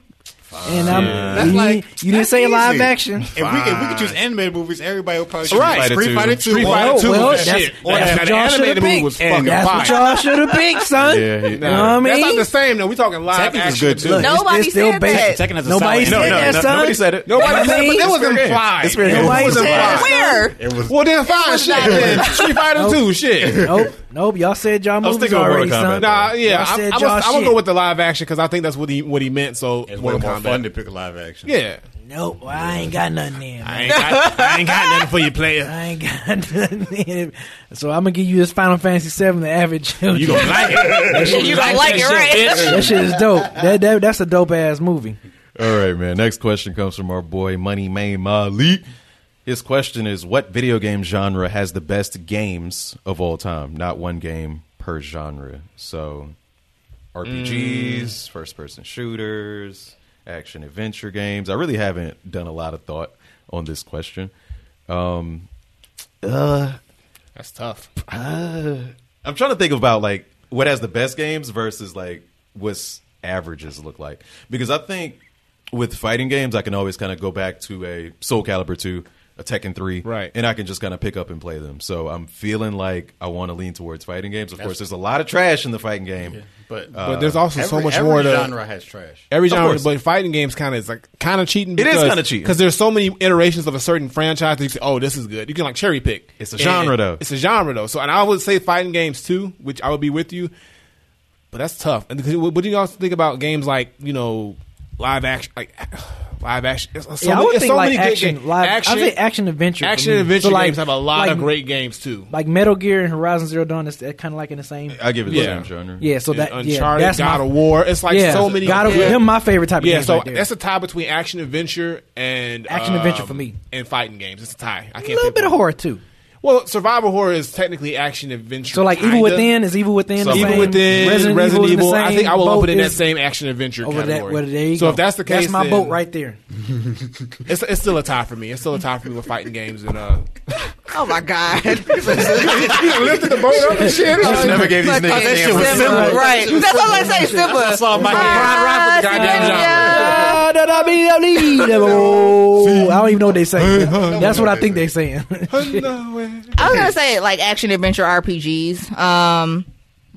Speaker 1: And I'm,
Speaker 5: That's
Speaker 1: you,
Speaker 5: like-
Speaker 1: you didn't
Speaker 5: that's
Speaker 1: say live action.
Speaker 5: If we, if we could choose animated movies, everybody would probably choose
Speaker 3: Right.
Speaker 5: Street
Speaker 2: Street
Speaker 5: Fighter
Speaker 2: Fighter
Speaker 5: 2.
Speaker 3: Street Fighter Two
Speaker 1: well,
Speaker 3: was the
Speaker 1: that's-
Speaker 3: shit.
Speaker 1: that's
Speaker 3: Or
Speaker 1: what
Speaker 3: that
Speaker 1: y'all should've
Speaker 3: movie
Speaker 1: picked. And
Speaker 3: fucking
Speaker 1: That's what y'all should have picked, son.
Speaker 2: Yeah, he-
Speaker 1: You know what I mean?
Speaker 3: That's not the same though. We talking live
Speaker 5: Tekken is good, too.
Speaker 1: Look, it's-
Speaker 4: Nobody
Speaker 1: it's still
Speaker 4: said that.
Speaker 5: Tekken is a
Speaker 1: Nobody
Speaker 5: solid-
Speaker 2: No,
Speaker 1: said
Speaker 2: no,
Speaker 1: that,
Speaker 2: no,
Speaker 1: son.
Speaker 2: nobody said it.
Speaker 3: Nobody said it, but it was
Speaker 2: it's fair
Speaker 3: implied.
Speaker 2: It's fair game.
Speaker 1: Nobody
Speaker 3: It was
Speaker 1: said
Speaker 3: implied.
Speaker 1: that, son.
Speaker 4: Where?
Speaker 5: It was
Speaker 3: Well, then fine, shit. Street Fighter Two, shit.
Speaker 1: Nope, nope. Y'all said y'all
Speaker 2: was
Speaker 1: movies
Speaker 2: thinking of
Speaker 1: already,
Speaker 2: Mortal
Speaker 1: son.
Speaker 2: Kombat.
Speaker 3: Nah, yeah,
Speaker 1: Y'all
Speaker 3: I'm,
Speaker 1: said
Speaker 3: I'm,
Speaker 1: y'all
Speaker 3: gonna- I'm gonna
Speaker 1: shit.
Speaker 3: go with the live action because I think that's what he what he meant. So
Speaker 5: it's way
Speaker 3: Mortal
Speaker 5: more
Speaker 3: Kombat.
Speaker 5: fun to pick a live action.
Speaker 3: Yeah,
Speaker 1: Nope, well, I ain't got nothing in.
Speaker 3: I ain't got I ain't got nothing for you, player. [laughs]
Speaker 1: I ain't got [laughs] nothing in. So I'm gonna give you this Final Fantasy VII, the average. [laughs]
Speaker 3: You gonna like it?
Speaker 4: You gonna like it, right?
Speaker 1: that shit is dope. That, that that's a dope ass movie.
Speaker 2: All right, man. Next question comes from our boy Money Man Malik. His question is What video game genre has the best games of all time? Not one game per genre. So, RPGs, first person shooters, action adventure games. I really haven't done a lot of thought on this question. Um, uh,
Speaker 3: That's tough.
Speaker 2: uh, I'm trying to think about like what has the best games versus like what's averages look like because I think with fighting games I can always kind of go back to a Soul Calibur 2, a Tekken 3,
Speaker 3: Right.
Speaker 2: and I can just kind of pick up and play them. So I'm feeling like I want to lean towards fighting games. Of course, there's a lot of trash in the fighting game.
Speaker 5: But, uh,
Speaker 3: But there's also so much
Speaker 5: every
Speaker 3: more to
Speaker 5: genre has trash.
Speaker 3: Every genre,
Speaker 2: course.
Speaker 3: but fighting games kind of is like kind of cheating.
Speaker 2: It is kinda cheating.
Speaker 3: because there's so many iterations of a certain franchise. That you say, oh, this is good. You can like cherry pick.
Speaker 2: It's a genre, though.
Speaker 3: It's a genre though. So, and I would say fighting games too, which I would be with you. but that's tough. And what do you also think about games like you know live action, like live action? It's so
Speaker 1: yeah, I
Speaker 3: many-
Speaker 1: would
Speaker 3: it's
Speaker 1: think
Speaker 3: so
Speaker 1: like
Speaker 3: many good
Speaker 1: action,
Speaker 3: games.
Speaker 1: live.
Speaker 3: action,
Speaker 1: I say action adventure. for
Speaker 3: action adventure
Speaker 1: So, like-
Speaker 3: games have a lot
Speaker 1: like-
Speaker 3: of great games too.
Speaker 1: Like Metal Gear and Horizon Zero Dawn is kind of like in the same.
Speaker 2: I give it the
Speaker 3: Yeah.
Speaker 2: same genre.
Speaker 1: Yeah, so that
Speaker 3: And
Speaker 1: yeah,
Speaker 3: Uncharted,
Speaker 1: that's
Speaker 3: God
Speaker 1: my,
Speaker 3: of War. It's like
Speaker 1: yeah,
Speaker 3: so many.
Speaker 1: God of
Speaker 3: yeah.
Speaker 1: them my favorite type of
Speaker 3: Yeah,
Speaker 1: games.
Speaker 3: so
Speaker 1: right there.
Speaker 3: that's a tie between action adventure and
Speaker 1: Action adventure
Speaker 3: um,
Speaker 1: for me.
Speaker 3: and fighting games. It's a tie. I
Speaker 1: a
Speaker 3: can't.
Speaker 1: A little bit of horror too.
Speaker 3: Well, survival horror is technically action adventure.
Speaker 1: So like Evil
Speaker 3: kinda.
Speaker 1: Within is Evil Within. the
Speaker 3: Evil
Speaker 1: same?
Speaker 3: Within, Resident,
Speaker 1: Resident, the
Speaker 3: Evil. I think I will put it in that same action adventure
Speaker 1: Over that,
Speaker 3: category.
Speaker 1: well, there you
Speaker 3: so
Speaker 1: go.
Speaker 3: if that's the case,
Speaker 1: that's my
Speaker 3: then
Speaker 1: boat right there. [laughs]
Speaker 3: It's, it's still a tie for me. It's still a tie for me with fighting games and uh. [laughs]
Speaker 4: Oh my god. [laughs]
Speaker 3: lifted the boat up and shit.
Speaker 2: Just never gave these
Speaker 4: Fucking
Speaker 2: niggas
Speaker 5: shit was simple.
Speaker 4: Right? That's all I say. Simba.
Speaker 5: I saw my
Speaker 3: Ride, ride with the goddamn
Speaker 4: Yeah.
Speaker 1: Da, da, be, da, be, da, bo. I don't even know what they say. That's what I think they're saying.
Speaker 4: I was gonna say like action adventure RPGs, um,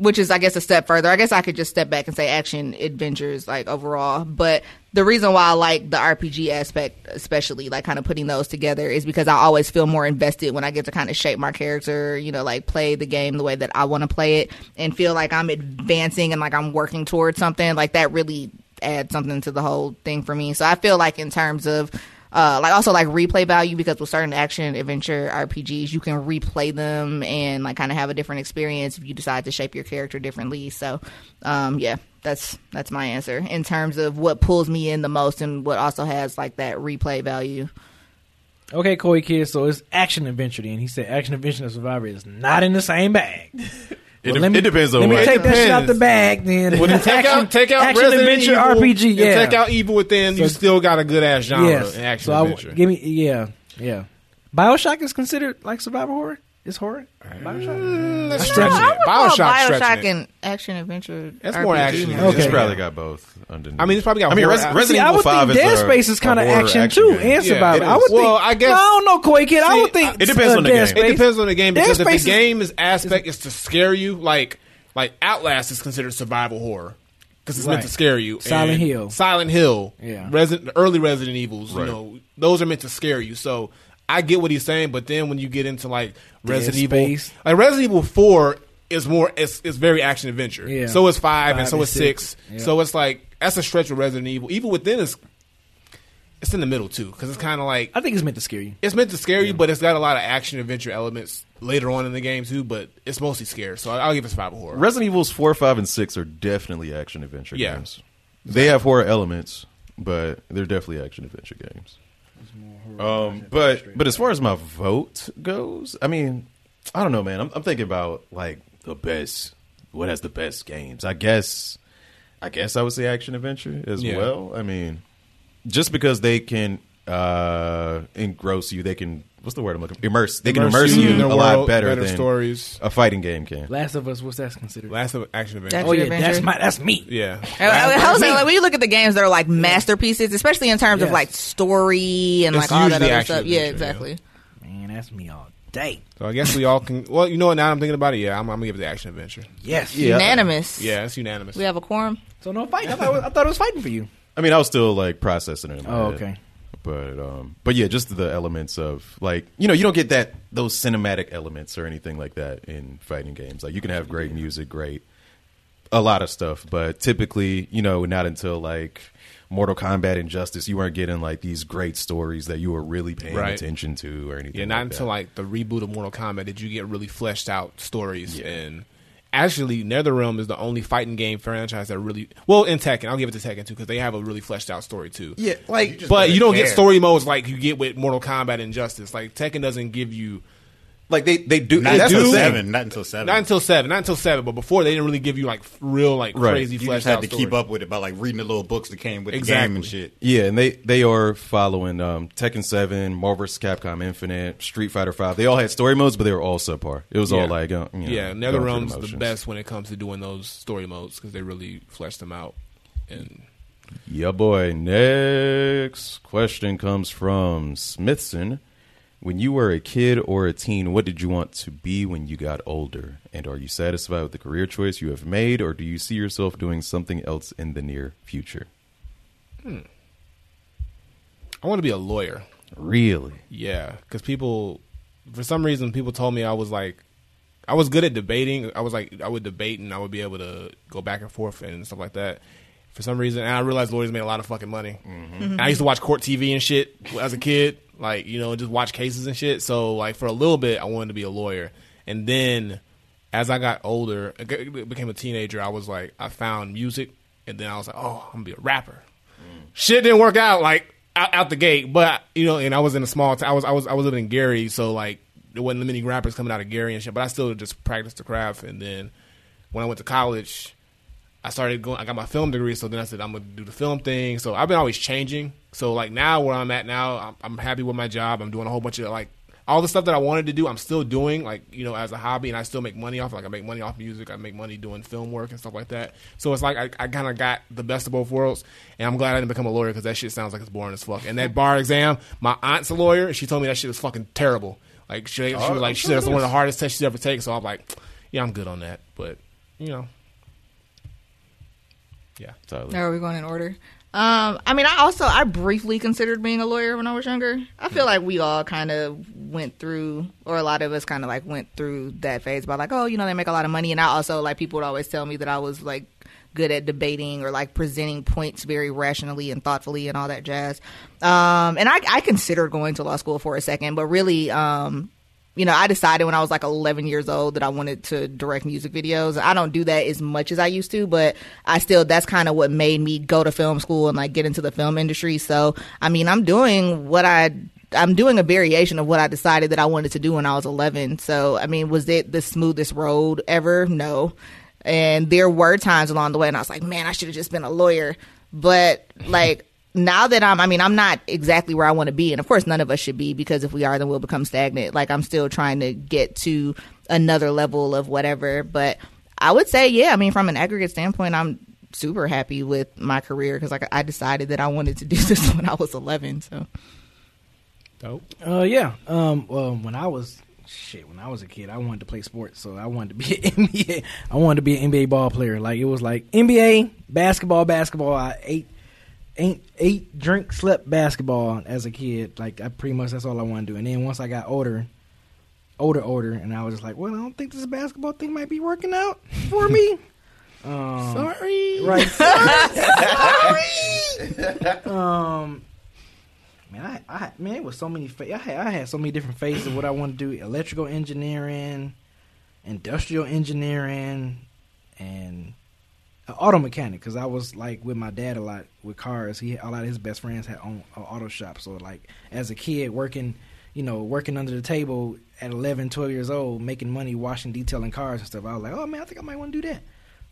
Speaker 4: which is I guess a step further. I guess I could just step back and say action adventures like overall. But the reason why I like the RPG aspect, especially like kind of putting those together, is because I always feel more invested when I get to kind of shape my character. You know, like play the game the way that I want to play it, and feel like I'm advancing and like I'm working towards something. Like that really adds something to the whole thing for me. So I feel like in terms of uh, like also like replay value because with certain action adventure RPGs, you can replay them and like kind of have a different experience if you decide to shape your character differently. So, um, yeah, that's that's my answer in terms of what pulls me in the most and what also has like that replay value.
Speaker 1: okay, Koi Kid. So it's action adventure. Then he said action adventure and Survivor is not in the same bag. [laughs]
Speaker 2: It,
Speaker 1: Well,
Speaker 2: de-
Speaker 1: me-
Speaker 2: it depends on
Speaker 1: Let me
Speaker 2: what.
Speaker 1: take that shit out the bag. Then
Speaker 3: When you [laughs] take out take out
Speaker 1: action
Speaker 3: Resident
Speaker 1: adventure
Speaker 3: Evil,
Speaker 1: RPG. Yeah,
Speaker 3: take out Evil Within, you still got a good ass genre
Speaker 1: yes.
Speaker 3: in action
Speaker 1: so I,
Speaker 3: adventure.
Speaker 1: give me yeah yeah. Bioshock is considered like survival horror. It's horror. Bioshock.
Speaker 3: That's
Speaker 1: I
Speaker 3: stretching it. Bioshock,
Speaker 4: Bioshock
Speaker 3: stretching it.
Speaker 4: and action adventure.
Speaker 3: That's more
Speaker 4: RPG.
Speaker 3: action.
Speaker 1: Okay.
Speaker 2: It's probably got both underneath.
Speaker 3: I mean, it's probably got
Speaker 2: I mean,
Speaker 3: horror
Speaker 2: Res- Resident
Speaker 1: See, I
Speaker 2: Evil
Speaker 1: would
Speaker 2: Five
Speaker 1: think
Speaker 2: is
Speaker 1: Dead
Speaker 2: a-
Speaker 1: Space is kind of
Speaker 2: horror
Speaker 1: action,
Speaker 2: action
Speaker 1: too,
Speaker 2: game.
Speaker 1: and
Speaker 3: Yeah,
Speaker 1: survival.
Speaker 3: it
Speaker 1: I
Speaker 3: is.
Speaker 1: would think.
Speaker 3: Well, I guess-
Speaker 1: I don't know, Koi Kid. I
Speaker 3: See,
Speaker 1: would think
Speaker 2: it depends
Speaker 1: uh,
Speaker 2: on the
Speaker 1: Dead
Speaker 2: game.
Speaker 1: Space.
Speaker 3: It depends on the game
Speaker 1: Dead
Speaker 3: because if the
Speaker 1: Space is-
Speaker 3: game's aspect is to scare you, like like Outlast is considered survival horror because it's meant
Speaker 1: Right.
Speaker 3: to scare you.
Speaker 1: Silent
Speaker 3: And
Speaker 1: Hill.
Speaker 3: Silent Hill,
Speaker 1: Yeah.
Speaker 3: Resident, the early Resident Evils,
Speaker 2: Right.
Speaker 3: you know, those are meant to scare you. So I get what he's saying, but then when you get into like Resident Evil,
Speaker 1: Space.
Speaker 3: like Resident Evil Four is more, it's, it's very action adventure.
Speaker 1: Yeah.
Speaker 3: So is five, and so
Speaker 1: and
Speaker 3: is six.
Speaker 1: six. Yeah.
Speaker 3: So it's like that's a stretch of Resident Evil. Even Within is. It's in the middle too, because it's kind of like
Speaker 1: I think it's meant to scare you.
Speaker 3: it's meant to scare you, but it's got a lot of action adventure elements later on in the game too. But it's mostly scare, so I'll give it five horror.
Speaker 2: Resident Evils four, five, and six are definitely action adventure
Speaker 3: Yeah.
Speaker 2: games. They have horror elements, but they're definitely action adventure games. Um, but but as far as my vote goes, I mean, I don't know, man. I'm, I'm thinking about like the best. What has the best games? I guess. I guess I would say action adventure as
Speaker 3: Yeah.
Speaker 2: well. I mean, just because they can uh engross you, they can. What's the word I'm looking? For? immerse. They can immerse you,
Speaker 3: in their
Speaker 2: a lot
Speaker 3: world,
Speaker 2: better,
Speaker 3: better
Speaker 2: than
Speaker 3: stories.
Speaker 2: a fighting game can.
Speaker 1: Last of Us, what's that considered?
Speaker 3: Last of action adventure.
Speaker 4: Action
Speaker 1: oh yeah,
Speaker 4: adventure.
Speaker 1: that's my that's me.
Speaker 3: yeah,
Speaker 4: I, I, I like when you look at the games that are like masterpieces, especially in terms of
Speaker 1: Yes.
Speaker 4: like story and
Speaker 3: It's
Speaker 4: like all that
Speaker 3: usually
Speaker 4: other
Speaker 3: action
Speaker 4: stuff. Yeah,
Speaker 3: adventure, yeah.
Speaker 4: exactly.
Speaker 1: Man, that's me all day.
Speaker 3: so I guess we all can. Well, you know what? Now that I'm thinking about it. Yeah, I'm, I'm gonna give it the action adventure.
Speaker 1: Yes.
Speaker 2: Yeah.
Speaker 4: Unanimous.
Speaker 3: Yeah, it's unanimous.
Speaker 4: We have a quorum.
Speaker 1: So no fight. I thought, it was- I thought it was fighting for you.
Speaker 2: I mean, I was still like processing it. In my
Speaker 1: Oh,
Speaker 2: head.
Speaker 1: okay.
Speaker 2: But um, but yeah, just the elements of like you know you don't get that those cinematic elements or anything like that in fighting games. Like you can have great music, great a lot of stuff, but typically you know not until like Mortal Kombat Injustice you weren't getting like these great stories that you were really paying
Speaker 3: Right.
Speaker 2: attention to or anything.
Speaker 3: Yeah, not
Speaker 2: like
Speaker 3: until
Speaker 2: that.
Speaker 3: like the reboot of Mortal Kombat did you get really fleshed out stories. And actually, NetherRealm is the only fighting game franchise that really well in Tekken. I'll give it to Tekken too because they have a really fleshed out story too.
Speaker 2: yeah, like
Speaker 3: but you don't get story modes like you get with Mortal Kombat Injustice. Like Tekken doesn't give you
Speaker 2: like they they do.
Speaker 5: Not
Speaker 2: that's
Speaker 5: until
Speaker 2: the thing.
Speaker 5: seven. Not until seven.
Speaker 3: not until seven, not until seven. But before they didn't really give you like real like
Speaker 2: Right.
Speaker 3: crazy
Speaker 5: You
Speaker 3: fleshed
Speaker 5: just had
Speaker 3: out
Speaker 5: to keep up with it by like reading the little books that came with the
Speaker 3: Exactly.
Speaker 5: game and shit.
Speaker 2: Yeah, and they they are following um, Tekken Seven, Marvel vs. Capcom Infinite, Street Fighter Five. They all had story modes, but they were all subpar. It was all like uh, you know,
Speaker 3: yeah,
Speaker 2: going through
Speaker 3: NetherRealm's the
Speaker 2: motions.
Speaker 3: best when it comes to doing those story modes because they really flesh them out. And
Speaker 2: Yeah, boy. Next question comes from Smithson. When you were a kid or a teen, what did you want to be when you got older? And are you satisfied with the career choice you have made, or do you see yourself doing something else in the near future? Hmm.
Speaker 3: I want to be a lawyer.
Speaker 2: Really?
Speaker 3: Yeah, because people, for some reason, people told me I was like I was good at debating. I was like I would debate and I would be able to go back and forth and stuff like that. For some reason, and I realized lawyers made a lot of fucking money. Mm-hmm. Mm-hmm. And I used to watch court TV and shit as a kid, like you know, just watch cases and shit. So like for a little bit, I wanted to be a lawyer, and then as I got older, I became a teenager, I was like, I found music, and then I was like, oh, I'm gonna be a rapper. Mm. Shit didn't work out like out, out the gate, but you know, and I was in a small town. I was I was I was living in Gary, so like there wasn't many rappers coming out of Gary and shit. But I still just practiced the craft, and then when I went to college, I started going. I got my film degree, so then I said I'm gonna do the film thing. So I've been always changing. So like now, where I'm at now, I'm, I'm happy with my job. I'm doing a whole bunch of like all the stuff that I wanted to do. I'm still doing like you know as a hobby, and I still make money off. Like I make money off music. I make money doing film work and stuff like that. So it's like I, I kind of got the best of both worlds, and I'm glad I didn't become a lawyer because that shit sounds like it's boring as fuck. And that bar exam, my aunt's a lawyer, and she told me that shit was fucking terrible. Like she, she
Speaker 2: Oh,
Speaker 3: was like
Speaker 2: I'm
Speaker 3: she said it's one of the hardest tests she's ever taken. So I'm like, yeah, I'm good on that. But you know, yeah.
Speaker 2: Tyler.
Speaker 4: Are we going in order? Um, I mean, I also I briefly considered being a lawyer when I was younger. I feel like we all kind of went through, or a lot of us kind of like went through that phase about like, oh, you know, they make a lot of money, and I also like people would always tell me that I was like good at debating or like presenting points very rationally and thoughtfully and all that jazz. Um, and I, I considered going to law school for a second, but really, um, you know, I decided when I was like 11 years old that I wanted to direct music videos. I don't do that as much as I used to, but I still, that's kind of what made me go to film school and like get into the film industry. So, I mean, I'm doing what I, I'm doing a variation of what I decided that I wanted to do when I was 11. So, I mean, was it the smoothest road ever? No. And there were times along the way, and I was like, man, I should have just been a lawyer. But like, now that I'm, I mean, I'm not exactly where I want to be. And of course, none of us should be because if we are, then we'll become stagnant. Like, I'm still trying to get to another level of whatever. But I would say, yeah, I mean, from an aggregate standpoint, I'm super happy with my career because like I decided that I wanted to do [laughs] this when I was 11. So,
Speaker 3: Dope.
Speaker 1: Uh, yeah. Um, well, when I was shit, when I was a kid, I wanted to play sports, so I wanted to be [laughs] an NBA. I wanted to be an NBA ball player. Like it was like NBA, basketball, basketball. I ate, ate, ate, drink, slept basketball as a kid. Like I pretty much that's all I wanted to do. And then once I got older, older, older, and I was just like, well, I don't think this basketball thing might be working out for me. Um, [laughs]
Speaker 3: Sorry.
Speaker 1: Right. [laughs] Sorry. um, man, I, I man, it was so many. Fa- I had, I had so many different phases of what I wanted to do: electrical engineering, industrial engineering, and an auto mechanic. Because I was like with my dad a lot with cars. He a lot of his best friends had own an auto shop. So like as a kid working, you know, working under the table at 11, 12 years old, making money washing, detailing cars and stuff. I was like, oh man, I think I might want to do that.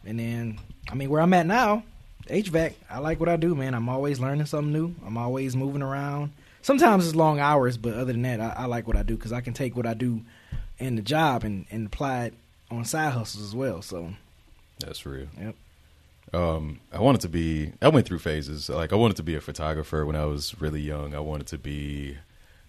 Speaker 1: And then, I mean, where I'm at now, HVAC, I like what I do, man. I'm always learning something new. I'm always moving around. Sometimes it's long hours, but other than that, I, I like what I do because I can take what I do in the job and, and apply it on side hustles as well. So,
Speaker 2: That's real.
Speaker 1: yep.
Speaker 2: Um, I wanted to be. I went through phases. Like I wanted to be a photographer when I was really young. I wanted to be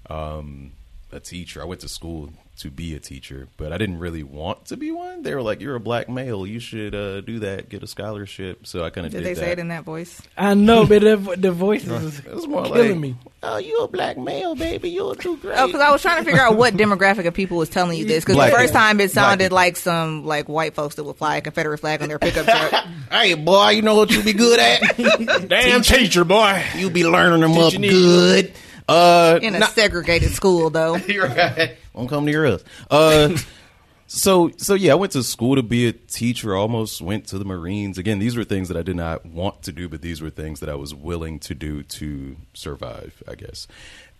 Speaker 2: um, a teacher. I went to school to be a teacher, but I didn't really want to be one. They were like, "You're a black male. You should uh, do that. Get a scholarship." So I kind of
Speaker 4: did
Speaker 2: did,
Speaker 4: they
Speaker 2: that.
Speaker 4: say it in that voice?
Speaker 1: I know, but the, the voice is
Speaker 2: It was more
Speaker 1: killing
Speaker 2: like,
Speaker 1: me.
Speaker 7: Oh, you a black male, baby. You'll do great.
Speaker 4: Oh, because I was trying to figure out what demographic of people was telling you this. Because the first time it sounded
Speaker 2: people.
Speaker 4: like some like white folks that would fly a Confederate flag on their pickup truck. [laughs]
Speaker 7: Hey, boy, you know what you be good at? [laughs]
Speaker 3: Damn teacher, boy.
Speaker 7: you be learning them up good.
Speaker 2: Uh,
Speaker 4: in a segregated school, though. [laughs]
Speaker 2: You're right. Won't come near us. Uh, [laughs] so so yeah, I went to school to be a teacher. Almost went to the Marines. Again, these were things that I did not want to do, but these were things that I was willing to do to survive, I guess.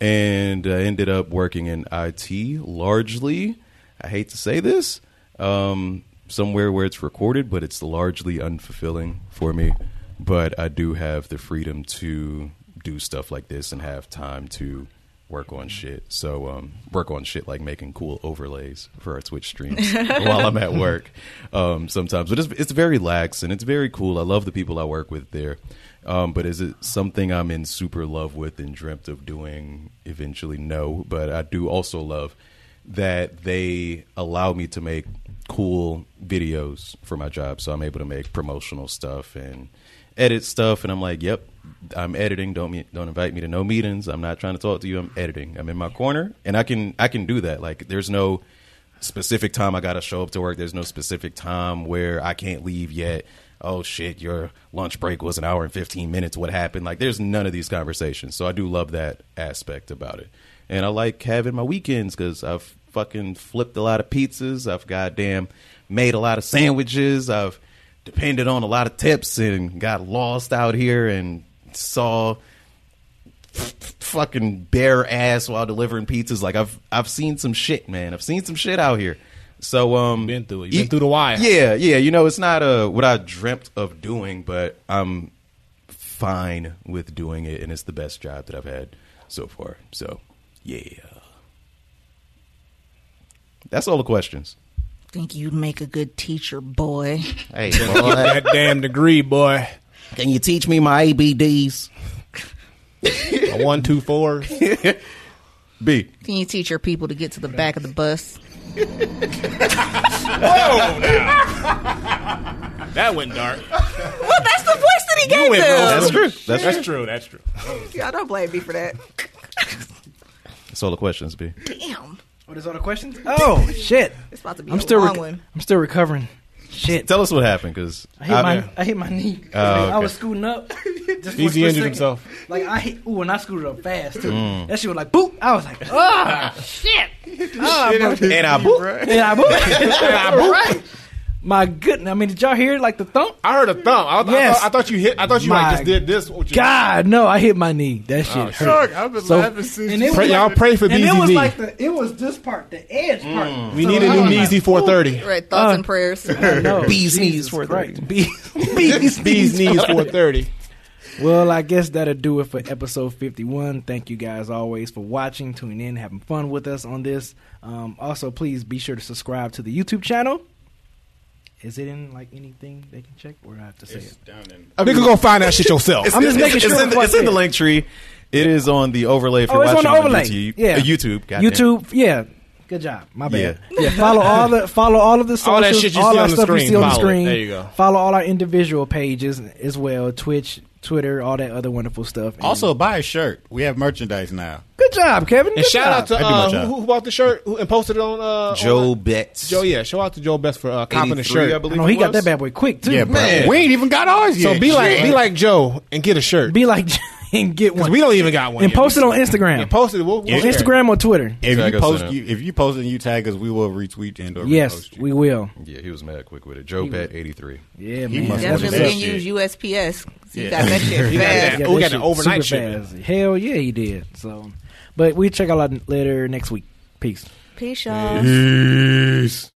Speaker 2: And I ended up working in IT largely. I hate to say this, um, somewhere where it's recorded, but it's largely unfulfilling for me. But I do have the freedom to do stuff like this and have time to work on shit. So um, work on shit like making cool overlays for our Twitch streams [laughs] while I'm at work. Um, sometimes, but it's it's very lax and it's very cool. I love the people I work with there. Um, but is it something I'm in super love with and dreamt of doing eventually? No, but I do also love that they allow me to make cool videos for my job. So I'm able to make promotional stuff and edit stuff. And I'm like, yep, I'm editing. Don't me, don't invite me to no meetings. I'm not trying to talk to you. I'm editing. I'm in my corner, and I can I can do that. Like there's no specific time I got to show up to work. There's no specific time where I can't leave yet. Oh shit, your lunch break was an hour and 15 minutes. What happened? Like there's none of these conversations. So I do love that aspect about it. And I like having my weekends cuz I've fucking flipped a lot of pizzas. I've goddamn made a lot of sandwiches. I've depended on a lot of tips and got lost out here and saw f- fucking bare ass while delivering pizzas. Like I've I've seen some shit, man. I've seen some shit out here. So um,
Speaker 3: Been through it. You've been through the wire.
Speaker 2: Yeah, yeah. You know, it's not uh what I dreamt of doing, but I'm fine with doing it, and it's the best job that I've had so far. So yeah, that's all the questions.
Speaker 4: Think you'd make a good teacher, boy.
Speaker 2: Hey,
Speaker 3: Get
Speaker 2: boy,
Speaker 3: that damn degree, boy.
Speaker 2: can you teach me my ABDs?
Speaker 3: A one, two, four. [laughs]
Speaker 2: B.
Speaker 4: Can you teach your people to get to the back of the bus? [laughs] Whoa.
Speaker 3: That went dark.
Speaker 4: Well, that's the voice that he gave
Speaker 3: went
Speaker 4: them.
Speaker 2: That's true. That's,
Speaker 3: That's
Speaker 2: true.
Speaker 3: true. That's true.
Speaker 4: Y'all don't blame me for that.
Speaker 2: That's all the questions, B.
Speaker 4: Damn,
Speaker 1: What is all the questions? [laughs] Oh shit!
Speaker 4: it's about to be
Speaker 1: I'm
Speaker 4: a
Speaker 1: still
Speaker 4: long
Speaker 1: rec-
Speaker 4: one.
Speaker 1: I'm still recovering. Shit.
Speaker 2: Tell us what happened, because
Speaker 1: I hit my I hit my knee.
Speaker 2: Oh,
Speaker 1: I
Speaker 2: okay.
Speaker 1: was scooting up. [laughs] Just for
Speaker 3: Easy
Speaker 1: split
Speaker 3: injured
Speaker 1: second.
Speaker 3: himself.
Speaker 1: Like I hit, ooh, and I scooted up fast too.
Speaker 2: Mm.
Speaker 1: That shit was like boop. I was like, ah, shit. [laughs] Ah, bro.
Speaker 2: and I boop.
Speaker 1: And I boop. and I boop. Right. My goodness. I mean, did y'all hear like the thump?
Speaker 3: I heard a thump. I, I,
Speaker 1: Yes.
Speaker 3: thought, I thought you hit. I thought you
Speaker 1: My
Speaker 3: like just did this. with your-
Speaker 1: God, no, I hit my knee. That shit hurt.
Speaker 5: Shark, I've been
Speaker 1: So-
Speaker 5: laughing since.
Speaker 1: And it was
Speaker 3: Pray,
Speaker 1: like,
Speaker 3: y'all pray for
Speaker 1: and it was like the it was this part, the edge part.
Speaker 3: We
Speaker 1: So
Speaker 3: need a
Speaker 1: I
Speaker 3: new
Speaker 1: was
Speaker 3: Neezy
Speaker 1: like,
Speaker 3: 430.
Speaker 4: Right, thoughts
Speaker 1: Uh,
Speaker 4: and prayers. [laughs]
Speaker 1: I know.
Speaker 2: Bees [laughs] knees
Speaker 1: Jesus
Speaker 2: for
Speaker 1: Christ. Bees, bees,
Speaker 3: Bees knees 430.
Speaker 1: Well, I guess that'll do it for episode 51. Thank you guys always for watching, tuning in, having fun with us on this. Um, also, please be sure to subscribe to the YouTube channel. Is it in like anything they can check, or do I have to say it? down in.
Speaker 3: I think you can go find that shit yourself.
Speaker 1: I'm just making sure
Speaker 2: It's in,
Speaker 1: before I
Speaker 2: it's in the link tree. It is on the overlay if
Speaker 1: Oh,
Speaker 2: you're
Speaker 1: it's on
Speaker 2: watching
Speaker 1: the overlay.
Speaker 2: YouTube.
Speaker 1: Yeah,
Speaker 2: Uh, YouTube. goddamn.
Speaker 1: YouTube. Yeah. Good job. My bad.
Speaker 2: Yeah.
Speaker 1: Yeah. follow all the follow all of the socials, [laughs]
Speaker 3: All that shit you
Speaker 1: all
Speaker 3: see
Speaker 1: our
Speaker 3: on the
Speaker 1: stuff you
Speaker 3: screen,
Speaker 1: see on the
Speaker 3: follow it.
Speaker 1: screen.
Speaker 3: There you go.
Speaker 1: Follow all our individual pages as well. Twitch, Twitter, all that other wonderful stuff. And
Speaker 5: Also, buy a shirt. We have merchandise now.
Speaker 1: good job, Kevin.
Speaker 3: And
Speaker 1: Good
Speaker 3: shout out to
Speaker 1: job.
Speaker 5: I do my
Speaker 3: uh, who, who bought the shirt who, and posted it on uh,
Speaker 2: Joe
Speaker 3: on-
Speaker 2: Betts.
Speaker 3: Joe, yeah. Shout out to Joe Best for uh, copping the shirt.
Speaker 2: I
Speaker 1: I
Speaker 2: believe
Speaker 1: know he
Speaker 2: it
Speaker 1: got that bad boy quick too.
Speaker 5: Yeah, bro.
Speaker 2: Man.
Speaker 5: We ain't even got ours yet.
Speaker 3: So be like
Speaker 5: Shit.
Speaker 3: be like Joe and get a shirt.
Speaker 1: Be like and get one.
Speaker 3: we don't even got one.
Speaker 1: and
Speaker 3: yet.
Speaker 1: post it on
Speaker 3: Yeah,
Speaker 1: Instagram.
Speaker 3: post it. We'll, we'll
Speaker 1: on. Instagram or Twitter.
Speaker 5: if
Speaker 2: Tag
Speaker 5: you
Speaker 2: us
Speaker 5: post
Speaker 2: it.
Speaker 5: you, if you post and you tag us, we will retweet and or
Speaker 1: Yes,
Speaker 5: repost you.
Speaker 1: we will.
Speaker 2: Yeah, he was mad quick with it. Joe Bet 83.
Speaker 1: Yeah,
Speaker 5: He
Speaker 1: man.
Speaker 5: must have
Speaker 1: what's
Speaker 4: Definitely
Speaker 1: up.
Speaker 4: didn't
Speaker 5: shit.
Speaker 4: use USPS. So you got that shit [laughs]
Speaker 3: He got
Speaker 4: fast.
Speaker 3: that.
Speaker 1: Yeah,
Speaker 3: we
Speaker 1: that
Speaker 3: got the
Speaker 1: shit
Speaker 3: overnight
Speaker 1: super
Speaker 3: shit.
Speaker 1: fast. Hell yeah, he did. So, but we check out later next week. Peace.
Speaker 4: Peace, y'all.
Speaker 5: Peace.